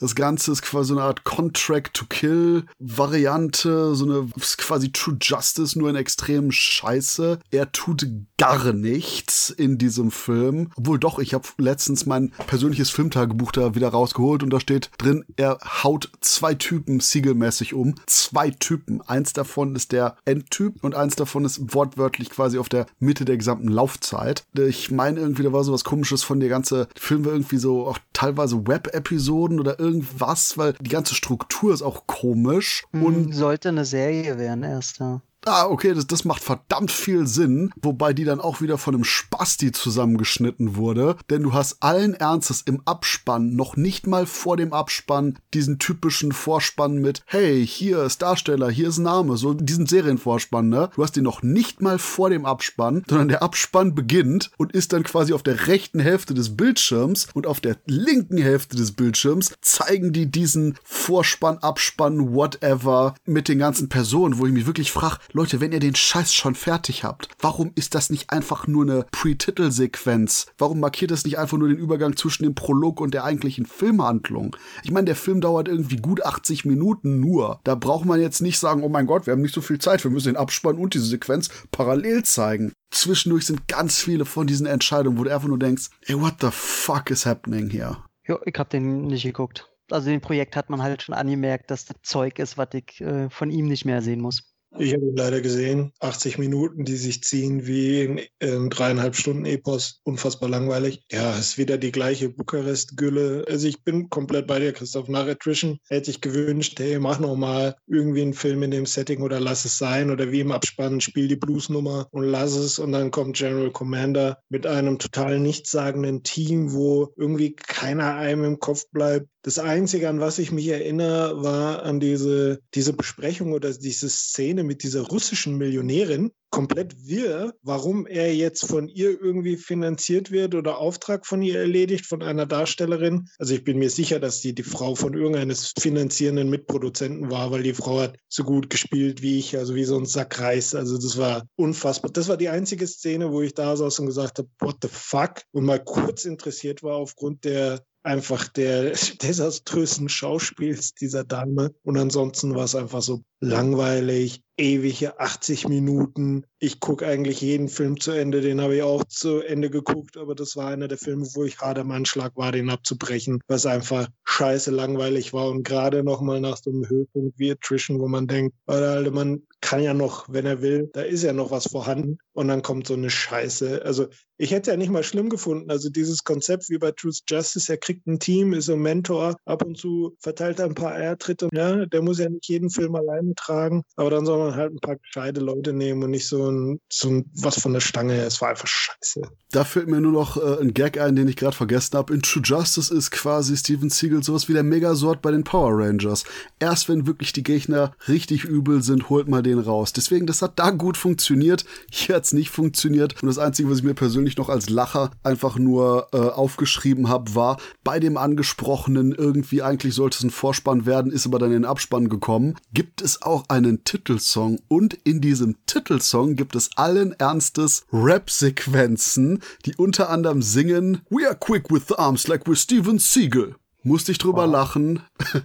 Das Ganze ist quasi so eine Art Contract to Kill Variante, so eine quasi True Justice, nur in extrem Scheiße. Er tut gar nichts in diesem Film. Obwohl doch, ich habe letztens mein persönliches Filmtagebuch da wieder rausgeholt und da steht drin, er haut zwei Typen siegelmäßig um. Zwei Typen. Eins davon ist der Endtyp und eins davon ist wortwörtlich quasi auf der Mitte der gesamten Laufzeit. Ich meine irgendwie, da war so was komisches von der ganze Film war irgendwie so auch teilweise Web-Episoden oder irgendwas, weil die ganze Struktur ist auch komisch. Hm, und sollte eine Serie werden erst, ja ah, okay, das, das macht verdammt viel Sinn, wobei die dann auch wieder von einem Spasti zusammengeschnitten wurde, denn du hast allen Ernstes im Abspann, noch nicht mal vor dem Abspann, diesen typischen Vorspann mit, hey, hier ist Darsteller, hier ist Name, so diesen Serienvorspann, ne? Du hast den noch nicht mal vor dem Abspann, sondern der Abspann beginnt und ist dann quasi auf der rechten Hälfte des Bildschirms und auf der linken Hälfte des Bildschirms zeigen die diesen Vorspann, Abspann, whatever mit den ganzen Personen, wo ich mich wirklich frage, Leute, wenn ihr den Scheiß schon fertig habt, warum ist das nicht einfach nur eine Pre-Titel-Sequenz? Warum markiert das nicht einfach nur den Übergang zwischen dem Prolog und der eigentlichen Filmhandlung? Ich meine, der Film dauert irgendwie gut 80 Minuten nur. Da braucht man jetzt nicht sagen, oh mein Gott, wir haben nicht so viel Zeit, wir müssen den Abspann und diese Sequenz parallel zeigen. Zwischendurch sind ganz viele von diesen Entscheidungen, wo du einfach nur denkst, ey, what the fuck is happening here? Ja, ich hab den nicht geguckt. Also dem Projekt hat man halt schon angemerkt, dass das Zeug ist, was ich äh, von ihm nicht mehr sehen muss. Ich habe ihn leider gesehen. 80 Minuten, die sich ziehen wie in, in dreieinhalb Stunden Epos. Unfassbar langweilig. Ja, ist wieder die gleiche Bukarest-Gülle. Also ich bin komplett bei dir, Christoph. Nach Attrition hätte ich gewünscht, hey, mach noch mal irgendwie einen Film in dem Setting oder lass es sein. Oder wie im Abspann, spiel die Bluesnummer und lass es. Und dann kommt General Commander mit einem total nichtssagenden Team, wo irgendwie keiner einem im Kopf bleibt. Das Einzige, an was ich mich erinnere, war an diese, diese Besprechung oder diese Szene mit dieser russischen Millionärin, komplett wirr, warum er jetzt von ihr irgendwie finanziert wird oder Auftrag von ihr erledigt, von einer Darstellerin. Also ich bin mir sicher, dass die die Frau von irgendeines finanzierenden Mitproduzenten war, weil die Frau hat so gut gespielt wie ich, also wie so ein Sack Reis. Also das war unfassbar. Das war die einzige Szene, wo ich da saß und gesagt habe, what the fuck? Und mal kurz interessiert war aufgrund der einfach der desaströsen Schauspiels dieser Dame. Und ansonsten war es einfach so langweilig, ewige 80 Minuten. Ich gucke eigentlich jeden Film zu Ende, den habe ich auch zu Ende geguckt, aber das war einer der Filme, wo ich hart am Anschlag war, den abzubrechen, was einfach scheiße langweilig war und gerade nochmal nach so einem Höhepunkt wie Attrition, wo man denkt, weil der alte Mann kann ja noch, wenn er will, da ist ja noch was vorhanden und dann kommt so eine Scheiße. Also ich hätte ja nicht mal schlimm gefunden. Also dieses Konzept wie bei Truth Justice, er kriegt ein Team, ist ein Mentor, ab und zu verteilt er ein paar Eiertritte. Ja, der muss ja nicht jeden Film alleine tragen, aber dann soll man halt ein paar gescheite Leute nehmen und nicht so ein, so ein was von der Stange. Es war einfach scheiße. Da fällt mir nur noch äh, ein Gag ein, den ich gerade vergessen habe. In True Justice ist quasi Steven Siegel sowas wie der Megasort bei den Power Rangers. Erst wenn wirklich die Gegner richtig übel sind, holt mal den raus. Deswegen, das hat da gut funktioniert. Hier hat es nicht funktioniert. Und das Einzige, was ich mir persönlich noch als Lacher einfach nur äh, aufgeschrieben habe, war bei dem angesprochenen, irgendwie eigentlich sollte es ein Vorspann werden, ist aber dann in den Abspann gekommen, gibt es auch einen Titelsong. Und in diesem Titelsong gibt es allen Ernstes Rap-Sequenzen, die unter anderem singen We are quick with the arms like we're Steven Siegel musste ich drüber wow. lachen.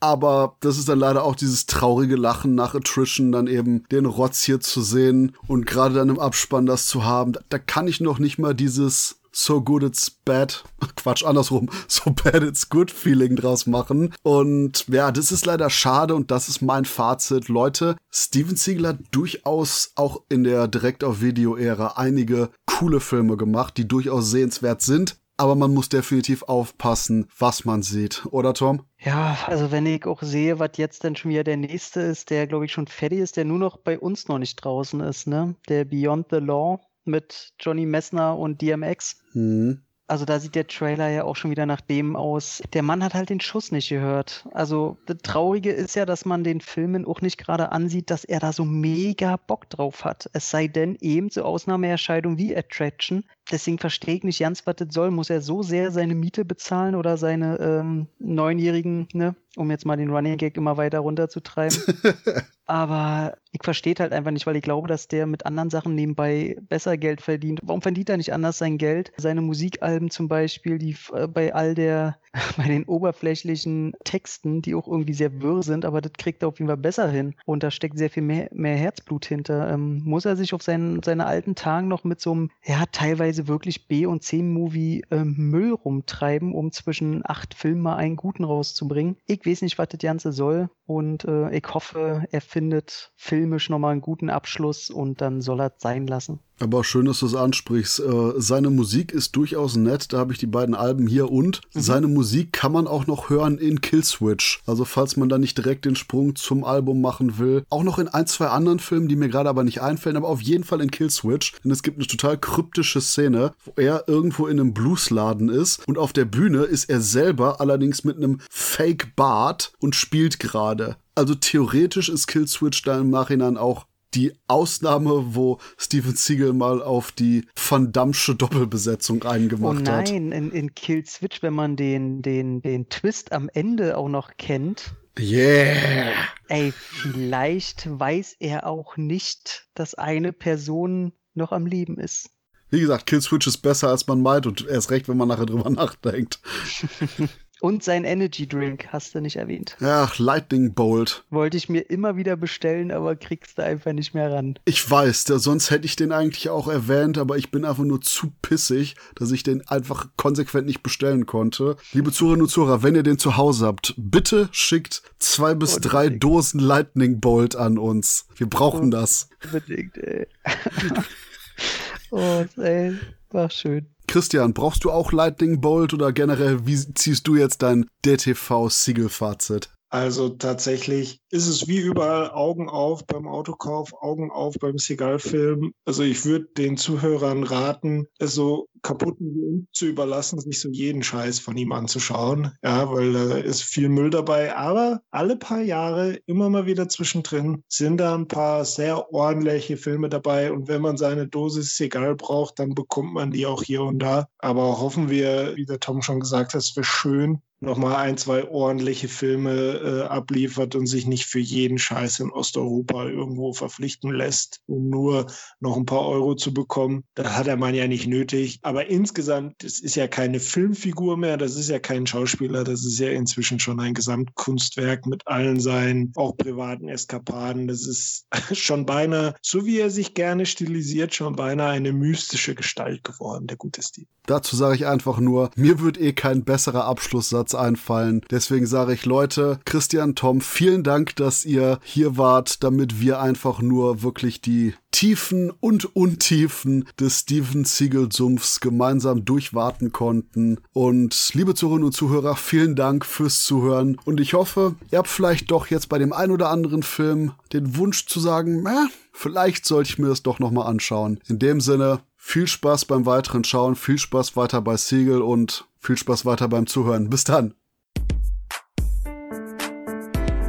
Aber das ist dann leider auch dieses traurige Lachen nach Attrition, dann eben den Rotz hier zu sehen und gerade dann im Abspann das zu haben. Da, da kann ich noch nicht mal dieses so good it's bad, Quatsch, andersrum, so bad it's good Feeling draus machen. Und ja, das ist leider schade und das ist mein Fazit. Leute, Steven Siegel hat durchaus auch in der Direct-auf-Video-Ära einige coole Filme gemacht, die durchaus sehenswert sind aber man muss definitiv aufpassen, was man sieht, oder Tom? Ja, also wenn ich auch sehe, was jetzt denn schon wieder der nächste ist, der glaube ich schon fertig ist, der nur noch bei uns noch nicht draußen ist, ne? Der Beyond the Law mit Johnny Messner und DMX. Hm. Also da sieht der Trailer ja auch schon wieder nach dem aus. Der Mann hat halt den Schuss nicht gehört. Also das Traurige ist ja, dass man den Filmen auch nicht gerade ansieht, dass er da so mega Bock drauf hat. Es sei denn eben zur Ausnahmeerscheinung wie Attraction. Deswegen verstehe ich nicht ganz, was das soll. Muss er so sehr seine Miete bezahlen oder seine ähm, Neunjährigen, ne? um jetzt mal den Running Gag immer weiter runterzutreiben. Aber ich verstehe halt einfach nicht, weil ich glaube, dass der mit anderen Sachen nebenbei besser Geld verdient. Warum verdient er nicht anders sein Geld? Seine Musikalben zum Beispiel, die äh, bei all der, bei den oberflächlichen Texten, die auch irgendwie sehr wirr sind, aber das kriegt er auf jeden Fall besser hin. Und da steckt sehr viel mehr, mehr Herzblut hinter. Ähm, muss er sich auf seinen, seine alten Tagen noch mit so einem, ja, teilweise wirklich B- und C-Movie ähm, Müll rumtreiben, um zwischen acht Filmen mal einen guten rauszubringen? Ich weiß nicht, was das Ganze soll. Und äh, ich hoffe, er findet filmisch nochmal einen guten Abschluss und dann soll er es sein lassen. Aber schön, dass du es ansprichst. Äh, seine Musik ist durchaus nett. Da habe ich die beiden Alben hier und mhm. seine Musik kann man auch noch hören in Killswitch. Also falls man da nicht direkt den Sprung zum Album machen will. Auch noch in ein, zwei anderen Filmen, die mir gerade aber nicht einfallen, aber auf jeden Fall in Killswitch. Denn es gibt eine total kryptische Szene, wo er irgendwo in einem Bluesladen ist und auf der Bühne ist er selber allerdings mit einem Fake Bart und spielt gerade. Also theoretisch ist Killswitch da im Nachhinein auch die Ausnahme, wo Steven Siegel mal auf die Van Dammsche Doppelbesetzung eingemacht hat. Oh nein, hat. in, in Kill Switch, wenn man den, den, den Twist am Ende auch noch kennt. Yeah! Ey, vielleicht weiß er auch nicht, dass eine Person noch am Leben ist. Wie gesagt, Kill Switch ist besser, als man meint und erst recht, wenn man nachher drüber nachdenkt. Und sein Energy Drink hast du nicht erwähnt. Ach, Lightning Bolt. Wollte ich mir immer wieder bestellen, aber kriegst du einfach nicht mehr ran. Ich weiß, der, sonst hätte ich den eigentlich auch erwähnt, aber ich bin einfach nur zu pissig, dass ich den einfach konsequent nicht bestellen konnte. Liebe Zuhörerinnen und Zuhörer, wenn ihr den zu Hause habt, bitte schickt zwei bis Unbedingt. drei Dosen Lightning Bolt an uns. Wir brauchen Unbedingt, das. Unbedingt, ey. oh, ey. War schön. Christian, brauchst du auch Lightning Bolt oder generell, wie ziehst du jetzt dein DTV-Siegel-Fazit? Also tatsächlich ist es wie überall Augen auf beim Autokauf, Augen auf beim Seagal-Film. Also ich würde den Zuhörern raten, es so kaputten zu überlassen, sich so jeden Scheiß von ihm anzuschauen. Ja, weil da ist viel Müll dabei. Aber alle paar Jahre, immer mal wieder zwischendrin, sind da ein paar sehr ordentliche Filme dabei. Und wenn man seine Dosis Seagal braucht, dann bekommt man die auch hier und da. Aber hoffen wir, wie der Tom schon gesagt hat, es wäre schön, nochmal ein, zwei ordentliche Filme äh, abliefert und sich nicht für jeden Scheiß in Osteuropa irgendwo verpflichten lässt, um nur noch ein paar Euro zu bekommen. Das hat der Mann ja nicht nötig. Aber insgesamt, das ist ja keine Filmfigur mehr, das ist ja kein Schauspieler, das ist ja inzwischen schon ein Gesamtkunstwerk mit allen seinen auch privaten Eskapaden. Das ist schon beinahe, so wie er sich gerne stilisiert, schon beinahe eine mystische Gestalt geworden, der gute Steve. Dazu sage ich einfach nur, mir wird eh kein besserer Abschlusssatz einfallen. Deswegen sage ich, Leute, Christian, Tom, vielen Dank, dass ihr hier wart, damit wir einfach nur wirklich die Tiefen und Untiefen des Steven Siegel-Sumpfs gemeinsam durchwarten konnten. Und liebe Zuhörerinnen und Zuhörer, vielen Dank fürs Zuhören. Und ich hoffe, ihr habt vielleicht doch jetzt bei dem ein oder anderen Film den Wunsch zu sagen, äh, vielleicht sollte ich mir das doch nochmal anschauen. In dem Sinne, viel Spaß beim weiteren Schauen, viel Spaß weiter bei Siegel und viel Spaß weiter beim Zuhören. Bis dann.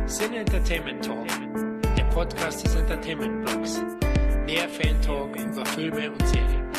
Sin Entertainment Talk, der Podcast des Entertainment Blogs. Mehr Fan Talk über Filme und Serien.